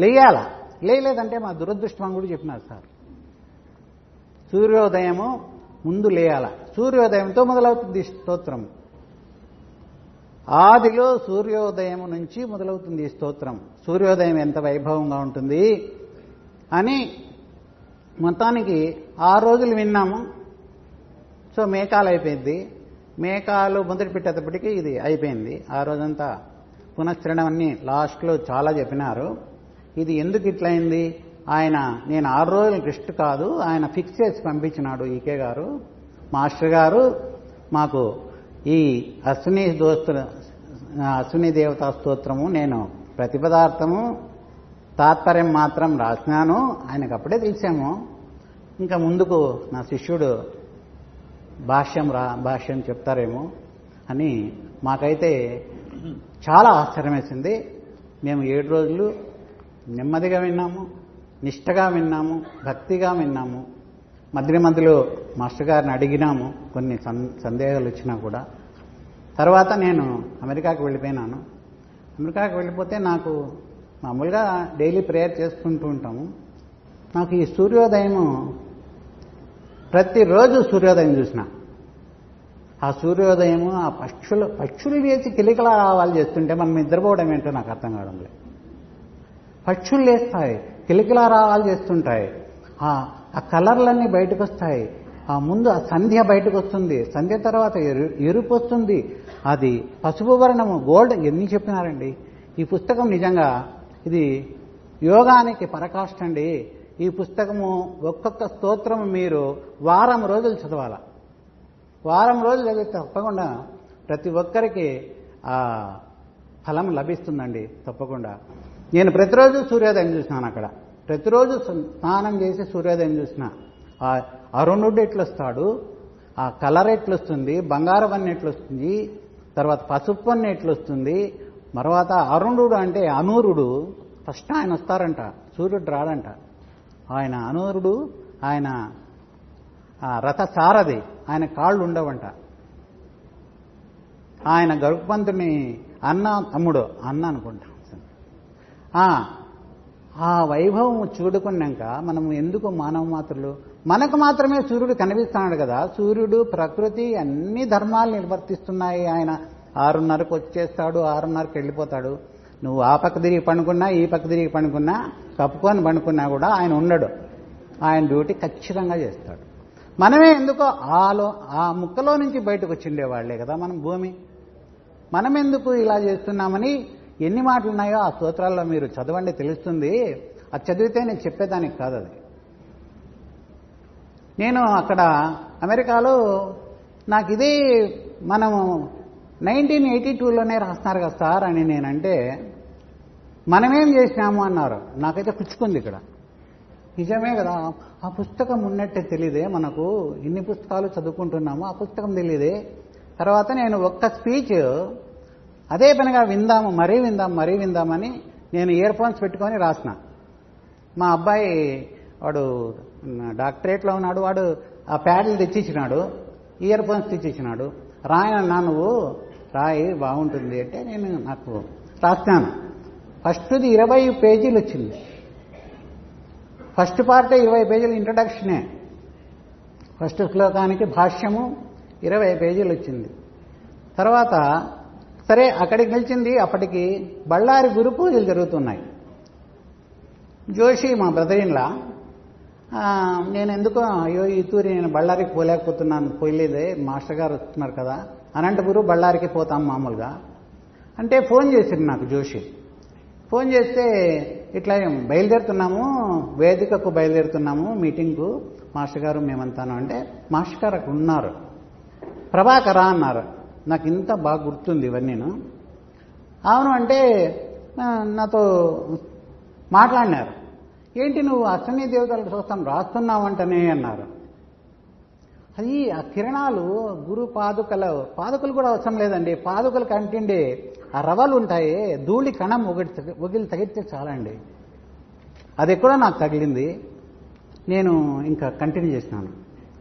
లేయాల. లేయలేదంటే మా దురదృష్టం అని కూడా చెప్పినారు సార్. సూర్యోదయము ముందు లేయాల. సూర్యోదయంతో మొదలవుతుంది స్తోత్రం. ఆదిలో సూర్యోదయం నుంచి మొదలవుతుంది ఈ స్తోత్రం. సూర్యోదయం ఎంత వైభవంగా ఉంటుంది అని మొత్తానికి ఆ రోజులు విన్నాము. సో మేకాలైపోయింది మేకాలు మొదటి పెట్టేటప్పటికీ ఇది అయిపోయింది. ఆ రోజంతా పునశ్చరణం అన్ని లాస్ట్లో చాలా చెప్పినారు. ఇది ఎందుకు ఇట్లయింది? ఆయన నేను ఆరు రోజులు రెస్ట్ కాదు ఆయన ఫిక్స్ చేసి పంపించినాడు ఈకే గారు. మాస్టర్ గారు మాకు ఈ అశ్విని దోస్తు అశ్విని దేవతా స్తోత్రము నేను ప్రతిపదార్థము తాత్పర్యం మాత్రం రాసినాను. ఆయనకు అప్పుడే తెలిసాము. ఇంకా ముందుకు నా శిష్యుడు భాష్యం రా భాష్యం చెప్తారేమో అని మాకైతే చాలా ఆశ్చర్యమేసింది. మేము ఏడు రోజులు నెమ్మదిగా విన్నాము నిష్టగా విన్నాము భక్తిగా విన్నాము. మధ్య మధ్యలో మాస్టర్ గారిని అడిగినాము కొన్ని సం- సందేహాలు వచ్చినా కూడా. తర్వాత నేను అమెరికాకి వెళ్ళిపోయినాను. అమెరికాకి వెళ్ళిపోతే నాకు మామూలుగా డైలీ ప్రేయర్ చేసుకుంటూ ఉంటాము. నాకు ఈ సూర్యోదయము ప్రతిరోజు సూర్యోదయం చూసిన. ఆ సూర్యోదయము ఆ పక్షులు పక్షులు వేసి కిలికల రావాలి చేస్తుంటే మనం నిద్రపోవడం ఏంటో నాకు అర్థం కావడం లేదు. పక్షులు లేస్తాయి కిలికల రావాలు చేస్తుంటాయి. ఆ ఆ కలర్లన్నీ బయటకు వస్తాయి ఆ ముందు ఆ సంధ్య బయటకు వస్తుంది సంధ్య తర్వాత ఎరు ఎరుపు వస్తుంది. అది పసుపు వర్ణము గోల్డ్ ఎన్ని చెప్పినారండి? ఈ పుస్తకం నిజంగా ఇది యోగానికి పరకాష్ట అండి ఈ పుస్తకము ఒక్కొక్క స్తోత్రం మీరు వారం రోజులు చదవాల. వారం రోజులు చదివితే తప్పకుండా ప్రతి ఒక్కరికి ఆ ఫలం లభిస్తుందండి తప్పకుండా. నేను ప్రతిరోజు సూర్యోదయం చూసినాను అక్కడ. ప్రతిరోజు స్నానం చేసి సూర్యోదయం చూసిన. ఆ అరుణుడు ఎట్లొస్తాడు? ఆ కలర్ ఎట్లొస్తుంది? బంగారం అన్ని ఎట్లొస్తుంది? తర్వాత పసుపు అన్ని ఎట్లొస్తుంది? తర్వాత అరుణుడు అంటే అనూరుడు. ఫస్ట్ ఆయన వస్తారంట. సూర్యుడు రాడంట. ఆయన అనూరుడు ఆయన రథ సారథి ఆయన కాళ్ళు ఉండవంట ఆయన గరుపంతుని అన్న తమ్ముడు అన్న అనుకుంటా. ఆ, ఆ వైభవం చూడుకున్నాక మనం ఎందుకు మానవ మాత్రులు మనకు మాత్రమే సూర్యుడు కనిపిస్తున్నాడు కదా. సూర్యుడు ప్రకృతి అన్ని ధర్మాలు నిర్వర్తిస్తున్నాయి. ఆయన ఆరున్నరకు వచ్చేస్తాడు ఆరున్నరకు వెళ్ళిపోతాడు. నువ్వు ఆ పక్క తిరిగి పండుకున్నా ఈ పక్క తిరిగి పండుకున్నా కప్పుకొని పండుకున్నా కూడా ఆయన ఉండడు. ఆయన డ్యూటీ ఖచ్చితంగా చేస్తాడు. మనమే ఎందుకో ఆలో ఆ ముక్కలో నుంచి బయటకు వచ్చిండేవాళ్ళే కదా మనం భూమి. మనం ఎందుకు ఇలా చేస్తున్నామని ఎన్ని మాటలు ఉన్నాయో ఆ సూత్రాల్లో మీరు చదవండి తెలుస్తుంది. అది చదివితే నేను చెప్పేదానికి కాదు అది. నేను అక్కడ అమెరికాలో నాకు ఇదే మనము నైన్టీన్ ఎయిటీ టూలోనే రాస్తున్నారు కదా సార్ అని నేనంటే మనమేం చేసినాము అన్నారు. నాకైతే పుచ్చుకుంది ఇక్కడ. నిజమే కదా ఆ పుస్తకం ఉన్నట్టే తెలియదే మనకు. ఇన్ని పుస్తకాలు చదువుకుంటున్నాము ఆ పుస్తకం తెలియదే తర్వాత నేను ఒక్క స్పీచ్ అదే పనిగా విందాము మరీ విందాం మరీ విందామని నేను ఇయర్ ఫోన్స్ పెట్టుకొని రాసిన. మా అబ్బాయి వాడు డాక్టరేట్లో ఉన్నాడు వాడు ఆ ప్యాడ్లు తెచ్చిచ్చినాడు ఇయర్ ఫోన్స్ తెచ్చిచ్చినాడు. రాయనన్నా నువ్వు రాయి బాగుంటుంది అంటే నేను నాకు రాస్తాను. ఫస్ట్ది ఇరవై పేజీలు వచ్చింది. ఫస్ట్ పార్టే ఇరవై పేజీలు ఇంట్రడక్షనే ఫస్ట్ శ్లోకానికి భాష్యము ఇరవై పేజీలు వచ్చింది. తర్వాత సరే అక్కడికి నిలిచింది అప్పటికి బళ్ళారి గురు పూజలు జరుగుతున్నాయి. జోషి మా బ్రదరిన్లా నేను ఎందుకో అయ్యో ఈ తూరి నేను బళ్ళారికి పోలేకపోతున్నాను పోయలేదే మాస్టర్ గారు వస్తున్నారు కదా అనంతపురు బళ్ళారికి పోతాం మామూలుగా. అంటే ఫోన్ చేసింది నాకు జోషి. ఫోన్ చేస్తే ఇట్లా బయలుదేరుతున్నాము వేదికకు బయలుదేరుతున్నాము మీటింగ్కు మాస్టర్ గారు మేమంతాను అంటే మాస్టర్ గారు అక్కడ ఉన్నారు. ప్రభాకరా అన్నారు. నాకు ఇంత బాగా గుర్తుంది ఇవన్నీను. అవును అంటే నాతో మాట్లాడినారు. ఏంటి నువ్వు అశ్వనీ దేవతల చూస్తాం రాస్తున్నావంటనే అన్నారు. అది ఆ కిరణాలు గురు పాదుకల పాదుకలు కూడా అవసరం లేదండి. పాదుకలు కంటిండి. ఆ రవలు ఉంటాయి ధూళి కణం ఒకటి ఒగిలి తగిలితే చాలండి. అది ఎక్కడో నాకు తగిలింది. నేను ఇంకా కంటిన్యూ చేసినాను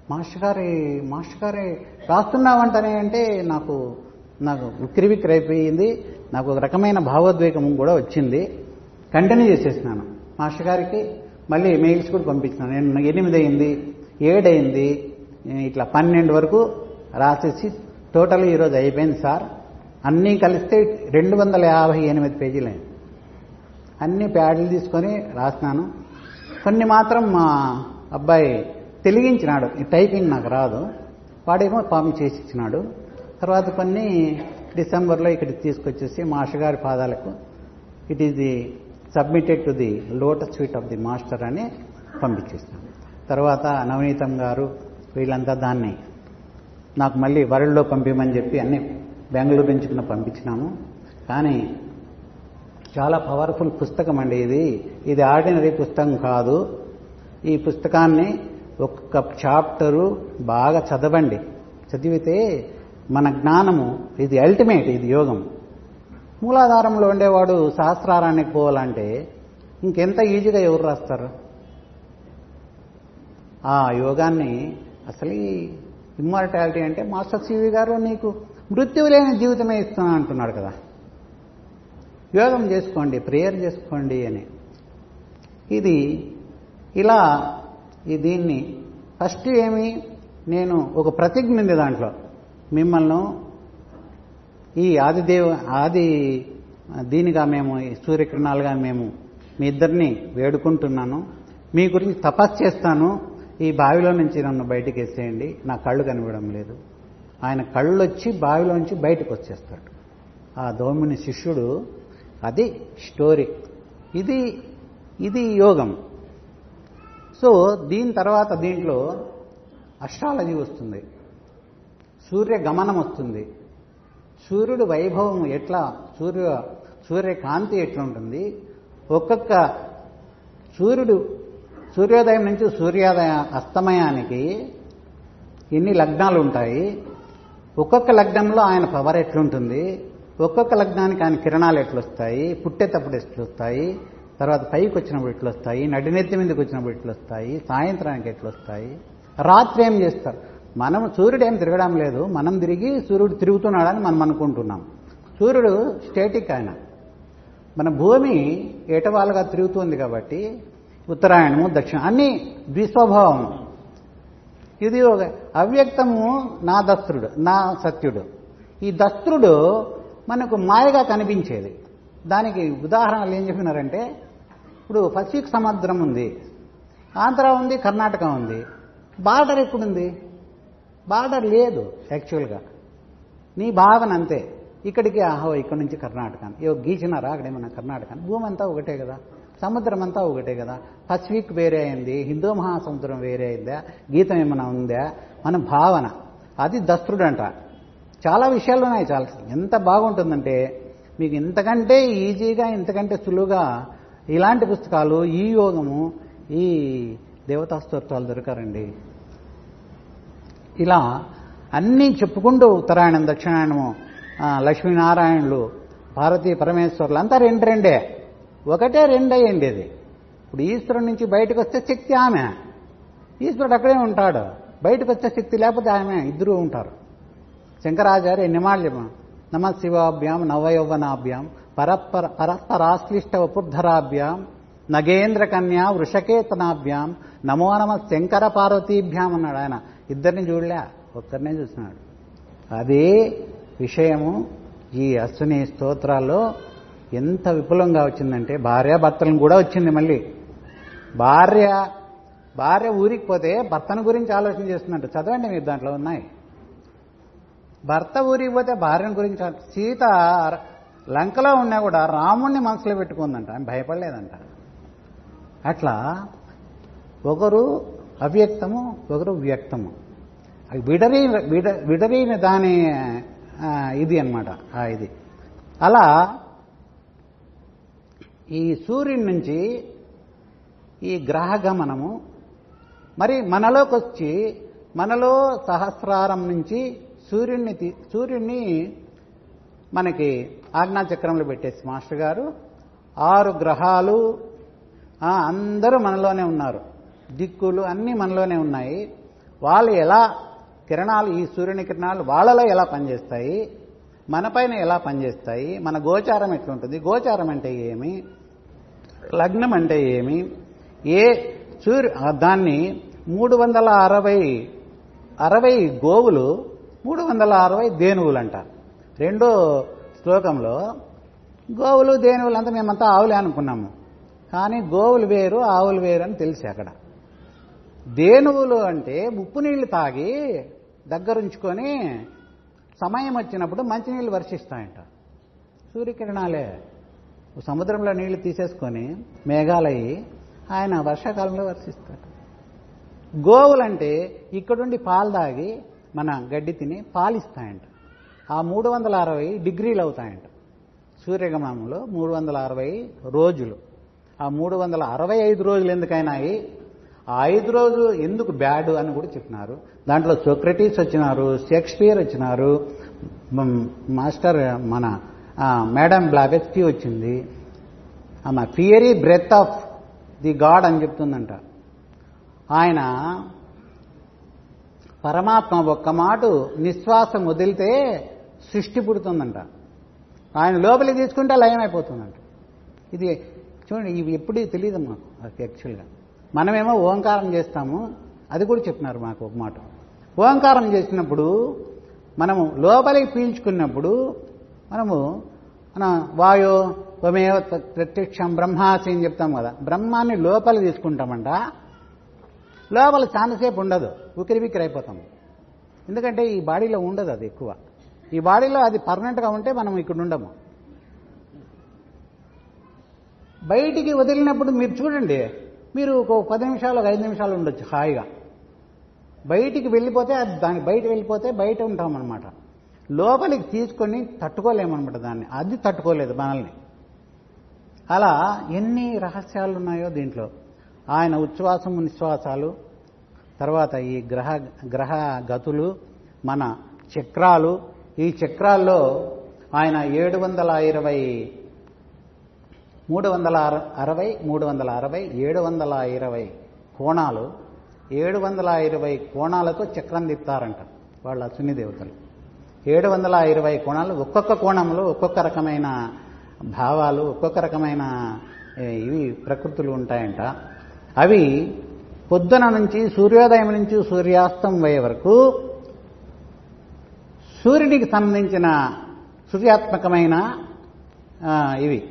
మాస్టర్ గారి మాస్టర్ గారి రాస్తున్నావంటనే అంటే నాకు నాకు ఉక్కిరివిక్కిరి అయిపోయింది నాకు ఒక రకమైన భావోద్వేగం కూడా వచ్చింది. కంటిన్యూ చేసేసినాను మాస్టర్ గారికి మళ్ళీ మెయిల్స్ కూడా పంపించినాను నేను ఎనిమిది అయింది ఏడైంది ఇట్లా పన్నెండు వరకు రాసేసి టోటల్ ఈరోజు అయిపోయింది సార్. అన్నీ కలిస్తే రెండు వందల యాభై ఎనిమిది పేజీలు. అన్ని ప్యాడ్లు తీసుకొని రాసినాను కొన్ని మాత్రం మా అబ్బాయి తెలిగించినాడు. ఈ టైపింగ్ నాకు రాదు. వాడేమో పాపం చేసి ఇచ్చినాడు. తర్వాత కొన్ని డిసెంబర్లో ఇక్కడికి తీసుకొచ్చేసి మాస్టర్ గారి పాదాలకు it is the submitted to the lotus sweet of the master అని పంపించేసినాను తర్వాత నవనీతం గారు వీళ్ళంతా దాన్ని నాకు మళ్ళీ వరల్డ్లో పంపించమని చెప్పి అన్ని బెంగళూరు నుంచి కూడా పంపించినాము. కానీ చాలా పవర్ఫుల్ పుస్తకం అండి ఇది. ఇది ఆర్డినరీ పుస్తకం కాదు. ఈ పుస్తకాన్ని ఒక్క చాప్టరు బాగా చదవండి. చదివితే మన జ్ఞానము ఇది అల్టిమేట్ ఇది యోగం. మూలాధారంలో ఉండేవాడు సహస్రారానికి పోవాలంటే ఇంకెంత ఈజీగా ఎవరు రాస్తారు? ఆ యోగాన్ని అసలు ఇమ్మార్టాలిటీ అంటే మాస్టర్ సివి గారు నీకు మృత్యువు లేని జీవితమే ఇస్తున్నా అంటున్నాడు కదా. యోగం చేసుకోండి ప్రేయర్ చేసుకోండి అని. ఇది ఇలా ఈ దీన్ని ఫస్ట్ ఏమి నేను ఒక ప్రతిజ్ఞ ఉంది దాంట్లో. మిమ్మల్ని ఈ ఆదిదేవ ఆది దీనిగా మేము ఈ సూర్యకిరణాలుగా మేము మీ ఇద్దరిని వేడుకుంటున్నాను. మీ గురించి తపస్సు చేస్తాను. ఈ బావిలో నుంచి నన్ను బయటికి వేసేయండి నా కళ్ళు కనిపించడం లేదు. ఆయన కళ్ళు వచ్చి బావిలోంచి బయటకు వచ్చేస్తాడు ఆ దోమిని శిష్యుడు అది స్టోరీ. ఇది ఇది యోగం. సో దీని తర్వాత దీంట్లో అస్ట్రాలజీ వస్తుంది. సూర్య గమనం వస్తుంది. సూర్యుడు వైభవం ఎట్లా సూర్య సూర్యకాంతి ఎట్లా ఉంటుంది? ఒక్కొక్క సూర్యుడు సూర్యోదయం నుంచి సూర్యోదయ అస్తమయానికి ఎన్ని లగ్నాలు ఉంటాయి ఒక్కొక్క లగ్నంలో ఆయన పవర్ ఎట్లుంటుంది? ఒక్కొక్క లగ్నానికి ఆయన కిరణాలు ఎట్లొస్తాయి? పుట్టేటప్పుడు ఎట్లొస్తాయి? తర్వాత పైకి వచ్చినప్పుడు ఎట్లొస్తాయి? నడినెత్తి మీదకి వచ్చినప్పుడు ఎట్లొస్తాయి? సాయంత్రానికి ఎట్లొస్తాయి? రాత్రి ఏం చేస్తారు? మనం సూర్యుడు ఏం తిరగడం లేదు. మనం తిరిగి సూర్యుడు తిరుగుతున్నాడని మనం అనుకుంటున్నాం. సూర్యుడు స్టేటిక్ ఆయన. మన భూమి ఏటవాలుగా తిరుగుతుంది కాబట్టి ఉత్తరాయణము దక్షిణ అన్ని ద్విస్వభావం ఇది ఒక అవ్యక్తము నా దస్త్రుడు నా సత్యుడు. ఈ దస్త్రుడు మనకు మాయగా కనిపించేది. దానికి ఉదాహరణలు ఏం చెప్పినారంటే ఇప్పుడు పసిఫిక్ సముద్రం ఉంది ఆంధ్ర ఉంది కర్ణాటక ఉంది బార్డర్ ఎక్కడుంది? బార్డర్ లేదు యాక్చువల్గా. నీ భావన అంతే. ఇక్కడికి ఆహో ఇక్కడ నుంచి కర్ణాటక ఏవో గీచినారా? అక్కడేమన్నా కర్ణాటక భూమి అంతా ఒకటే కదా. సముద్రం అంతా ఒకటే కదా. పసిఫిక్ వేరే అయింది హిందూ మహాసముద్రం వేరే అయిందా గీతం ఏమైనా ఉందా? మన భావన. అది దస్త్రుడంట చాలా విషయాలు ఉన్నాయి చాలా. ఎంత బాగుంటుందంటే మీకు ఇంతకంటే ఈజీగా ఇంతకంటే సులువుగా ఇలాంటి పుస్తకాలు ఈ యోగము ఈ దేవతాస్తోత్వాలు దొరకారండి. ఇలా అన్నీ చెప్పుకుంటూ ఉత్తరాయణం దక్షిణాయణము లక్ష్మీనారాయణులు భారతీ పరమేశ్వరులు అంతా రెండు రెండే. ఒకటే రెండయ్యండి అది. ఇప్పుడు ఈశ్వరుడి నుంచి బయటకు వస్తే శక్తి ఆమె. ఈశ్వరుడు అక్కడే ఉంటాడు. బయటకు వచ్చే శక్తి లేకపోతే ఆమె ఇద్దరు ఉంటారు. శంకరాచార్య నిమాళ్యం నమ శివాభ్యాం నవయౌవనాభ్యాం పరస్పర పరస్పరాశ్లిష్ట వపుర్ధరాభ్యాం నగేంద్ర కన్యా వృషకేతనాభ్యాం నమో నమ శంకర పార్వతీభ్యాం అన్నాడు ఆయన. ఇద్దరిని చూడలే. ఒక్కరినే చూసినాడు. అదే విషయము ఈ అశ్విని స్తోత్రాల్లో ఎంత విపులంగా వచ్చిందంటే భార్య భర్తలను కూడా వచ్చింది మళ్ళీ. భార్య భార్య ఊరికి పోతే భర్తను గురించి ఆలోచన చేస్తున్నట్టు. చదవండి మీరు దాంట్లో ఉన్నాయి. భర్త ఊరికి పోతే భార్యను గురించి సీత లంకలో ఉన్నా కూడా రాముణ్ణి మనసులో పెట్టుకుందంట. ఆమె భయపడలేదంట. అట్లా ఒకరు అవ్యక్తము ఒకరు వ్యక్తము. అవి విడరీ విడ విడరీని దాని ఇది అన్నమాట ఆ ఇది. అలా ఈ సూర్యుడి నుంచి ఈ గ్రహ గమనము మరి మనలోకి వచ్చి మనలో సహస్రారం నుంచి సూర్యుడిని తీ- సూర్యుడిని మనకి ఆజ్ఞాచక్రంలో పెట్టేసి మాస్టర్ గారు ఆరు గ్రహాలు అందరూ మనలోనే ఉన్నారు. దిక్కులు అన్నీ మనలోనే ఉన్నాయి. వాళ్ళు ఎలా కిరణాలు ఈ సూర్యుని కిరణాలు వాళ్ళలో ఎలా పనిచేస్తాయి మనపైన ఎలా పనిచేస్తాయి మన గోచారం ఎట్లుంటుంది గోచారం అంటే ఏమి లగ్నం అంటే ఏమి? ఏ సూర్య దాన్ని మూడు వందల అరవై అరవై గోవులు మూడు వందల అరవై దేనువులు అంటారు రెండో శ్లోకంలో గోవులు దేనువులు అంతా మేమంతా ఆవులే అనుకున్నాము. కానీ గోవులు వేరు ఆవులు వేరు అని తెలిసి అక్కడ. దేనువులు అంటే ఉప్పు నీళ్ళు తాగి దగ్గరుంచుకొని సమయం వచ్చినప్పుడు మంచినీళ్ళు వర్షిస్తాయంట. సూర్యకిరణాలే. సముద్రంలో నీళ్ళు తీసేసుకొని మేఘాలయ్యి ఆయన వర్షాకాలంలో వర్షిస్తాడు. గోవులంటే ఇక్కడుండి పాలు తాగి మన గడ్డి తిని పాలిస్తాయంట. ఆ మూడు వందల అరవై డిగ్రీలు అవుతాయంట సూర్యగమనంలో మూడు వందల అరవై రోజులు. ఆ మూడు వందల అరవై ఐదు రోజులు ఎందుకైనా ఆ ఐదు రోజులు ఎందుకు బ్యాడ్ అని కూడా చెప్పినారు. దాంట్లో సోక్రటీస్ వచ్చినారు షేక్స్పియర్ వచ్చినారు. మాస్టర్ మన మేడం బ్లావెస్కీ వచ్చింది. ఆమె fiery breath of the god అని చెప్తుందంట. ఆయన పరమాత్మ ఒక్క మాట నిశ్వాసం వదిలితే సృష్టి పుడుతుందంట. ఆయన లోపలికి తీసుకుంటే లయమైపోతుందంట ఇది చూడండి ఇవి ఎప్పుడు తెలియదు మాకు అది యాక్చువల్గా మనమేమో ఓంకారం చేస్తాము అది కూడా చెప్పినారు మాకు ఒక మాట. ఓంకారం చేసినప్పుడు మనము లోపలికి పీల్చుకున్నప్పుడు మనము మన వాయో త్వమేవ ప్రత్యక్షం బ్రహ్మాసి అని చెప్తాం కదా. బ్రహ్మాన్ని లోపల తీసుకుంటామంట. లోపల చాలాసేపు ఉండదు. ఉకిరి బిక్కిరి అయిపోతాం. ఎందుకంటే ఈ బాడీలో ఉండదు అది ఎక్కువ. ఈ బాడీలో అది పర్మనెంట్గా ఉంటే మనం ఇక్కడ ఉండము. బయటికి వదిలినప్పుడు మీరు చూడండి. మీరు ఒక పది నిమిషాలు ఒక ఐదు నిమిషాలు ఉండొచ్చు హాయిగా. బయటికి వెళ్ళిపోతే అది దాని బయట వెళ్ళిపోతే బయట ఉంటామన్నమాట. లోపలికి తీసుకొని తట్టుకోలేమన్నమాట దాన్ని. అది తట్టుకోలేదు మనల్ని. అలా ఎన్ని రహస్యాలు ఉన్నాయో దీంట్లో. ఆయన ఉచ్ఛ్వాసము నిశ్వాసాలు తర్వాత ఈ గ్రహ గ్రహ గతులు మన చక్రాలు. ఈ చక్రాల్లో ఆయన ఏడు వందల ఇరవై మూడు వందల అరవై మూడు వందల అరవై ఏడు వందల ఇరవై కోణాలు. ఏడు వందల ఇరవై కోణాలతో చక్రం దిత్తారంట వాళ్ళ అశ్విని దేవతలు ఏడు వందల ఇరవై కోణాలు ఒక్కొక్క కోణంలో ఒక్కొక్క రకమైన భావాలు ఒక్కొక్క రకమైన ఇవి ప్రకృతులు ఉంటాయంట. అవి పొద్దున నుంచి సూర్యోదయం నుంచి సూర్యాస్తం అయ్యే వరకు సూర్యుడికి సంబంధించిన సూర్యాత్మకమైన ఇవి.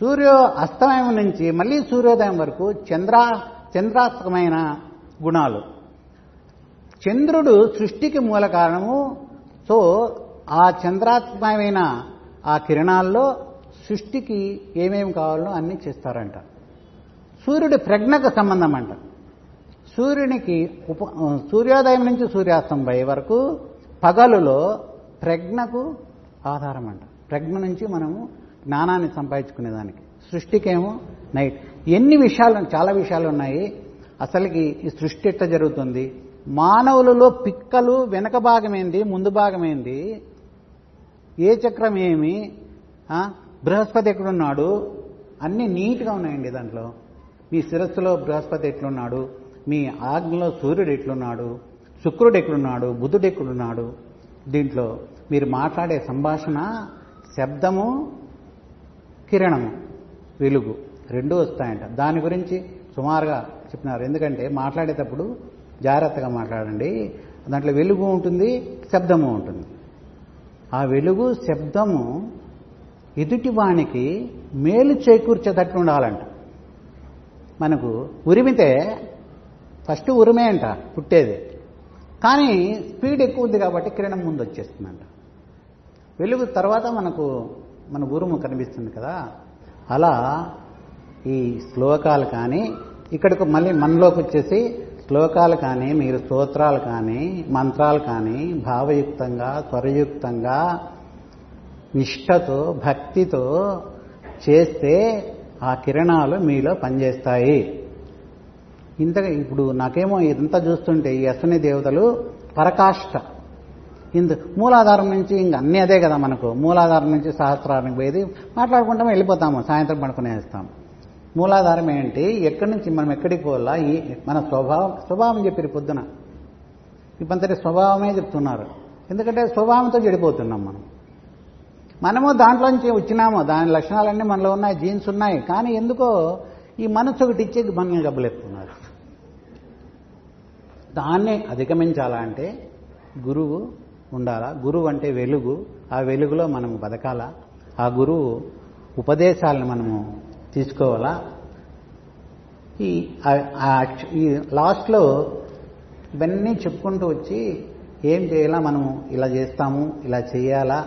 సూర్యో అస్తమయం నుంచి మళ్ళీ సూర్యోదయం వరకు చంద్ర చంద్రాత్మకమైన గుణాలు. చంద్రుడు సృష్టికి మూల కారణము సో ఆ చంద్రాత్మకమైన ఆ కిరణాల్లో సృష్టికి ఏమేమి కావాలో అన్నీ చేస్తారంట. సూర్యుడి ప్రజ్ఞకు సంబంధం అంట సూర్యునికి ఉప సూర్యోదయం నుంచి సూర్యాస్తం అయ్యే వరకు పగలులో ప్రజ్ఞకు ఆధారం అంట ప్రజ్ఞ నుంచి మనము జ్ఞానాన్ని సంపాదించుకునేదానికి. సృష్టికేమో నైట్. ఎన్ని విషయాలు చాలా విషయాలు ఉన్నాయి. అసలుకి ఈ సృష్టి ఎట్లా జరుగుతుంది? మానవులలో పిక్కలు వెనక భాగమేంది? ముందు భాగమేంది? ఏ చక్రం ఏమి? బృహస్పతి ఎక్కడున్నాడు? అన్నీ నీట్గా ఉన్నాయండి దాంట్లో. మీ శిరస్సులో బృహస్పతి ఎట్లున్నాడు? మీ ఆజ్ఞలో సూర్యుడు ఎట్లున్నాడు? శుక్రుడు ఎక్కడున్నాడు? బుధుడు ఎక్కడున్నాడు? దీంట్లో మీరు మాట్లాడే సంభాషణ శబ్దము కిరణము వెలుగు రెండూ వస్తాయంట. దాని గురించి సుమారుగా చెప్పినారు. ఎందుకంటే మాట్లాడేటప్పుడు జాగ్రత్తగా మాట్లాడండి. దాంట్లో వెలుగు ఉంటుంది శబ్దము ఉంటుంది. ఆ వెలుగు శబ్దము ఎదుటి వాణికి మేలు చేకూర్చేటట్టు ఉండాలంట. మనకు ఉరిమితే ఫస్ట్ ఉరిమే అంట పుట్టేది. కానీ స్పీడ్ ఎక్కువ ఉంది కాబట్టి కిరణం ముందు వచ్చేస్తుందంట. వెలుగు తర్వాత మనకు మన ఉరుము కనిపిస్తుంది కదా. అలా ఈ శ్లోకాలు కానీ ఇక్కడికి మళ్ళీ మనలోకి వచ్చేసి శ్లోకాలు కానీ మీరు స్తోత్రాలు కానీ మంత్రాలు కానీ భావయుక్తంగా స్వరయుక్తంగా నిష్టతో భక్తితో చేస్తే ఆ కిరణాలు మీలో పనిచేస్తాయి. ఇంతగా ఇప్పుడు నాకేమో ఇదంతా చూస్తుంటే ఈ అశ్విని దేవతలు పరకాష్ట. ఇందు మూలాధారం నుంచి ఇంక అన్నీ అదే కదా మనకు. మూలాధారం నుంచి సహస్రానికి పోయేది. మాట్లాడుకుంటాం వెళ్ళిపోతాము సాయంత్రం పడుకునేస్తాము. మూలాధారం ఏంటి? ఎక్కడి నుంచి మనం ఎక్కడికి పోవాలా? ఈ మన స్వభావం స్వభావం చెప్పారు పొద్దున. ఇప్పంతటి స్వభావమే చెప్తున్నారు. ఎందుకంటే స్వభావంతో చెడిపోతున్నాం మనం. మనము దాంట్లోంచి వచ్చినాము దాని లక్షణాలన్నీ మనలో ఉన్నాయి జీన్స్ ఉన్నాయి. కానీ ఎందుకో ఈ మనసు ఒకటి ఇచ్చే మనల్ని గబ్బలేపుతున్నారు దాన్ని అధిగమించాలా అంటే గురువు ఉండాలా? గురువు అంటే వెలుగు. ఆ వెలుగులో మనము బతకాలా? ఆ గురువు ఉపదేశాలను మనము తీసుకోవాలా? ఈ ఈ లాస్ట్లో ఇవన్నీ చెప్పుకుంటూ వచ్చి ఏం చేయాలా మనము? ఇలా చేస్తాము ఇలా చేయాలా?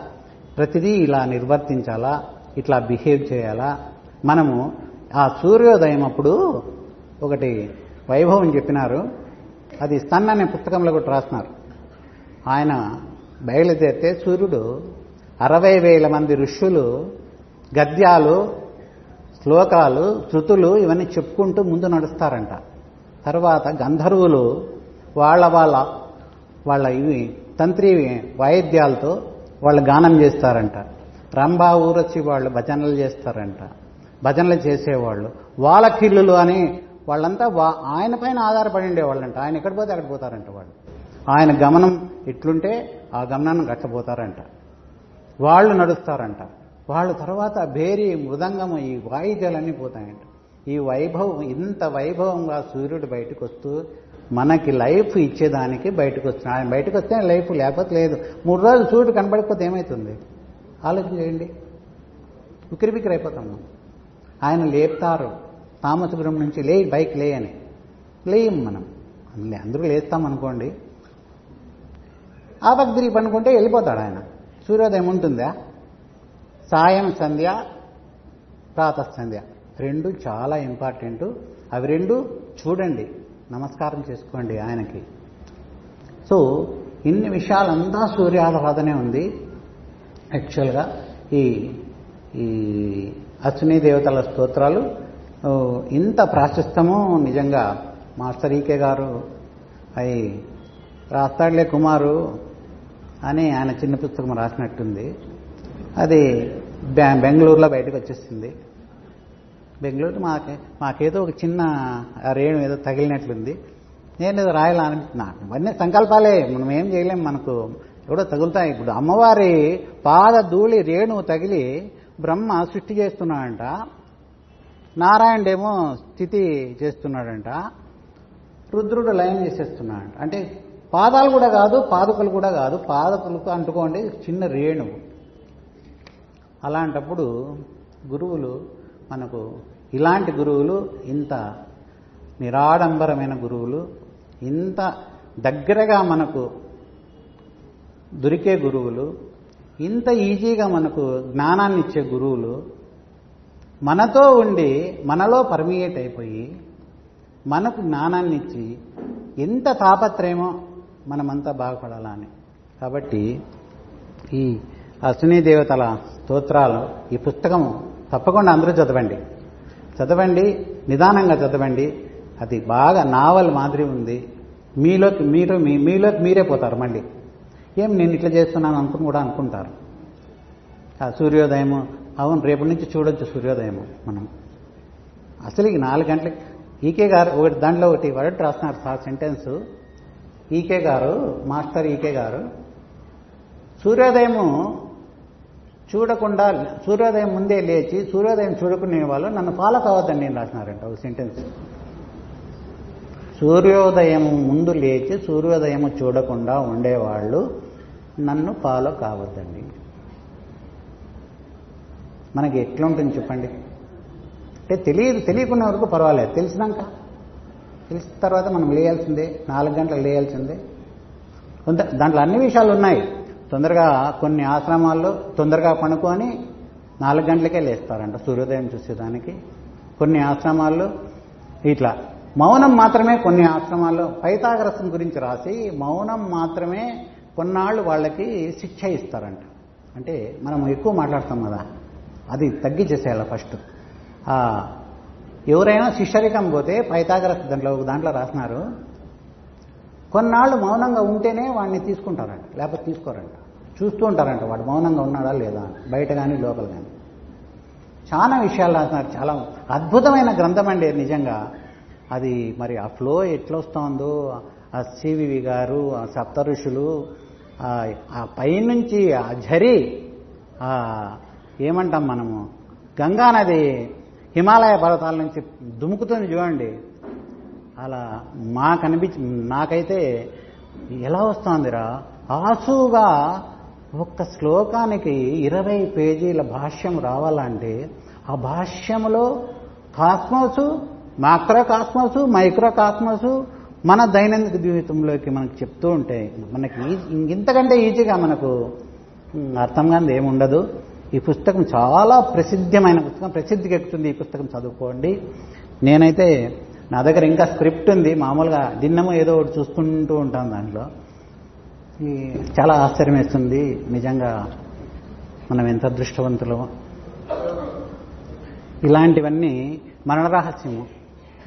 ప్రతిదీ ఇలా నిర్వర్తించాలా? ఇట్లా బిహేవ్ చేయాలా? మనము ఆ సూర్యోదయం అప్పుడు ఒకటి వైభవం చెప్పినారు. అది స్తన్ అనే పుస్తకంలో కూడా రాస్తున్నారు. ఆయన బయలుదేరితే సూర్యుడు అరవై వేల మంది ఋషులు గద్యాలు శ్లోకాలు శృతులు ఇవన్నీ చెప్పుకుంటూ ముందు నడుస్తారంట. తర్వాత గంధర్వులు వాళ్ళ వాళ్ళ వాళ్ళ ఇవి తంత్రి వాయిద్యాలతో వాళ్ళు గానం చేస్తారంట. రంభా ఊరొచ్చి వాళ్ళు భజనలు చేస్తారంట. భజనలు చేసేవాళ్ళు. వాళ్ళ అని వాళ్ళంతా వా- ఆయన పైన ఆధారపడి ఉండేవాళ్ళంట. ఆయన ఎక్కడ పోతే అక్కడ పోతారంట వాళ్ళు. ఆయన గమనం ఎట్లుంటే ఆ గమనాన్ని గట్టబోతారంట. వాళ్ళు నడుస్తారంట. వాళ్ళ తర్వాత భేరి మృదంగము ఈ వాయిద్యాలన్నీ పోతాయంట. ఈ వైభవం ఇంత వైభవంగా సూర్యుడు బయటకు వస్తూ మనకి లైఫ్ ఇచ్చేదానికి బయటకు వస్తుంది ఆయన బయటకు వస్తే లైఫ్ లేకపోతే లేదు. మూడు రోజులు సూర్యుడు కనబడకపోతే ఏమవుతుంది ఆలోచన చేయండి. ఉక్కిరి బిక్కిరి అయిపోతాం మనం. ఆయన లేపుతారు. తామసపురం నుంచి లే బైక్ లే అని. లేయం మనం. అందరూ లేస్తాం అనుకోండి ఆ తిరిగి పనుకుంటే వెళ్ళిపోతాడు ఆయన. సూర్యోదయం ఉంటుందా? సాయం సంధ్య ప్రాతః సంధ్య. రెండు చాలా ఇంపార్టెంట్ అవి రెండు చూడండి నమస్కారం చేసుకోండి ఆయనకి. సో ఇన్ని విషయాలంతా సూర్యారాధనే ఉంది. యాక్చువల్గా ఈ ఈ అశ్విని దేవతల స్తోత్రాలు ఇంత ప్రాశస్తము నిజంగా మాస్టర్ ఈకే గారు అవి రాస్తాడులే కుమారు అని ఆయన చిన్న పుస్తకం రాసినట్టుంది. అది బెంగళూరులో బయటకు వచ్చేసింది. బెంగళూరు మాకే మాకేదో ఒక చిన్న రేణు ఏదో తగిలినట్లుంది. నేను ఏదో రాయాలని ఇవన్నీ సంకల్పాలే. మనం ఏం చేయలేం మనకు. ఎవడో తగులుతాయి. ఇప్పుడు అమ్మవారి పాద ధూళి రేణువు తగిలి బ్రహ్మ సృష్టి చేస్తున్నాడంట. నారాయణుడేమో స్థితి చేస్తున్నాడంట. రుద్రుడు లయం చేసేస్తున్నాడంట. అంటే పాదాలు కూడా కాదు పాదుకలు కూడా కాదు. పాదకులకు అంటుకోండి చిన్న రేణువు. అలాంటప్పుడు గురువులు మనకు ఇలాంటి గురువులు ఇంత నిరాడంబరమైన గురువులు ఇంత దగ్గరగా మనకు దొరికే గురువులు ఇంత ఈజీగా మనకు జ్ఞానాన్ని ఇచ్చే గురువులు మనతో ఉండి మనలో పర్మియేట్ అయిపోయి మనకు జ్ఞానాన్ని ఇచ్చి ఎంత తాపత్రయమో మనమంతా బాగుపడాలని. కాబట్టి ఈ అశ్విని దేవతల స్తోత్రాలు. ఈ పుస్తకము తప్పకుండా అందరూ చదవండి. చదవండి నిదానంగా చదవండి. అది బాగా నావల్ మాదిరి ఉంది. మీలోకి మీరు మీ మీలోకి మీరే పోతారు మళ్ళీ. ఏం నేను ఇట్లా చేస్తున్నాను అనుకుని కూడా అనుకుంటారు. ఆ సూర్యోదయము అవును రేపటి నుంచి చూడొచ్చు సూర్యోదయము మనం. అసలు ఈ నాలుగు గంటలకి ఈకే గారు ఒకటి దాంట్లో ఒకటి వర్డ్ రాస్తున్నారు సార్ సెంటెన్స్. ఈకే గారు మాస్టర్ ఈకే గారు సూర్యోదయము చూడకుండా సూర్యోదయం ముందే లేచి సూర్యోదయం చూడకునే వాళ్ళు నన్ను ఫాలో కావద్దని నేను రాసినారంట ఒక సెంటెన్స్ సూర్యోదయం ముందు లేచి సూర్యోదయం చూడకుండా ఉండేవాళ్ళు నన్ను ఫాలో కావద్దండి. మనకి ఎట్లుంటుంది చెప్పండి? అంటే తెలియదు తెలియకున్న వరకు పర్వాలేదు. తెలిసినాక తెలిసిన తర్వాత మనం లేయాల్సిందే నాలుగు గంటలకు లేయాల్సిందే. కొంత దాంట్లో అన్ని విషయాలు ఉన్నాయి. తొందరగా కొన్ని ఆశ్రమాల్లో తొందరగా పనుకొని నాలుగు గంటలకే లేస్తారంట సూర్యోదయం చూసేదానికి. కొన్ని ఆశ్రమాల్లో ఇట్లా మౌనం మాత్రమే కొన్ని ఆశ్రమాల్లో పైతాగరసం గురించి రాసి మౌనం మాత్రమే కొన్నాళ్ళు వాళ్ళకి శిక్ష ఇస్తారంట. అంటే మనం ఎక్కువ మాట్లాడతాం కదా అది తగ్గించేసేయాలి ఫస్ట్. ఎవరైనా శిష్యరికం పోతే పైతాగరస్ దాంట్లో ఒక దాంట్లో రాసినారు కొన్నాళ్ళు మౌనంగా ఉంటేనే వాడిని తీసుకుంటారంట లేకపోతే తీసుకోరంట. చూస్తూ ఉంటారంట వాడు మౌనంగా ఉన్నాడా లేదా? అని. బయట కానీ లోపల కానీ చాలా విషయాలు రాస్తున్నారు. చాలా అద్భుతమైన గ్రంథం అండి నిజంగా. అది మరి ఆ ఫ్లో ఎట్లా వస్తుందో ఆ సివివి గారు ఆ సప్త ఋషులు ఆ పైనుంచి ఆ ఝరి ఏమంటాం మనము? గంగా నది హిమాలయ పర్వతాల నుంచి దుముకుతుంది చూడండి. అలా మాకు నాకైతే ఎలా వస్తుందిరా? ఆసుగా ఒక్క శ్లోకానికి ఇరవై పేజీల భాష్యం రావాలంటే ఆ భాష్యములో కాస్మోసు మాక్రో కాస్మోసు మైక్రో కాస్మోసు మన దైనందిక జీవితంలోకి మనకు చెప్తూ ఉంటే మనకి ఇంతకంటే ఈజీగా మనకు అర్థం కానిది ఏముండదు ఈ పుస్తకం చాలా ప్రసిద్ధమైన పుస్తకం ప్రసిద్ధికి ఎక్కుతుంది ఈ పుస్తకం చదువుకోండి. నేనైతే నా దగ్గర ఇంకా స్క్రిప్ట్ ఉంది. మామూలుగా దిన్నము ఏదో ఒకటి చూసుకుంటూ ఉంటాను దాంట్లో. ఈ చాలా ఆశ్చర్యం వేస్తుంది నిజంగా మనం ఎంత అదృష్టవంతులు. ఇలాంటివన్నీ మరణ రహస్యము.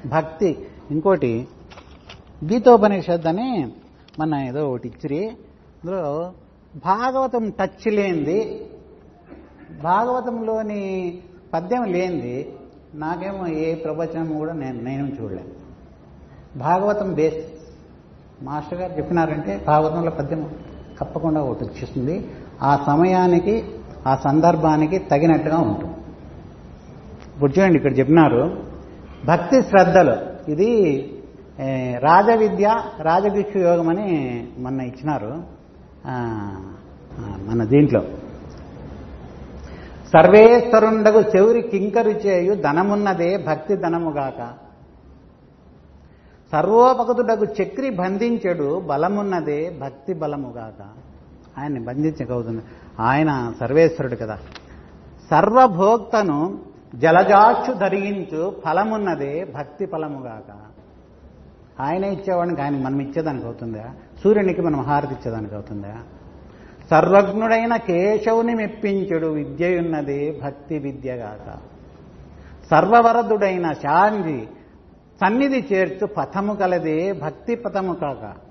భక్తి. ఇంకోటి గీతోపనిషత్ అని మన ఏదో ఒకటి ఇచ్చిరి. అందులో భాగవతం టచ్ లేనిది భాగవతంలోని పద్యం లేనిది నాకేమో ఏ ప్రవచనం కూడా నేను నేను చూడలేను భాగవతం బేస్. మాస్టర్ గారు చెప్పినారంటే భాగవతంలో పద్యం తప్పకుండా ఒకటి వచ్చేస్తుంది. ఆ సమయానికి ఆ సందర్భానికి తగినట్టుగా ఉంటుంది. ఇప్పుడు చూడండి ఇక్కడ చెప్పినారు భక్తి శ్రద్ధలు. ఇది రాజవిద్య రాజభిక్షు యోగం అని మొన్న ఇచ్చినారు. మన దీంట్లో. సర్వేశ్వరుండగు చెవురి కింకరు చేయు ధనమున్నదే భక్తి ధనముగాక. సర్వోపగతుడకు చక్రి బంధించడు బలమున్నదే భక్తి బలముగాక. ఆయన్ని బంధించగవుతుంది ఆయన సర్వేశ్వరుడు కదా. సర్వభోక్తను జలజాక్షు ధరించు ఫలమున్నదే భక్తి ఫలముగాక. ఆయన ఇచ్చేవాడికి ఆయన మనం ఇచ్చేదానికి అవుతుందా? సూర్యునికి మనం హారతి ఇచ్చేదానికి అవుతుందా? సర్వజ్ఞుడైన కేశవుని మెప్పించుడు విద్యయున్నదే భక్తి విద్యగాక సర్వవరదుడైన శాంతి సన్నిధి చేర్చు పథము కలదే భక్తి పథము కాక.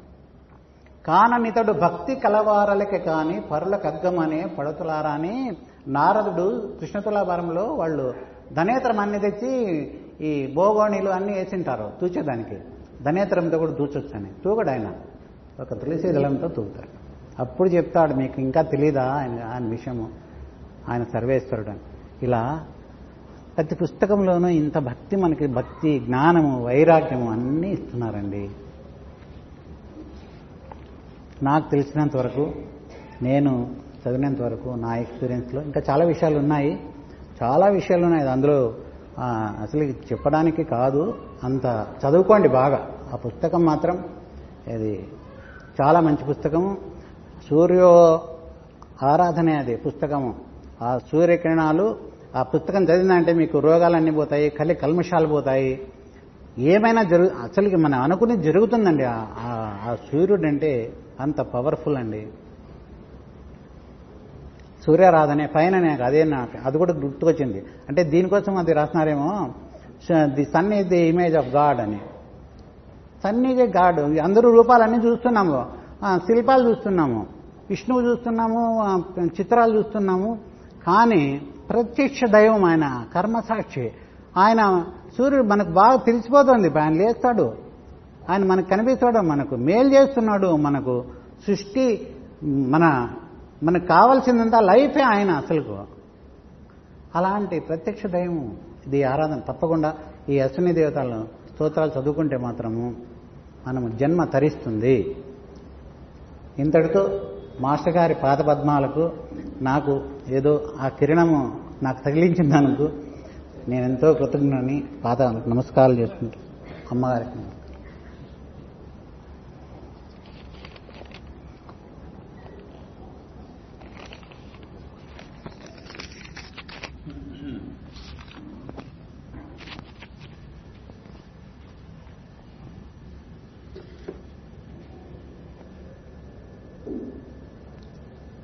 కాననితడు భక్తి కలవారలకి కాని పరుల కగ్గమనే పడుతులారా అని నారదుడు కృష్ణతులాభారంలో వాళ్ళు ధనేతరం అన్ని తెచ్చి ఈ భోగోణిలు అన్ని వేసింటారు తూచేదానికి. ధనేతరంతో కూడా తూచొచ్చని. తూగడు ఆయన ఒక తులసి దళంతో తూగుతాడు. అప్పుడు చెప్తాడు మీకు ఇంకా తెలీదా? ఆయన ఆయన విషయము ఆయన సర్వేశ్వరుడు ఇలా ప్రతి పుస్తకంలోనూ ఇంత భక్తి మనకి భక్తి జ్ఞానము వైరాగ్యము అన్నీ ఇస్తున్నారండి. నాకు తెలిసినంత వరకు నేను చదివినంత వరకు నా ఎక్స్పీరియన్స్లో ఇంకా చాలా విషయాలు ఉన్నాయి. చాలా విషయాలు ఉన్నాయి. అందులో అసలు చెప్పడానికి కాదు. అంత చదువుకోండి బాగా. ఆ పుస్తకం మాత్రం ఇది చాలా మంచి పుస్తకము. సూర్యో ఆరాధనే అది పుస్తకము. ఆ సూర్యకిరణాలు ఆ పుస్తకం చదివిందంటే మీకు రోగాలన్నీ పోతాయి కలి కల్మషాలు పోతాయి. ఏమైనా జరుగు అసలుకి మనం అనుకుని జరుగుతుందండి. ఆ- సూర్యుడు అంటే అంత పవర్ఫుల్ అండి. సూర్యారాధనే పైన నాకు అదే నాకు అది కూడా గుర్తుకొచ్చింది. అంటే దీనికోసం అది రాస్తున్నారేమో the sun is the image of god అని. Sun is a god. అందరూ రూపాలన్నీ చూస్తున్నాము. శిల్పాలు చూస్తున్నాము. విష్ణువు చూస్తున్నాము చిత్రాలు చూస్తున్నాము కానీ ప్రత్యక్ష దైవం ఆయన కర్మసాక్షి. ఆయన సూర్యుడు మనకు బాగా తెలిసిపోతుంది ఆయన లేస్తాడు. ఆయన మనకు కనిపిస్తాడు మనకు మేలు చేస్తున్నాడు మనకు సృష్టి మన మనకు కావాల్సిందంతా లైఫే ఆయన అసలుకు. అలాంటి ప్రత్యక్ష దైవం ఇది ఆరాధన తప్పకుండా ఈ అశ్విని దేవతలను స్తోత్రాలు చదువుకుంటే మాత్రము మనము జన్మ తరిస్తుంది. ఇంతటితో మాస్టర్ గారి పాద పద్మాలకు నాకు ఏదో ఆ కిరణము నాకు తగిలించినందుకు నేను ఎంతో కృతజ్ఞని పాద నమస్కారాలు చేసుకుంటూ అమ్మగారికి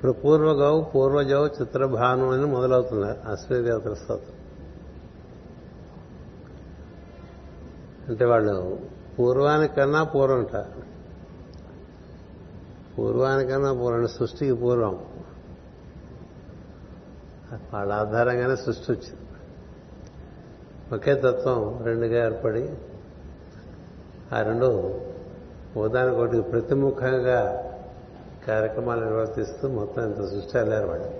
ఇప్పుడు పూర్వగౌ పూర్వజౌ చిత్రభాను అని మొదలవుతుంది అశ్వదేవతల స్తోత్రం. అంటే వాళ్ళు పూర్వానికన్నా పూర్వంట. పూర్వానికన్నా పూర్వం సృష్టికి పూర్వం. వాళ్ళ ఆధారంగానే సృష్టి వచ్చింది. ఒకే తత్వం రెండుగా ఏర్పడి ఆ రెండు ఒకదానికొకటి ప్రతిముఖంగా కార్యక్రమాలు నిర్వర్తిస్తూ మొత్తం ఇంత సృష్టి వెళ్ళారు వాళ్ళు.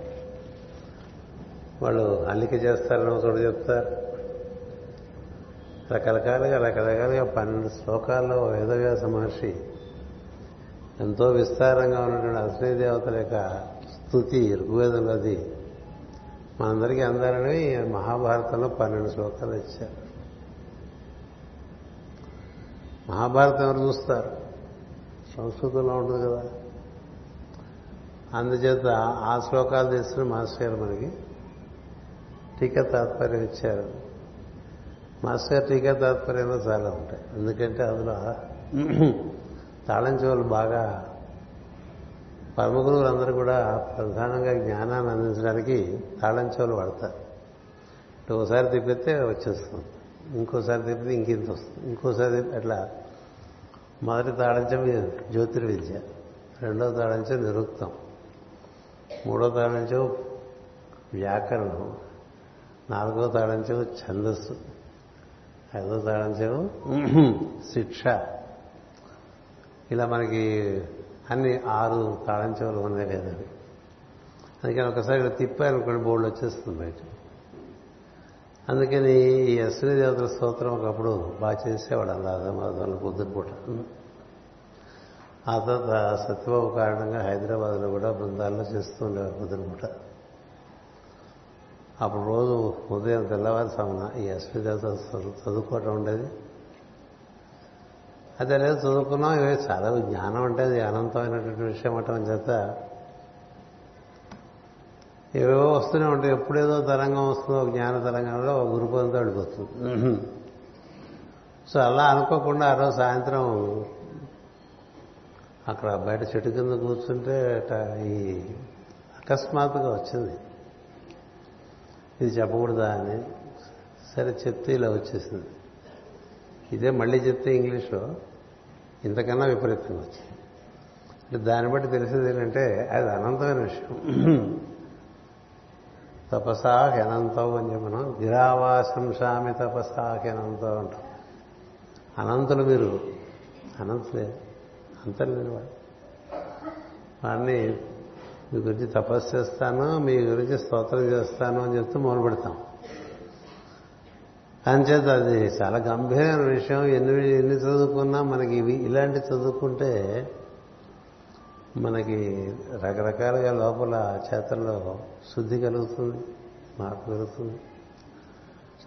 వాళ్ళు అల్లిక చేస్తారని ఒకటి చెప్తారు. రకరకాలుగా రకరకాలుగా పన్నెండు శ్లోకాల్లో వేదవ్యాస మహర్షి ఎంతో విస్తారంగా ఉన్నటువంటి అశ్వీ దేవతల యొక్క స్థుతి ఋగ్వేదంలో అది. మనందరికీ అందాలని మహాభారతంలో పన్నెండు శ్లోకాలు ఇచ్చారు. మహాభారతం ఎవరు చూస్తారు? సంస్కృతంలో ఉంటుంది కదా. అందుచేత ఆ శ్లోకాలు తెచ్చిన మాస్టర్ గారు మనకి టీకా తాత్పర్యం ఇచ్చారు. మాస్టర్ గారు టీకా తాత్పర్యంలో చాలా ఉంటాయి. ఎందుకంటే అందులో తాళం చెవులు బాగా పరమ అందరూ కూడా ప్రధానంగా జ్ఞానాన్ని అందించడానికి తాళం చెవులు వాడతారు ఒకసారి తిప్పితే వచ్చేస్తుంది. ఇంకోసారి తిప్పితే ఇంకింత వస్తుంది. ఇంకోసారి అట్లా మొదటి తాళంచం జ్యోతిర్విద్య. రెండవ తాళంచం నిరుక్తం. మూడో తాళంచో వ్యాకరణం. నాలుగో తాళంచో ఛందస్సు. ఐదో తాళంచో శిక్ష. ఇలా మనకి అన్ని ఆరు తాళంచెవులు ఉన్నాయి కదండి అందుకని ఒకసారి ఇలా తిప్పారనుకోండి బోర్డు వచ్చేస్తుంది బయట. అందుకని ఈ అశ్విని దేవతల స్తోత్రం ఒకప్పుడు బాగా చేసేవాడు అలా అదమాదంలో పొద్దున పూట. ఆ తర్వాత సత్యబాబు కారణంగా హైదరాబాద్లో కూడా బృందాల్లో చేస్తూ ఉండేవారు అప్పుడు రోజు ఉదయం తెల్లవారు సమన ఈ అశ్విని దేవత చదువుకోవటం ఉండేది. అదే లేదు చదువుకున్నాం. ఇవే చాలా జ్ఞానం అంటే అది అనంతమైనటువంటి విషయం అంటాం చేత ఏవేవో వస్తూనే ఉంటాయి. ఎప్పుడేదో తరంగం వస్తుందో జ్ఞాన తరంగంలో గురుపదంతో వెళ్ళిపోతుంది. సో అలా అనుకోకుండా ఆ రోజు సాయంత్రం అక్కడ బయట చెట్టు కింద కూర్చుంటే ఈ అకస్మాత్తుగా వచ్చింది. ఇది చెప్పకూడదా అని. సరే చెప్తే ఇలా వచ్చేసింది. ఇదే మళ్ళీ చెప్తే ఇంగ్లీష్లో ఇంతకన్నా విపరీతంగా వచ్చింది. అంటే దాన్ని బట్టి తెలిసేది ఏంటంటే అది అనంతమైన విషయం. తపసా హెనంతం అని చెప్పి మనం గిరావాశంసామి తపసా హెనంతం అంటాం అనంతులు మీరు. అనంతులే. అంతం వాడు. వాడిని మీ గురించి తపస్సు చేస్తాను మీ గురించి స్తోత్రం చేస్తాను అని చెప్తూ మొదలు పెడతాం. అంచేత అది చాలా గంభీరమైన విషయం. ఎన్ని ఎన్ని చదువుకున్నా మనకి ఇవి ఇలాంటి చదువుకుంటే మనకి రకరకాలుగా లోపల చేతల్లో శుద్ధి కలుగుతుంది మార్పు కలుగుతుంది.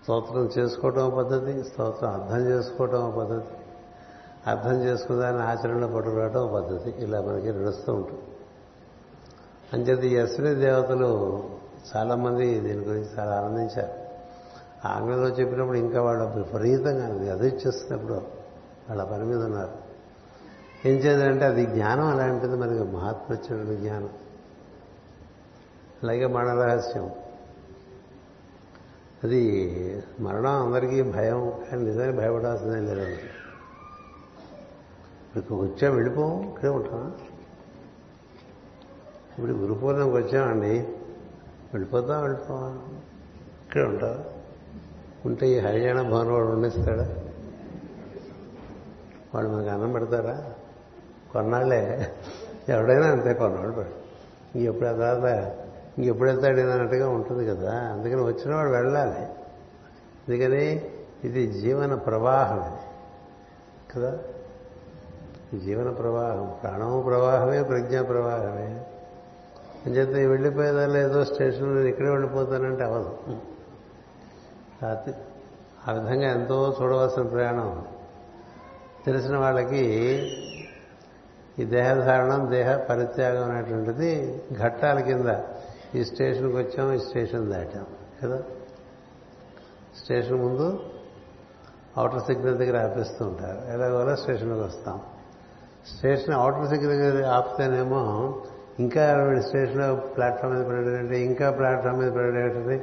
స్తోత్రం చేసుకోవటం పద్ధతి స్తోత్రం అర్థం చేసుకోవటం పద్ధతి. అర్థం చేసుకున్న ఆచరణలో పట్టుకురావడం పద్ధతి. ఇలా మనకి నడుస్తూ ఉంటుంది. అంచేత ఈ అశ్విని దేవతలు చాలామంది దీని గురించి చాలా ఆనందించారు. ఆంగ్లంలో చెప్పినప్పుడు ఇంకా వాళ్ళ విపరీతంగా అది ఇచ్చేస్తున్నప్పుడు వాళ్ళ పని మీద ఉన్నారు. ఏం చేయాలంటే అది జ్ఞానం అలాంటిది మనకి మహాత్మచ్యుడు జ్ఞానం. అలాగే మరణ రహస్యం అది మరణం అందరికీ భయం కానీ నిజానికి భయపడాల్సిందే లేదండి. ఇప్పుడు వచ్చాం వెళ్ళిపోం ఇక్కడే ఉంటాం. ఇప్పుడు గురుపూర్ణంకి వచ్చామండి. వెళ్ళిపోతాం వెళ్ళిపోతాం ఇక్కడే ఉంటాం. ఉంటే ఈ హర్యానా భవన్ వాడు ఉండిస్తాడా? వాడు మనకు అన్నం పెడతారా? కొన్నాళ్ళే. ఎవడైనా అంతే కొన్నాళ్ళు పెడు. ఇంకెప్పుడు తర్వాత ఇంకెప్పుడు వెళ్తాడు అన్నట్టుగా ఉంటుంది కదా. అందుకని వచ్చిన వాడు వెళ్ళాలి. అందుకని ఇది జీవన ప్రవాహం కదా? జీవన ప్రవాహం ప్రాణము ప్రవాహమే ప్రజ్ఞా ప్రవాహమే. అని చెప్తే వెళ్ళిపోయేదాల్లో ఏదో స్టేషన్ నేను ఇక్కడే వెళ్ళిపోతానంటే అవదు ఆ విధంగా ఎంతో చూడవలసిన ప్రయాణం. తెలిసిన వాళ్ళకి ఈ దేహధారణం దేహ పరిత్యాగం అనేటువంటిది ఘట్టాల కింద ఈ స్టేషన్కి వచ్చాం ఈ స్టేషన్ దాటాం కదా? స్టేషన్ ముందు అవుటర్ సిగ్నల్ దగ్గర ఆపిస్తూ ఉంటారు. ఎలాగోలా స్టేషన్కి వస్తాం. స్టేషన్ అవుటర్ సిగ్నల్ దగ్గర ఆపితేనేమో ఇంకా స్టేషన్లో ప్లాట్ఫామ్ మీద పడేటంటే ఇంకా ప్లాట్ఫామ్ మీద పడేటది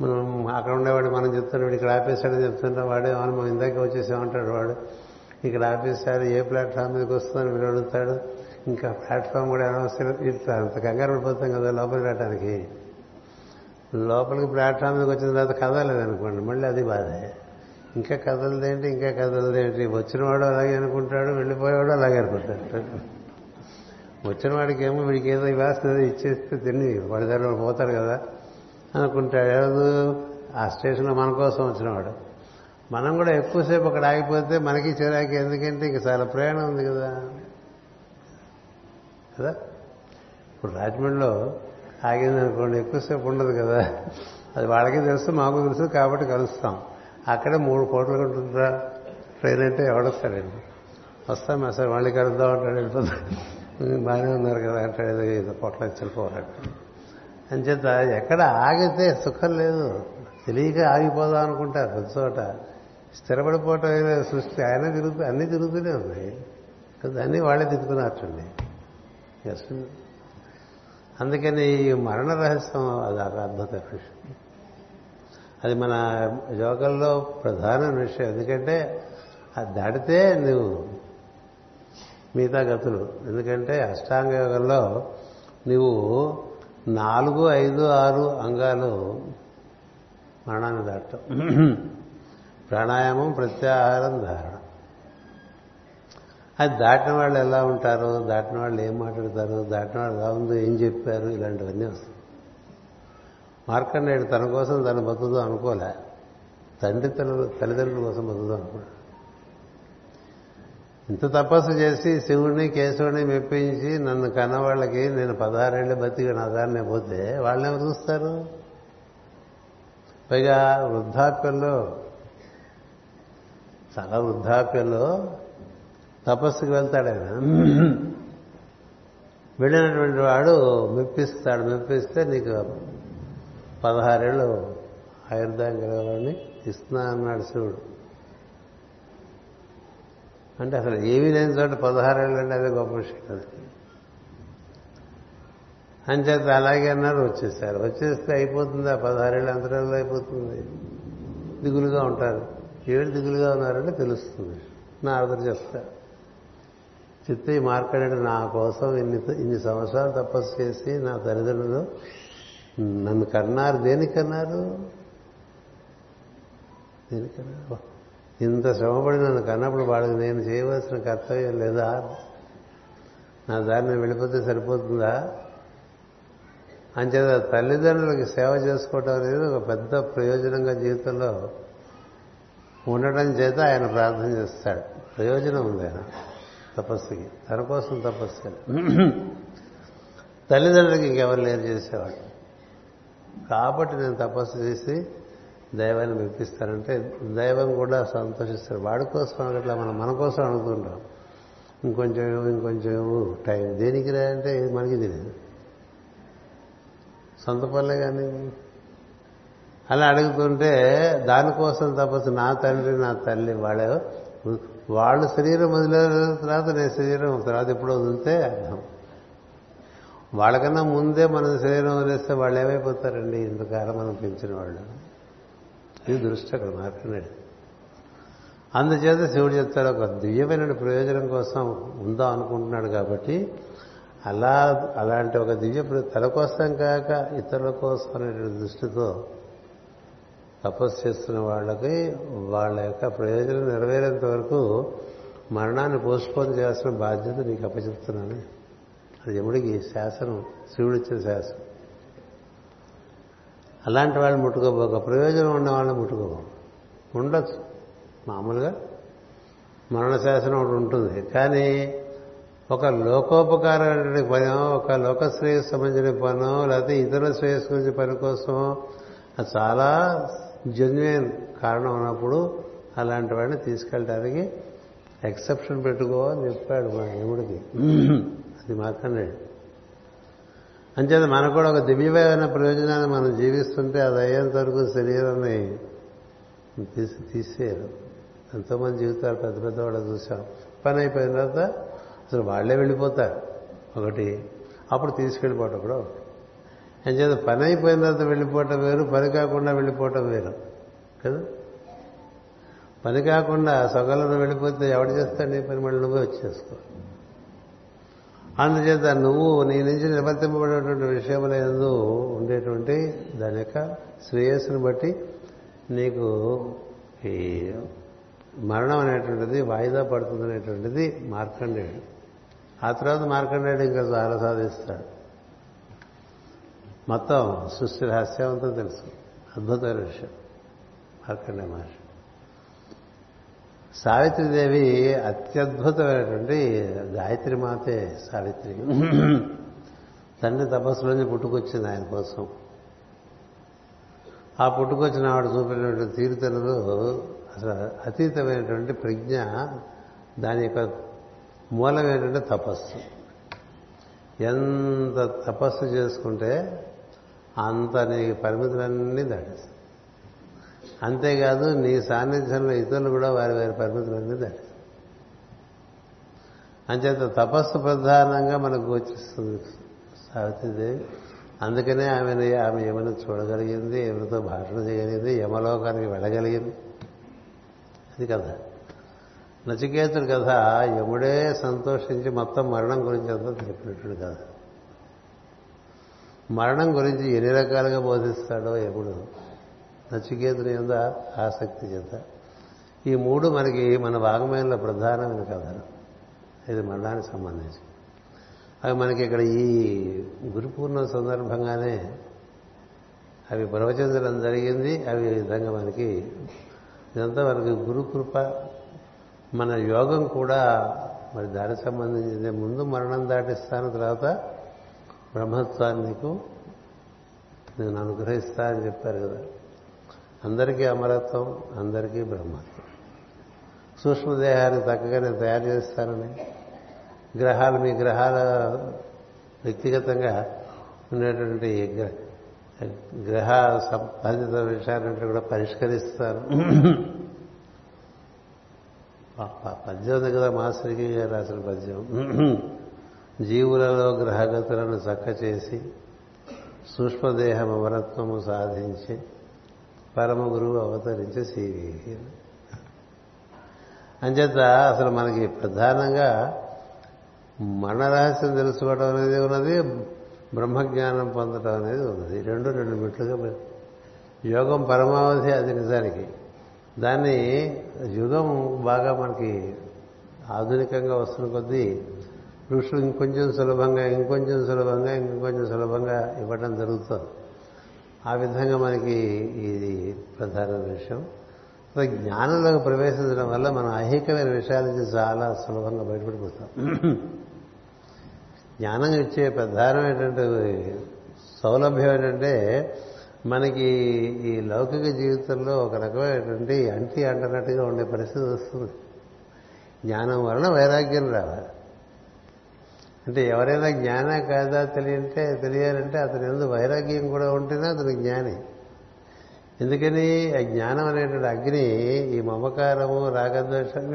మనం అక్కడ ఉండేవాడు మనం చెప్తున్నాడు ఇక్కడ ఆపేశాడని చెప్తుంటాం వాడే అవును మనం ఇందాక వచ్చేసామంటాడు వాడు. ఇక్కడ ఆపేశారు ఏ ప్లాట్ఫామ్ మీదకి వస్తుందని వీడు అడుగుతాడు. ఇంకా ప్లాట్ఫామ్ కూడా అనవసరం ఇట్లా అంత కంగారు పడిపోతాం కదా లోపలికి రావడానికి లోపలికి ప్లాట్ఫామ్ మీదకి వచ్చిన తర్వాత కదలేదనుకోండి మళ్ళీ అది బాధే. ఇంకా కదలదేంటి ఇంకా కదలదేంటి? వచ్చినవాడు అలాగే అనుకుంటాడు వెళ్ళిపోయేవాడు అలాగే అనుకుంటాడు. వచ్చిన వాడికి ఏమో వీడికి ఏదో ఇవ్వాల్సింది ఇచ్చేస్తే తిని వాడి దగ్గర పోతాడు కదా అనుకుంటాడు. ఏదో ఆ స్టేషన్లో మన కోసం వచ్చినవాడు. మనం కూడా ఎక్కువసేపు అక్కడ ఆగిపోతే మనకి చిరాకి ఎందుకంటే ఇంక చాలా ప్రయాణం ఉంది కదా. కదా? ఇప్పుడు రాజమండ్రిలో ఆగింది అనుకోండి ఎక్కువసేపు ఉండదు కదా. అది వాళ్ళకి తెలుసు మాకు తెలుసు కాబట్టి కలుస్తాం. అక్కడ మూడు కోట్లు ఉంటుందా ట్రైన్ అంటే ఎవడొస్తాడండి వస్తాం సార్ మళ్ళీ కలుద్దాం అంటాడు వెళ్ళిపోతాడు బాగానే ఉన్నారు కదా అంటాడు ఏదో ఏదో పొట్ల చెల్లిపోరాడు అంచేత ఎక్కడ ఆగితే సుఖం లేదు. తెలియక ఆగిపోదాం అనుకుంటారు ప్రతి చోట. స్థిరపడిపోవటం సృష్టి ఆయన తిరుగుతూ అన్నీ తిరుగుతూనే ఉన్నాయి. కదా అన్నీ వాళ్ళే తిరుగుతున్నట్టండి అందుకని ఈ మరణ రహస్యం అది ఒక అద్భుత విషయం అది మన యోగంలో ప్రధాన విషయం. ఎందుకంటే అది దాటితే నువ్వు మిగతా గతులు. ఎందుకంటే అష్టాంగ యోగంలో నువ్వు నాలుగు ఐదు ఆరు అంగాలు మరణాన్ని దాటం ప్రాణాయామం ప్రత్యాహారం ధారణ. అది దాటిన వాళ్ళు ఎలా ఉంటారు? దాటిన వాళ్ళు ఏం మాట్లాడతారు? దాటిన వాళ్ళు ఎలా ఉందో? ఏం చెప్పారు? ఇలాంటివన్నీ వస్తాయి. మార్కండేయుడు తన కోసం తను బతుకుదాం అనుకోలే. తండ్రి తన తల్లిదండ్రుల కోసం బతుకుదాం అనుకో ఇంత తపస్సు చేసి శివుడిని కేశవుడిని మెప్పించి నన్ను కన్నవాళ్ళకి నేను పదహారేళ్ళు బతికి నా దారిని పోతే వాళ్ళని ఎవరు చూస్తారు? పైగా వృద్ధాప్యంలో చాలా వృద్ధాప్యంలో తపస్సుకి వెళ్తాడు ఆయన. వెళ్ళినటువంటి వాడు మెప్పిస్తాడు మెప్పిస్తే నీకు పదహారేళ్ళు ఆయుర్దాయం కలవాడిని ఇస్తున్నా అన్నాడు శివుడు. అంటే అసలు ఏమీ లేని చోట పదహారేళ్ళు అంటే అదే గొప్ప విషయం కదా. అంచేత అలాగే అన్నారు వచ్చేసారు. వచ్చేస్తే అయిపోతుంది ఆ పదహారేళ్ళు అంతరాలు అయిపోతుంది? దిగులుగా ఉంటారు. ఏళ్ళు దిగులుగా ఉన్నారంటే తెలుస్తుంది. నా ఆర్డర్ చెప్తారు. చెప్తే ఈ మార్కడేడు నా కోసం ఇన్ని ఇన్ని సంవత్సరాలు తపస్సు చేసి నా తల్లిదండ్రులు నన్ను కన్నారు దేనికన్నారు దేనికన్నారు ఇంత శ్రమపడి నన్ను కన్నప్పుడు వాళ్ళకి నేను చేయవలసిన కర్తవ్యం లేదా? నా దారిని వెళ్ళిపోతే సరిపోతుందా? అంచేత తల్లిదండ్రులకి సేవ చేసుకోవటం అనేది ఒక పెద్ద ప్రయోజనంగా జీవితంలో ఉండటం చేత ఆయన ప్రార్థన చేస్తాడు. ప్రయోజనం ఉంది ఆయన తపస్సుకి. తన కోసం తపస్సు. [CLEARS THROAT] తల్లిదండ్రులకి ఇంకెవరు లేరు చేసేవాడు కాబట్టి నేను తపస్సు చేసి దైవాన్ని మెప్పిస్తానంటే దైవం కూడా సంతోషిస్తాడు వాడి కోసం అట్లా మనం మన కోసం అడుగుతుంటాం ఇంకొంచెం ఇంకొంచెం టైం దేనికి రా అంటే మనకి తెలియదు. సొంత పనులే కానీ. అలా అడుగుతుంటే దానికోసం తపస్సు నా తండ్రి నా తల్లి వాళ్ళే. వాళ్ళు శరీరం వదిలే తర్వాత నేను శరీరం తర్వాత ఎప్పుడో వదిలితే అర్థం. వాళ్ళకన్నా ముందే మన శరీరం వదిలేస్తే వాళ్ళు ఏమైపోతారండి? ఇంతకాలం మనం పెంచిన వాళ్ళు. ఇది దృష్టి అక్కడ మాత్రమే అందుచేత శివుడు చెప్తాడు ఒక దివ్యమైన ప్రయోజనం కోసం ఉందాం అనుకుంటున్నాడు కాబట్టి అలా అలాంటి ఒక దివ్య తన కోసం కాక ఇతరుల కోసం అనేటువంటి దృష్టితో తపస్సు చేస్తున్న వాళ్ళకి వాళ్ళ యొక్క ప్రయోజనం నెరవేరేంత వరకు మరణాన్ని పోస్ట్పోన్ చేయాల్సిన బాధ్యత నీకు అప్పచెప్తున్నాను. అది ఎముడికి శాసనం శివుడిచ్చిన శాసనం. అలాంటి వాళ్ళు ముట్టుకోబోక ప్రయోజనం ఉన్న వాళ్ళని ముట్టుకోబో ఉండొచ్చు మామూలుగా. మరణ శాసనం ఒకటి ఉంటుంది. కానీ ఒక లోకోపకారమైన పనో ఒక లోక శ్రేయస్సు సంబంధించిన పనో లేకపోతే ఇతర శ్రేయస్సు గురించి పని కోసం అది చాలా జెన్యున్ కారణం ఉన్నప్పుడు అలాంటి వాడిని తీసుకెళ్ళడానికి ఎక్సెప్షన్ పెట్టుకో అని చెప్పాడు మా యముడికి. అది మాకన్నాడు అంచేత మనకు కూడా ఒక దివ్యమైన ప్రయోజనాన్ని మనం జీవిస్తుంటే అది అయ్యేంత వరకు శరీరాన్ని తీసి తీసేయరు. ఎంతోమంది జీవితాలు పెద్ద పెద్ద వాళ్ళు చూసాం పని అయిపోయిన తర్వాత అసలు వాళ్ళే వెళ్ళిపోతారు. ఒకటి అప్పుడు తీసుకెళ్ళిపోవటం కూడా ఒకటి. అంచేత పని అయిపోయిన తర్వాత వెళ్ళిపోవటం వేరు పని కాకుండా వెళ్ళిపోవటం వేరు. కదా? పని కాకుండా సొగలను వెళ్ళిపోతే ఎవడు చేస్తాడు నీ పని? మళ్ళీ నువ్వే వచ్చేసుకోవాలి. అందుచేత నువ్వు నీ నుంచి నిర్వర్తింపబడేటువంటి విషయములందు ఉండేటువంటి దాని యొక్క శ్రేయస్సును బట్టి నీకు ఈ మరణం అనేటువంటిది వాయిదా పడుతుంది అనేటువంటిది మార్కండేయుడు. ఆ తర్వాత మార్కండేయుడు ఇంకా చాలా సాధిస్తాడు. మొత్తం సృష్టి రహస్యం అంతా తెలుసు. అద్భుతమైన విషయం. మార్కండే మహర్షి. సావిత్రిదేవి అత్యద్భుతమైనటువంటి గాయత్రి మాతే సావిత్రి. [CLEARS THROAT] తండ్రి తపస్సులోంచి పుట్టుకొచ్చింది ఆయన కోసం. ఆ పుట్టుకొచ్చిన ఆవిడ చూపినటువంటి తీరుతెనులు అసలు అతీతమైనటువంటి ప్రజ్ఞ దాని యొక్క మూలమైనటువంటి తపస్సు. ఎంత తపస్సు చేసుకుంటే అంత నీ పరిమితులన్నీ దాటేస్తాయి. అంతేకాదు నీ సాన్నిధ్యంలో ఇతరులు కూడా వారి వారి పరిమితులన్నీ దాటేస్తారు అంచేత తపస్సు ప్రధానంగా మనకు గోచిస్తుంది సావిత్రిదేవి. అందుకనే ఆమెను ఆమె ఏమైనా చూడగలిగింది ఎవరితో భాషణ చేయగలిగింది యమలోకానికి వెళ్ళగలిగింది. అది కథ. నచికేతుడి కథ యముడే సంతోషించి మొత్తం మరణం గురించి అంతా చెప్పినట్టు కథ. మరణం గురించి ఎన్ని రకాలుగా బోధిస్తాడో యముడు. నచికేతుని ఎందు ఆసక్తి చేత. ఈ మూడు మనకి మన వాగమయంలో ప్రధానమైన కథలు ఇది మరణానికి సంబంధించి. అవి మనకి ఇక్కడ ఈ గురు పూర్ణం సందర్భంగానే అవి ప్రవచించడం జరిగింది. అవి ఈ విధంగా మనకి ఇదంతా మనకి గురు కృప. మన యోగం కూడా మరి దానికి సంబంధించింది. ముందు మరణం దాటిస్తాను తర్వాత బ్రహ్మత్వాన్ని నీకు నేను అనుగ్రహిస్తా అని చెప్పారు కదా. అందరికీ అమరత్వం అందరికీ బ్రహ్మత్వం. సూక్ష్మదేహాన్ని చక్కగానే తయారు చేస్తారని గ్రహాలు మీ గ్రహాల వ్యక్తిగతంగా ఉండేటువంటి గ్రహ సంబంధిత విషయాలంటే కూడా పరిష్కరిస్తారు. పద్యం ఉంది కదా మాస్టర్కి రాసిన పద్యం. జీవులలో గ్రహగతులను చక్క చేసి సూక్ష్మదేహం అమరత్వము సాధించి పరమ గురువు అవతరించి సివి. అంచేత అసలు మనకి ప్రధానంగా మన రహస్యం తెలుసుకోవడం అనేది ఉన్నది బ్రహ్మజ్ఞానం పొందడం అనేది ఉన్నది. రెండు రెండు మెట్లుగా మరి యోగం పరమావధి అది నిజానికి. దాన్ని యుగం బాగా మనకి ఆధునికంగా వస్తున్న కొద్దీ ఋషులు ఇంకొంచెం సులభంగా ఇంకొంచెం సులభంగా ఇంకొంచెం సులభంగా ఇవ్వడం జరుగుతుంది. ఆ విధంగా మనకి ఇది ప్రధాన విషయం. అసలు జ్ఞానంలోకి ప్రవేశించడం వల్ల మనం ఐహికమైన విషయాల నుంచి చాలా సులభంగా బయటపడిపోతాం. జ్ఞానం ఇచ్చే ప్రధానమైనటువంటి సౌలభ్యం ఏంటంటే మనకి ఈ లౌకిక జీవితంలో ఒక రకమైనటువంటి అంటి అంటనట్టుగా ఉండే పరిస్థితి వస్తుంది. జ్ఞానం వలన వైరాగ్యం రావాలి. అంటే ఎవరైనా జ్ఞాన కాదా తెలియంటే తెలియాలంటే అతని ఎందు వైరాగ్యం కూడా ఉంటేనే అతను జ్ఞాని. ఎందుకని? ఆ జ్ఞానం అనేటువంటి అగ్ని ఈ మమకారము రాగద్వేషం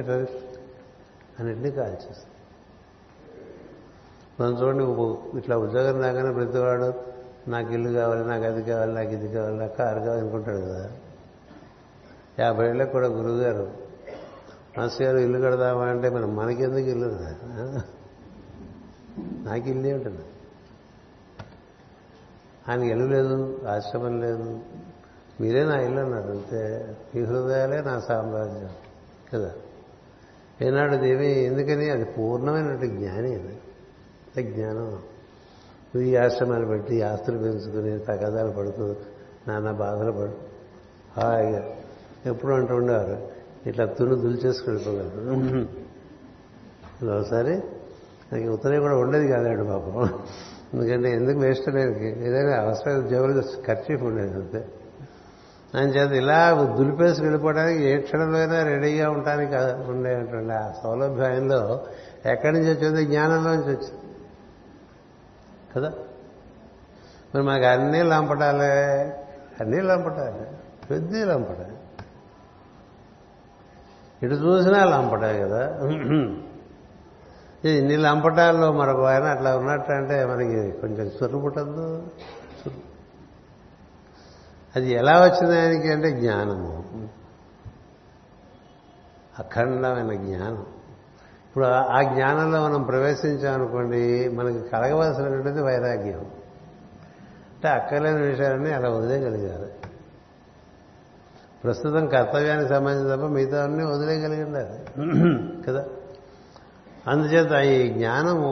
అన్నింటినీ కాల్చేస్తుంది మనం చూడండి ఇట్లా ఉద్యోగం రాగానే ప్రతివాడు నాకు ఇల్లు కావాలి నాకు అది కావాలి నాకు ఇది కావాలి నాకు కారు కావాలి అనుకుంటాడు కదా. యాభై ఏళ్ళకి కూడా గురువుగారు మాస్టర్ గారు ఇల్లు కడదామా? అంటే మనం మనకెందుకు ఇల్లు? నాకు ఇల్లు ఉంటుంది. ఆయనకి ఇల్లు లేదు ఆశ్రమం లేదు. మీరే నా ఇల్లు అన్నారు. అంతే మీ హృదయాలే నా సామ్రాజ్యం కదా. ఏనాడు దేవి ఎందుకని? అది పూర్ణమైనటువంటి జ్ఞాని అది. జ్ఞానం. నువ్వు ఈ ఆశ్రమాలు పెట్టి ఈ ఆస్తులు పెంచుకుని తగాదాలు పడుతూ నానా బాధలు పడు. హాయిగా ఎప్పుడు అంటూ ఉండేవారు ఇట్లా తును దులిచేసుకు వెళ్ళిపోగలరు. ఒకసారి నాకు ఉత్తరం కూడా ఉండేది కాదాడు పాపం. ఎందుకంటే ఎందుకు వేస్ట్ లేదు? ఏదైనా అవసరం జోలు ఖర్చీఫ్ ఉండేది అంతే. ఆయన చేత ఇలా దులిపేసి వెళ్ళిపోవడానికి ఏ క్షణంలో అయినా రెడీగా ఉండడానికి ఉండేటువంటి ఆ సౌలభ్యంలో ఎక్కడి నుంచి వచ్చింది జ్ఞానంలో నుంచి వచ్చింది. కదా? మరి మాకు అన్నీ లంపటాలే అన్నీ లంపటాలే పెద్ద లంపటాలి. ఇటు చూసినా లంపటే కదా? ఇన్ని లంపటాల్లో మరొక ఆయన అట్లా ఉన్నట్టు అంటే మనకి కొంచెం సుర్రు పుట్టద్దు. అది ఎలా వచ్చింది ఆయనకి అంటే జ్ఞానము. అఖండమైన జ్ఞానం. ఇప్పుడు ఆ- ఆ జ్ఞానంలో మనం ప్రవేశించామనుకోండి మనకి కలగవలసినటువంటిది వైరాగ్యం. అంటే అక్కర్లేని విషయాలన్నీ అలా వదిలేయగలిగారు. ప్రస్తుతం కర్తవ్యానికి సంబంధించి తప్ప మిగతా అన్నీ వదిలేయగలిగి ఉండాలి కదా? అందుచేత ఈ జ్ఞానము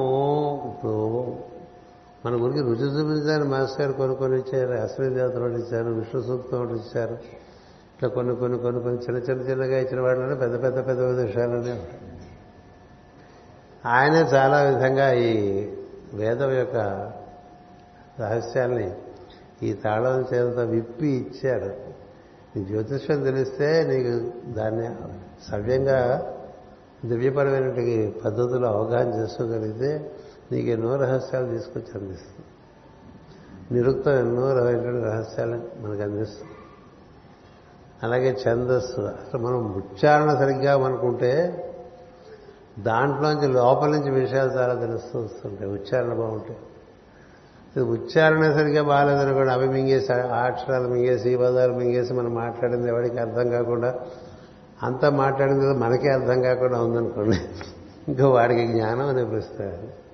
ఇప్పుడు మన గురికి రుచి చూపించడానికి మాస్టర్ గారు కొన్ని కొన్ని ఇచ్చారు అశ్విని దేవతలు ఒకటి ఇచ్చారు విష్ణు సూక్తం ఒకటి ఇచ్చారు. ఇట్లా కొన్ని కొన్ని కొన్ని కొన్ని చిన్న చిన్న చిన్నగా ఇచ్చిన వాళ్ళని పెద్ద పెద్ద పెద్ద పెద్ద విషయాలనే ఆయనే చాలా విధంగా ఈ వేదం యొక్క రహస్యాల్ని ఈ తాళం చేత విప్పి ఇచ్చారు. నీ జ్యోతిష్యం తెలిస్తే నీకు దాన్ని సవ్యంగా దివ్యపరమైనటువంటి పద్ధతులు అవగాహన చేసుకోగలిగితే నీకు ఎన్నో రహస్యాలు తీసుకొచ్చి అందిస్తుంది నిరుక్తం ఎన్నో రకమైనటువంటి రహస్యాలు మనకు అందిస్తుంది అలాగే ఛందస్సు అసలు మనం ఉచ్చారణ సరిగ్గా మనకుంటే దాంట్లోంచి లోపల నుంచి విషయాలు చాలా తెలుస్తూ వస్తుంటాయి. ఉచ్చారణ బాగుంటాయి. ఉచ్చారణ సరిగ్గా బాగాలేదనుకోండి అవి మింగేసి ఆ అక్షరాలు మింగేసి ఈ పదాలు మింగేసి మనం మాట్లాడింది ఎవరికి అర్థం కాకుండా అంతా మాట్లాడిన కూడా మనకే అర్థం కాకుండా ఉందనుకోండి ఇంకా వాడికి జ్ఞానం అని పిలుస్తారు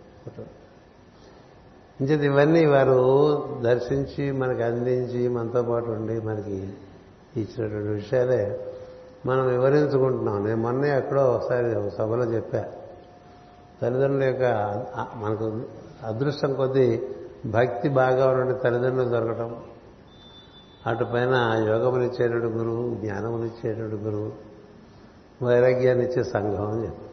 ఇంచేది ఇవన్నీ వారు దర్శించి మనకి అందించి మనతో పాటు ఉండి మనకి ఇచ్చినటువంటి విషయాలే మనం వివరించుకుంటున్నాం. నేను మొన్నే ఎక్కడో ఒకసారి ఒక సభలో చెప్పా. తల్లిదండ్రుల యొక్క మనకు అదృష్టం కొద్దీ భక్తి బాగా ఉన్నటువంటి తల్లిదండ్రులు దొరకటం. అటుపైన యోగమునిచ్చేటువంటి గురువు జ్ఞానమునిచ్చేటువంటి గురువు. వైరాగ్యాన్ని ఇచ్చే సంఘం అని చెప్పి.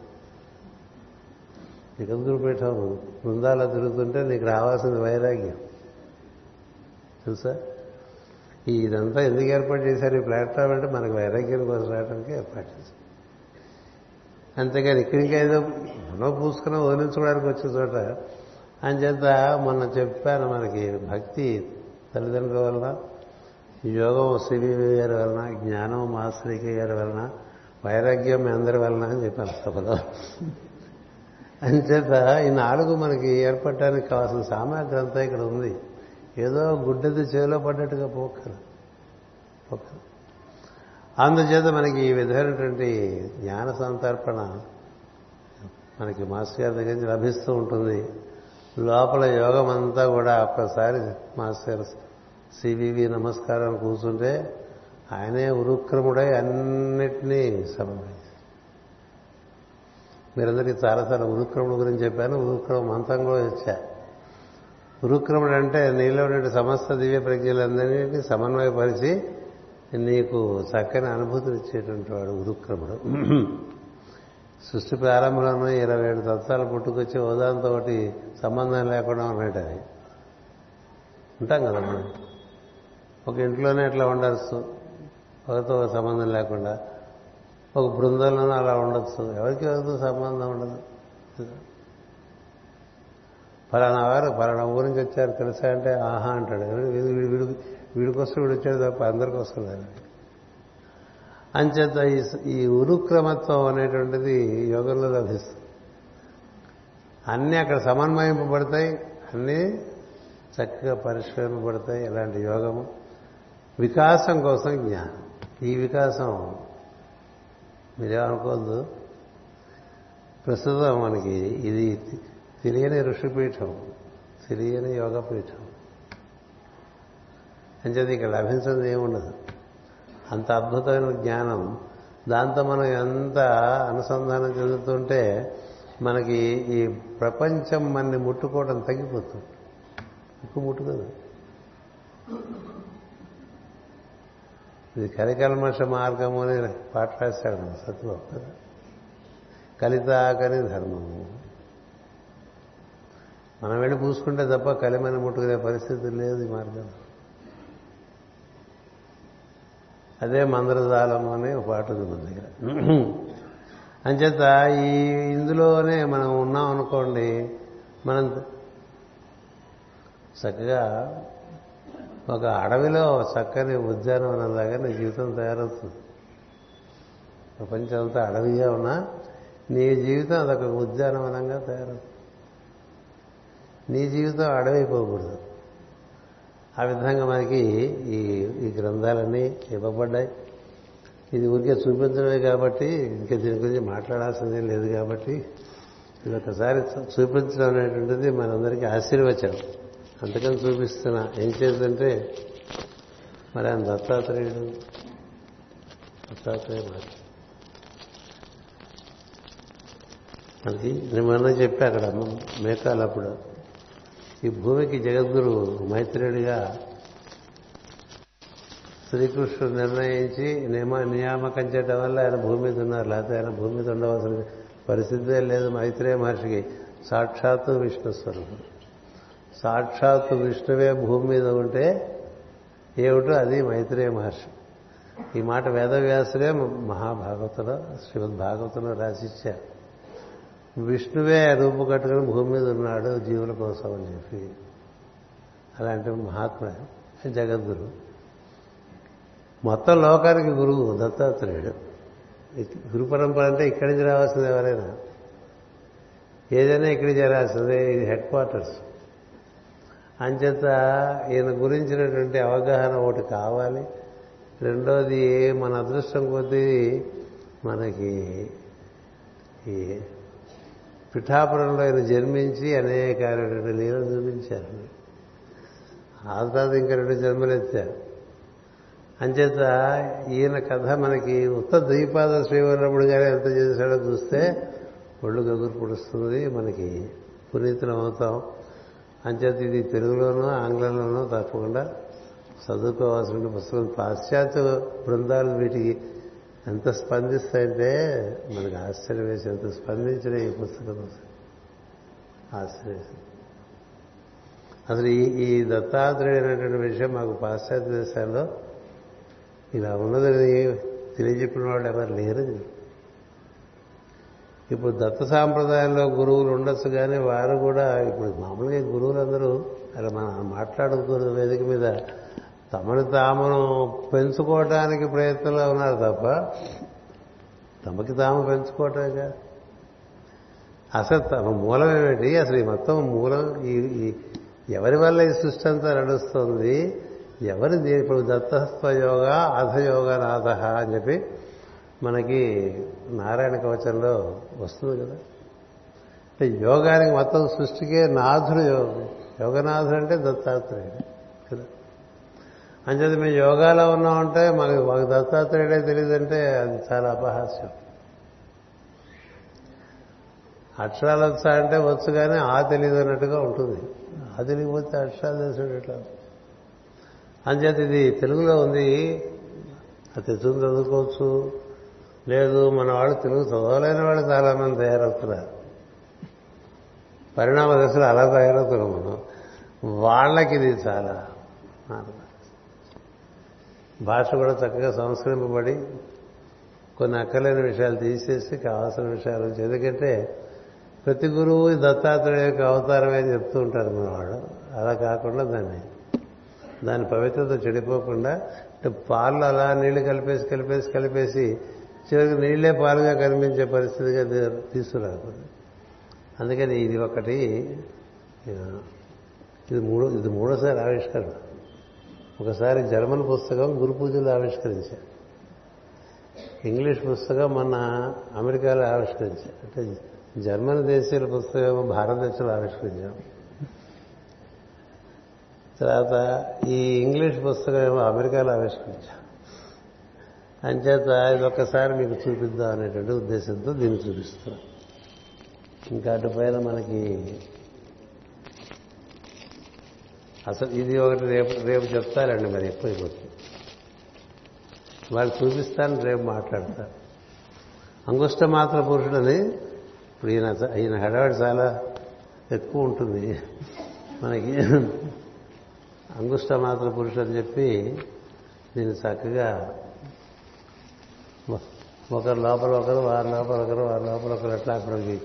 జగద్గురుపీఠం బృందాల్లో తిరుగుతుంటే నీకు రావాల్సింది వైరాగ్యం. తెలుసా ఈ ఇదంతా ఎందుకు ఏర్పాటు చేశారు? ఈ ప్లాట్ఫామ్ అంటే మనకు వైరాగ్యం కోసం రావడానికి ఏర్పాటు చేశారు. అంతేగాని ఇక్కడికి ఏదో మనో పూసుకుని వదిలించుకోవడానికి వచ్చే చోట అంచేత మొన్న చెప్పాను మనకి భక్తి తల్లిదండ్రుల వలన యోగం సివి గారి వలన జ్ఞానం మాస్టరికి గారి వలన వైరాగ్యం మీ అందరి వలన అని చెప్పాను సభలో అంచేత ఈ నాలుగు మనకి ఏర్పడటానికి కావాల్సిన సామర్థ్యం అంతా ఇక్కడ ఉంది. ఏదో గుడ్డది చేలో పడ్డట్టుగా పోకరు పోకరు అందుచేత మనకి ఈ విధమైనటువంటి జ్ఞాన సంతర్పణ మనకి మాస్టర్ గారి దగ్గర నుంచి లభిస్తూ ఉంటుంది. లోపల యోగం అంతా కూడా ఒక్కసారి మాస్టర్ సివివి నమస్కారం కూర్చుంటే ఆయనే ఉరుక్రముడై అన్నిటినీ సమన్వయం మీరందరికీ చాలాసార్లు ఉరుక్రముడు గురించి చెప్పాను ఉరుక్రమ మంత్రం కూడా వచ్చా ఉరుక్రముడు అంటే నీలో ఉండే సమస్త దివ్య ప్రజ్ఞలందరినీ సమన్వయపరిచి నీకు చక్కని అనుభూతిని ఇచ్చేటువంటి వాడు ఉరుక్రముడు. సృష్టి ప్రారంభంలోనే ఇరవై ఏడు తత్వాలు పుట్టుకొచ్చి ఉదాహరణతో ఒకటి సంబంధం లేకుండా ఉన్నట్టు అవి. ఉంటాం కదా మనం ఒక ఇంట్లోనే ఇట్లా ఉండొచ్చు ఒకరితో ఒక సంబంధం లేకుండా ఒక బృందంలోనూ అలా ఉండొచ్చు. ఎవరికి ఎవరితో సంబంధం ఉండదు. ఫలానా వారు ఫలానా ఊరి నుంచి వచ్చారు తెలుసా అంటే ఆహా అంటాడు. వీడు వీడు వీడు వీడికొస్తే వీడు వచ్చాడు తప్ప అందరికి లేదు అంచేత ఈ ఈ ఉరుక్రమత్వం అనేటువంటిది యోగంలో లభిస్తుంది. అన్నీ అక్కడ సమన్వయింపబడతాయి అన్నీ చక్కగా పరిష్కరింపబడతాయి. ఇలాంటి యోగము వికాసం కోసం జ్ఞానం. ఈ వికాసం మీరేమనుకోద్దు ప్రస్తుతం మనకి ఇది తెలియని ఋషిపీఠం తెలియని యోగపీఠం. అంచేది ఇక్కడ లభించింది ఏముండదు? అంత అద్భుతమైన జ్ఞానం. దాంతో మనం ఎంత అనుసంధానం చెందుతుంటే మనకి ఈ ప్రపంచం మనని ముట్టుకోవడం తగ్గిపోతుంది. ఎక్కువ ముట్టుకోదు. ఇది కలికల్మష మార్గము అని పాట రాశాడు మన కలితాకని ధర్మము. మనం వెళ్ళి పూసుకుంటే తప్ప కలిమని ముట్టుకునే పరిస్థితి లేదు ఈ మార్గం. అదే మందరజాలము అనే ఒక పాట ఉంది మన దగ్గర. అంచేత ఈ ఇందులోనే మనం ఉన్నాం అనుకోండి మనం చక్కగా ఒక అడవిలో చక్కని ఉద్యానవనంలాగా నీ జీవితం తయారవుతుంది. ప్రపంచం అంతా అడవిగా ఉన్నా నీ జీవితం అదొక ఉద్యానవనంగా తయారవుతుంది. నీ జీవితం అడవైపోకూడదు ఆ విధంగా మనకి ఈ ఈ గ్రంథాలన్నీ ఇవ్వబడ్డాయి ఇది ఊరికే చూపించడమే కాబట్టి ఇంకా దీని గురించి మాట్లాడాల్సిందే లేదు కాబట్టి ఇది ఒకసారి చూపించడం అనేటువంటిది మనందరికీ ఆశీర్వచనం. అందుకని చూపిస్తున్నా. ఏం చేద్దంటే మరి ఆయన దత్తాత్రేయుడు దత్తాత్రేయ మాట. మనకి నేను చెప్పా అక్కడ మేకాలు అప్పుడు ఈ భూమికి జగద్గురు మైత్రేయుడిగా శ్రీకృష్ణుడు నిర్ణయించి నియమ నియామకం చేయడం వల్ల ఆయన భూమి మీద ఉన్నారు. లేకపోతే ఆయన భూమి మీద ఉండవలసిన పరిస్థితే లేదు మైత్రేయ మహర్షికి. సాక్షాత్తు విష్ణు స్వరూపం సాక్షాత్తు విష్ణువే భూమి మీద ఉంటే ఏమిటో అది మైత్రేయ మహర్షి. ఈ మాట వేదవ్యాసులే మహాభాగవతంలో శ్రీమద్ భాగవతంలో రాసిచ్చారు. విష్ణువే రూపు కట్టుకుని భూమి మీద ఉన్నాడు జీవుల కోసం అని చెప్పి. అలాంటి మహాత్మ జగద్గురు. మొత్తం లోకానికి గురువు దత్తాత్రేయుడు. గురు పరంపర అంటే ఇక్కడి నుంచి రావాల్సింది ఎవరైనా. ఏదైనా ఇక్కడికి చేరాల్సిందే ఇది హెడ్ క్వార్టర్స్. అంచేత ఈయన గురించినటువంటి అవగాహన ఒకటి కావాలి. రెండోది మన అదృష్టం కొద్దీ మనకి ఈ పిఠాపురంలో ఆయన జన్మించి అనేకమైనటువంటి లీలలు చూపించారు. ఆ తర్వాత ఇంకా రెండు జన్మలెత్తారు అంచేత ఈయన కథ మనకి ఉత్త ద్వీపాద శ్రీవల్లభుడు గారు ఎంత చేశాడో చూస్తే ఒళ్ళు గగురు పుడుస్తుంది మనకి పునీతులం అవుతాం. అంచేత ఇది తెలుగులోనూ ఆంగ్లంలోనూ తప్పకుండా చదువుకోవాల్సిన పుస్తకం. పాశ్చాత్య బృందాలు వీటికి ఎంత స్పందిస్తాయంటే మనకు ఆశ్చర్యం వేసి ఎంత స్పందించిన ఈ పుస్తకం ఆశ్చర్యం అసలు ఈ ఈ దత్తాత్రేయుడు విషయం మాకు పాశ్చాత్య దేశాల్లో ఇలా ఉన్నదని తెలియజెప్పిన వాళ్ళు ఎవరు లేరు ఇప్పుడు దత్త సాంప్రదాయంలో గురువులు ఉండొచ్చు కానీ వారు కూడా ఇప్పుడు మామూలుగా గురువులందరూ అలా మనం మాట్లాడుకున్న వేదిక మీద తమని తామును పెంచుకోవటానికి ప్రయత్నంలో ఉన్నారు తప్ప తమకి తాము పెంచుకోవటంగా? అసలు తమ మూలం ఏమిటి? అసలు ఈ మొత్తం మూలం ఈ ఎవరి వల్ల ఈ సృష్టి అంతా నడుస్తుంది? ఎవరి ఇప్పుడు దత్తత్వయోగ అధయోగ నాథ అని చెప్పి మనకి నారాయణ కవచంలో వస్తుంది కదా. అంటే యోగానికి మొత్తం సృష్టికే నాథుడు యోగనాథుడు అంటే దత్తాత్రేయుడు కదా. అంచేది మేము యోగాలో ఉన్నామంటే మాకు మాకు దత్తాత్రేయుడే తెలియదంటే అది చాలా అపహాస్యం. అక్షరాలు వచ్చా అంటే వచ్చు కానీ ఆ తెలియదు అన్నట్టుగా ఉంటుంది. ఆ తెలియకపోతే అక్షరాలు తెలిసాడు ఎట్లా? అంచేత ఇది తెలుగులో ఉంది. అది తెచ్చుకుని చదువుకోవచ్చు. లేదు మన వాళ్ళు తెలుగు చదవలేని వాళ్ళు చాలా మంది తయారవుతున్నారు. పరిణామ దశలు అలా తయారవుతున్నాం మనం. వాళ్ళకి ఇది చాలా భాష కూడా చక్కగా సంస్కరింపబడి కొన్ని అక్కలేని విషయాలు తీసేసి కావాల్సిన విషయాలు ఎందుకంటే ప్రతి గురువు దత్తాత్రేయ యొక్క అవతారమే అని చెప్తూ ఉంటారు మన వాళ్ళు అలా కాకుండా దాన్ని దాని పవిత్రత చెడిపోకుండా అంటే పాలు అలా నీళ్ళు కలిపేసి కలిపేసి కలిపేసి చివరికి నీళ్ళే పాలుగా కనిపించే పరిస్థితిగా తీసుకురాకూడదు అందుకని ఇది ఒకటి ఇది మూడో ఇది మూడోసారి ఆవిష్కరణ. ఒకసారి జర్మన్ పుస్తకం గురు పూజలు ఆవిష్కరించారు. ఇంగ్లీష్ పుస్తకం మన అమెరికాలో ఆవిష్కరించారు. అంటే జర్మన్ దేశీయుల పుస్తకం భారతదేశంలో ఆవిష్కరించాం. తర్వాత ఈ ఇంగ్లీష్ పుస్తకం ఏమో అమెరికాలో ఆవిష్కరించాం. అంచేత ఇది ఒక్కసారి మీకు చూపిద్దాం అనేటువంటి ఉద్దేశంతో దీన్ని చూపిస్తున్నాం. ఇంకా అటుపైన మనకి అసలు ఇది ఒకటి రేపు రేపు చెప్తారండి మరి ఎక్కువైపోతుంది వాళ్ళు చూపిస్తాను రేపు మాట్లాడతారు. అంగుష్ట మాత్ర పురుషుడని ఇప్పుడు ఈయన ఈయన హడావిడి చాలా ఎక్కువ ఉంటుంది. మనకి అంగుష్ట మాత్ర పురుషుడు అని చెప్పి దీన్ని చక్కగా ఒకరు లోపల ఒకరు వారి లోపల ఒకరు వారి లోపల ఒకరు ఎట్లా అక్కడికి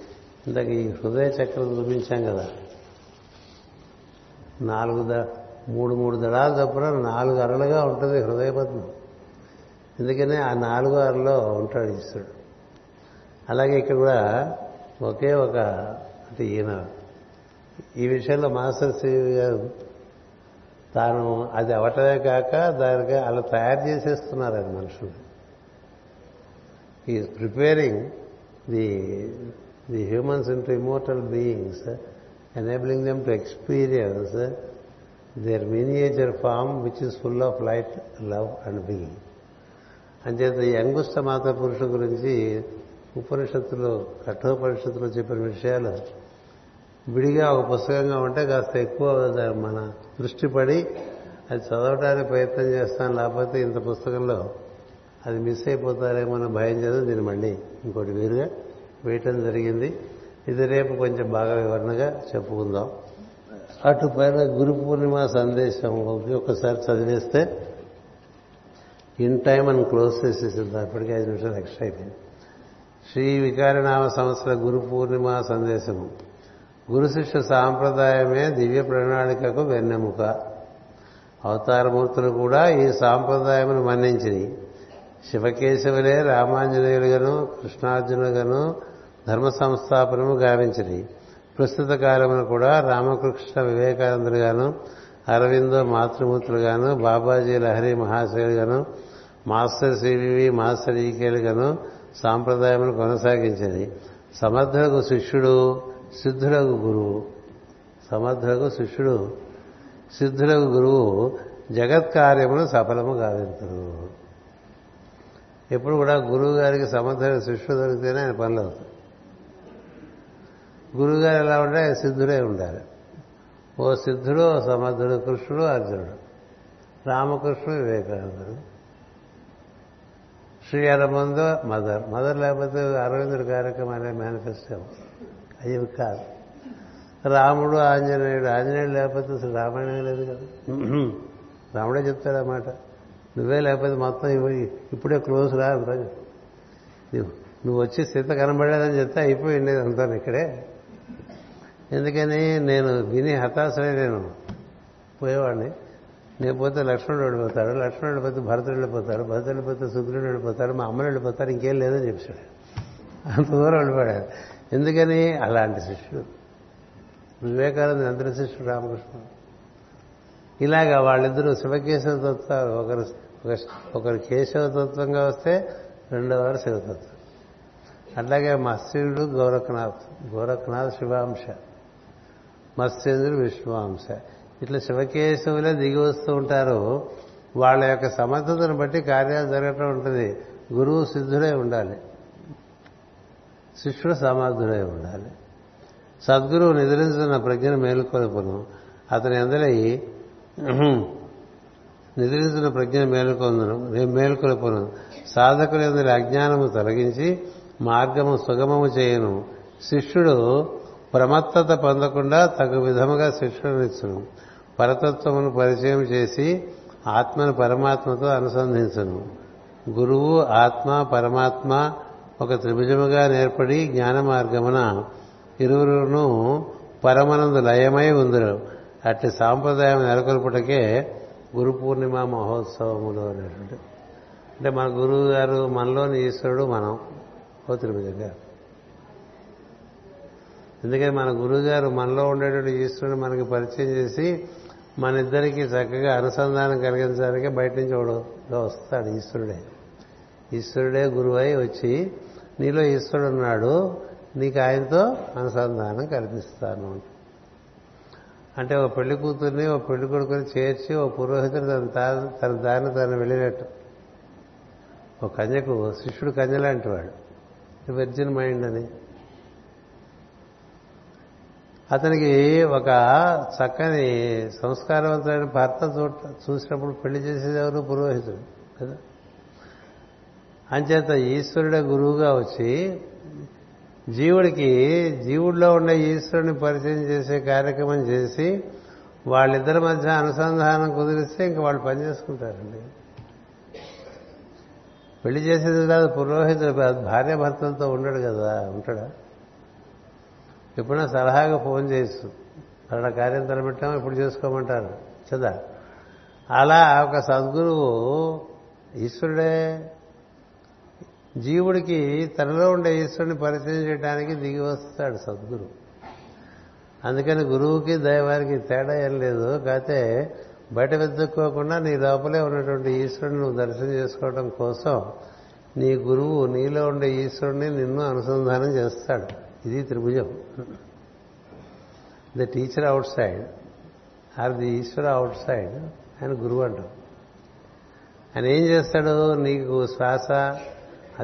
ఇంతకు ఈ హృదయ చక్రం చూపించాం కదా. నాలుగు ద మూడు మూడు దళాలు తప్పున నాలుగు అరలుగా ఉంటుంది హృదయ పద్మం. ఎందుకనే ఆ నాలుగు అరలో ఉంటాడు ఈశ్వరుడు. అలాగే ఇక్కడ కూడా ఒకే ఒక అంటే ఈయన ఈ విషయంలో మాస్టర్ శ్రీ గారు తాను అది అవటమే కాక దానికి అలా తయారు చేసేస్తున్నారు అది మనుషులు. Is preparing the the humans into immortal beings enabling them to experience their miniature form which is full of light love and being అంచేత ఈ అంగుష్ట మాత పురుషుల గురించి ఉపనిషత్తులు కఠోపనిషత్తులో చెప్పిన విషయాలు విడిగా ఒక పుస్తకంగా ఉంటే కాస్త ఎక్కువ మన దృష్టి పడి అది చదవడానికి ప్రయత్నం చేస్తాను లేకపోతే ఇంత పుస్తకంలో అది మిస్ అయిపోతారేమో అన్న భయం చేత దీన్ని మళ్ళీ ఇంకోటి వేరుగా వేయటం జరిగింది. ఇది రేపు కొంచెం బాగా వివరణగా చెప్పుకుందాం. అటు పైన గురు పూర్ణిమ సందేశం ఒకసారి చదివేస్తే ఇన్ టైం అని క్లోజ్ చేసేసింది అప్పటికే ఐదు నిమిషాలు ఎక్స్ట్రా అయిపోయింది. శ్రీ వికారనామ సంవత్సర గురు పూర్ణిమ సందేశము. గురు శిష్య సాంప్రదాయమే దివ్య ప్రణాళికకు వెన్నెముక. అవతారమూర్తులు కూడా ఈ సాంప్రదాయమును మన్నించినాయి శివకేశవులే రామాంజనేయులుగాను కృష్ణార్జునులుగాను ధర్మ సంస్థాపనము గావించిరి. ప్రస్తుత కాలమున కూడా రామకృష్ణ వివేకానందులుగాను అరవిందో మాతృమూర్తులుగాను బాబాజీ లహరి మహాశయులుగాను మాస్టర్ సివివి మాస్టర్ ఈకేలుగాను సాంప్రదాయమును కొనసాగించింది సమర్థులకు శిష్యుడు సిద్ధులకు గురువు. సమర్థులకు శిష్యుడు సిద్ధులకు గురువు జగత్ కార్యమును సఫలము గావింతురు. ఎప్పుడు కూడా గురువు గారికి సమర్థులకు శిష్యుడు దొరికితేనే ఆయన పనులు అవుతాయి. గురువు గారు ఎలా ఉంటే ఆయన సిద్ధుడే ఉండాలి. ఓ సిద్ధుడు ఓ సమర్థుడు కృష్ణుడు అర్జునుడు. రామకృష్ణుడు వివేకానందుడు. శ్రీ అరమందో మదర్. మదర్ లేకపోతే అరవిందుడి కార్యక్రమం అనే మేనిఫెస్టో అవి కాదు. రాముడు ఆంజనేయుడు. ఆంజనేయుడు లేకపోతే అసలు రామాయణం లేదు కదా. రాముడే చెప్తాడు అన్నమాట నువ్వే లేకపోతే మొత్తం ఇప్పుడే క్లోజ్ రా అంతా నువ్వు- నువ్వు వచ్చి సీత కనబడేదని చెప్తే అయిపోయింది అంతా ఇక్కడే. ఎందుకని? నేను విని హతాశమే నేను పోయేవాడిని. నేను పోతే లక్ష్మణుడు వెళ్ళిపోతాడు లక్ష్మణుడు వెళ్ళిపోతే భరతుడు వెళ్ళిపోతాడు భరతుడు వెళ్ళిపోతే సుగ్రుడు వెళ్ళిపోతాడు మా అమ్మలు వెళ్ళిపోతారు ఇంకేం లేదని చెప్పాడు అంత దూరం వెళ్ళిపోయాడు. ఎందుకని? అలాంటి శిష్యుడు. వివేకానంద ఎంత శిష్యుడు రామకృష్ణ ఇలాగా వాళ్ళిద్దరూ శివకేశవ తత్వాలు ఒకరు ఒకరు కేశవతత్వంగా వస్తే రెండో వారు శివతత్వం అట్లాగే మత్స్యుడు గోరఖనాథ్. గోరఖనాథ్ శివాంశ. మత్స్యేంద్రుడు విష్ణువాంశ ఇట్లా శివకేశవులే దిగి వస్తూ ఉంటారు. వాళ్ళ యొక్క సమర్థతను బట్టి కార్యాలు జరగటం ఉంటుంది. గురువు సిద్ధుడై ఉండాలి. శిష్యుడు సమర్థుడై ఉండాలి. సద్గురువు నిద్రించిన ప్రజ్ఞను మేలుకొలుపును. అతని అందరి నిద్రించిన ప్రజ్ఞ మేలుకొందును. మేలుకొలుపును సాధకులందరి అజ్ఞానము తొలగించి మార్గము సుగమము చేయను. శిష్యుడు ప్రమత్తత పొందకుండా తగు విధముగా శిక్షణనిచ్చును పరతత్వమును పరిచయం చేసి ఆత్మను పరమాత్మతో అనుసంధించును. గురువు ఆత్మ పరమాత్మ ఒక త్రిభుజముగా నేర్పడి జ్ఞాన మార్గమున ఇరువురును పరమనందు లయమై ఉందరు. అట్టి సాంప్రదాయం నెలకొల్పుటకే గురు పూర్ణిమ మహోత్సవములు అనేటువంటి అంటే మన గురువు గారు మనలోని ఈశ్వరుడు మనం ఓ త్రిభుజంగా ఎందుకని మన గురువుగారు మనలో ఉండేటువంటి ఈశ్వరుని మనకి పరిచయం చేసి మన ఇద్దరికి చక్కగా అనుసంధానం కలిగించడానికి బయట నుంచి ఒకడుగా వస్తాడు ఈశ్వరుడే. ఈశ్వరుడే గురువై వచ్చి నీలో ఈశ్వరుడు ఉన్నాడు నీకు ఆయనతో అనుసంధానం కల్పిస్తాను అంటే ఒక పెళ్ళి కూతుర్ని ఒక పెళ్ళి కొడుకుని చేర్చి ఓ పురోహితుడు తన తన దారిని తను వెళ్ళినట్టు. ఒక కన్యకు శిష్యుడు కన్య లాంటి వాడు. వెర్జిన్ మైండ్ అని. అతనికి ఒక చక్కని సంస్కారవంతమైన భర్త చూడ చూసినప్పుడు పెళ్ళి చేసేది ఎవరు? పురోహితుడు కదా? అంచేత ఈశ్వరుడే గురువుగా వచ్చి జీవుడికి జీవుడిలో ఉండే ఈశ్వరుని పరిచయం చేసే కార్యక్రమం చేసి వాళ్ళిద్దరి మధ్య అనుసంధానం కుదిరిస్తే ఇంక వాళ్ళు పనిచేసుకుంటారండి పెళ్ళి చేసేది కాదు పురోహితుడు భార్య భర్తలతో ఉండడు కదా ఉంటాడా? ఎప్పుడైనా సలహాగా ఫోన్ చేయొచ్చు. అలా కార్యం తలపెట్టాం ఇప్పుడు చేసుకోమంటారు. చదా. అలా ఒక సద్గురువు ఈశ్వరుడే జీవుడికి తనలో ఉండే ఈశ్వరుని పరిచయం చేయడానికి దిగి వస్తాడు సద్గురు. అందుకని గురువుకి దైవానికి తేడా ఏం లేదు. కాకపోతే బయట వెతుక్కోకుండా నీ లోపలే ఉన్నటువంటి ఈశ్వరుని నువ్వు దర్శనం చేసుకోవడం కోసం నీ గురువు నీలో ఉండే ఈశ్వరుని నిన్ను అనుసంధానం చేస్తాడు. ఇది త్రిభుజం. The teacher outside or the Ishwara outside ఆయన గురువు అంటాం ఆయన ఏం చేస్తాడు? నీకు శ్వాస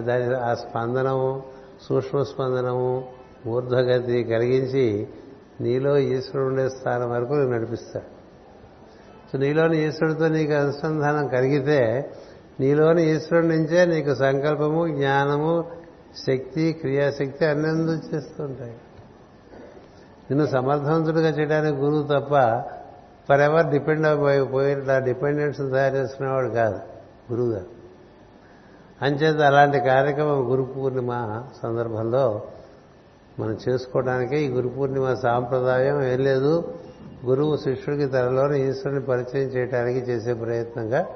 దాని ఆ స్పందనము సూక్ష్మ స్పందనము ఊర్ధ్వగతి కలిగించి నీలో ఈశ్వరుడు ఉండే స్థానం వరకు నువ్వు నడిపిస్తాడు. సో నీలోని ఈశ్వరుడితో నీకు అనుసంధానం కలిగితే నీలోని ఈశ్వరుడి నుంచే నీకు సంకల్పము జ్ఞానము శక్తి క్రియాశక్తి అన్నీ చేస్తుంటాయి. నిన్ను సమర్థవంతుడిగా చేయడానికి గురువు తప్ప ఫర్ ఎవర్ డిపెండ్ అయిపోయిన డిపెండెన్స్ తయారు చేసుకునేవాడు కాదు గురువు గారు అంచేత అలాంటి కార్యక్రమం గురు పూర్ణిమ సందర్భంలో మనం చేసుకోవడానికే ఈ గురు పూర్ణిమ సాంప్రదాయం ఏం లేదు. గురువు శిష్యుడికి తనలోని ఈశ్వరుని పరిచయం చేయడానికి చేసే ప్రయత్నంగా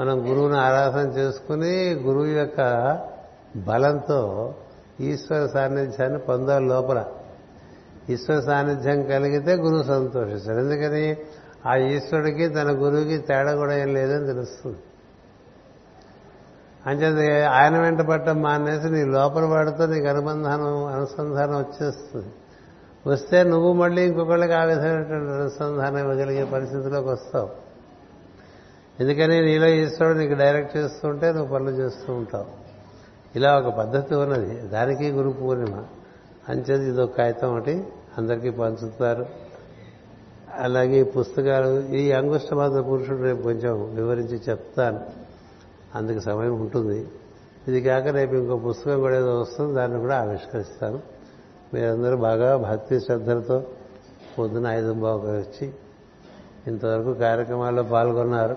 మనం గురువుని ఆరాధన చేసుకుని గురువు యొక్క బలంతో ఈశ్వర సాన్నిధ్యాన్ని పొందాలి లోపల. ఈశ్వర సాన్నిధ్యం కలిగితే గురువు సంతోషిస్తాడు ఎందుకని? ఆ ఈశ్వరుడికి తన గురువుకి తేడా కూడా ఏం లేదని తెలుస్తుంది. అంచేది ఆయన వెంట పట్టం మానేసి నీ లోపల వాడితో నీకు అనుబంధానం అనుసంధానం వచ్చేస్తుంది. వస్తే నువ్వు మళ్ళీ ఇంకొకళ్ళకి ఆ విధమైనటువంటి అనుసంధానం ఇవ్వగలిగే పరిస్థితిలోకి వస్తావు. ఎందుకని నీలో ఈశ్వరుడు నీకు డైరెక్ట్ చేస్తుంటే నువ్వు పనులు చేస్తూ ఉంటావు. ఇలా ఒక పద్ధతి ఉన్నది. దానికి గురు పూర్ణిమ. అంచేది ఒక కాగితం ఒకటి. అందరికీ పంచుతారు. అలాగే ఈ పుస్తకాలు ఈ అంగుష్టమాత పురుషుడు రేపు కొంచెం వివరించి చెప్తాను. అందుకు సమయం ఉంటుంది. ఇది కాక రేపు ఇంకో పుస్తకం కూడా ఏదో వస్తుంది దాన్ని కూడా ఆవిష్కరిస్తాను మీరందరూ బాగా భక్తి శ్రద్ధలతో పొద్దున ఐదు బాగా వచ్చి ఇంతవరకు కార్యక్రమాల్లో పాల్గొన్నారు.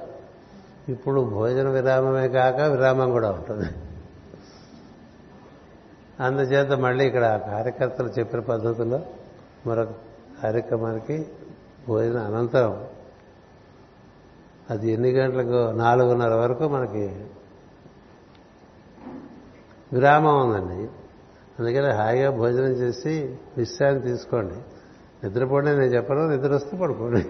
ఇప్పుడు భోజన విరామమే కాక విరామం కూడా ఉంటుంది. అందుచేత మళ్ళీ ఇక్కడ కార్యకర్తలు చెప్పిన పద్ధతిలో మరొక కార్యక్రమానికి భోజన అనంతరం అది ఎన్ని గంటలకు? నాలుగున్నర వరకు మనకి విరామం ఉందండి. అందుకని హాయిగా భోజనం చేసి విశ్రాంతి తీసుకోండి. నిద్రపోండి నేను చెప్పను నిద్ర వస్తే పడుకోండి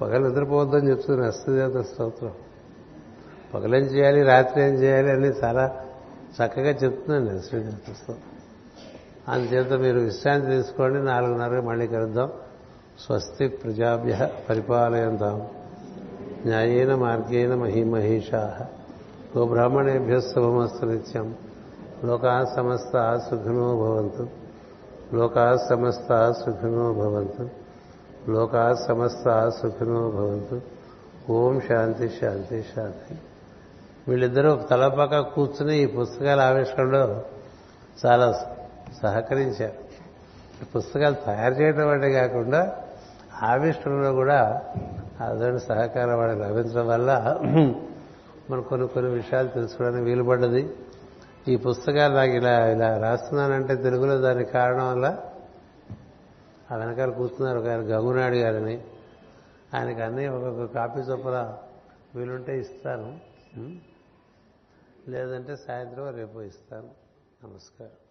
పగలు నిద్రపోవద్దని చెప్తుంది అస్తదేవత స్తోత్రం. పగలేం చేయాలి రాత్రి ఏం చేయాలి అని చాలా చక్కగా చెప్తుందండి శ్రీదేవత స్తోత్రం. అందుచేత మీరు విశ్రాంతి తీసుకోండి నాలుగున్నర మళ్ళీ కలుద్దాం. స్వస్తి ప్రజాభ్య పరిపాలయంతాం. న్యాయేన మార్గేణ మహిమహీషా. గోబ్రాహ్మణేభ్య శుభమస్తు నిత్యం. లోకా సమస్త సుఖినో భవంతు. లోకా సమస్త సుఖినో భవంతు. లోకా సమస్త సుఖినో భవంతు. ఓం శాంతి శాంతి శాంతి. వీళ్ళిద్దరూ తలపక్క కూర్చుని ఈ పుస్తకాల ఆవిష్కరణలో చాలా సహకరించారు. పుస్తకాలు తయారు చేయడం అంటే కాకుండా ఆవిష్కరణలో కూడా అదొని సహకారం వాళ్ళకి లభించడం వల్ల మనం కొన్ని కొన్ని విషయాలు తెలుసుకోవడానికి వీలుపడ్డది ఈ పుస్తకాలు నాకు ఇలా ఇలా రాస్తున్నానంటే తెలుగులో దానికి కారణం వల్ల ఆ వెనకాల కూర్చున్నారు ఒక ఆయన గంగునాయుడు గారని. ఆయనకి అన్నీ ఒక్కొక్క కాపీ చొప్పున వీలుంటే ఇస్తాను. లేదంటే సాయంత్రం రేపు ఇస్తాను. నమస్కారం.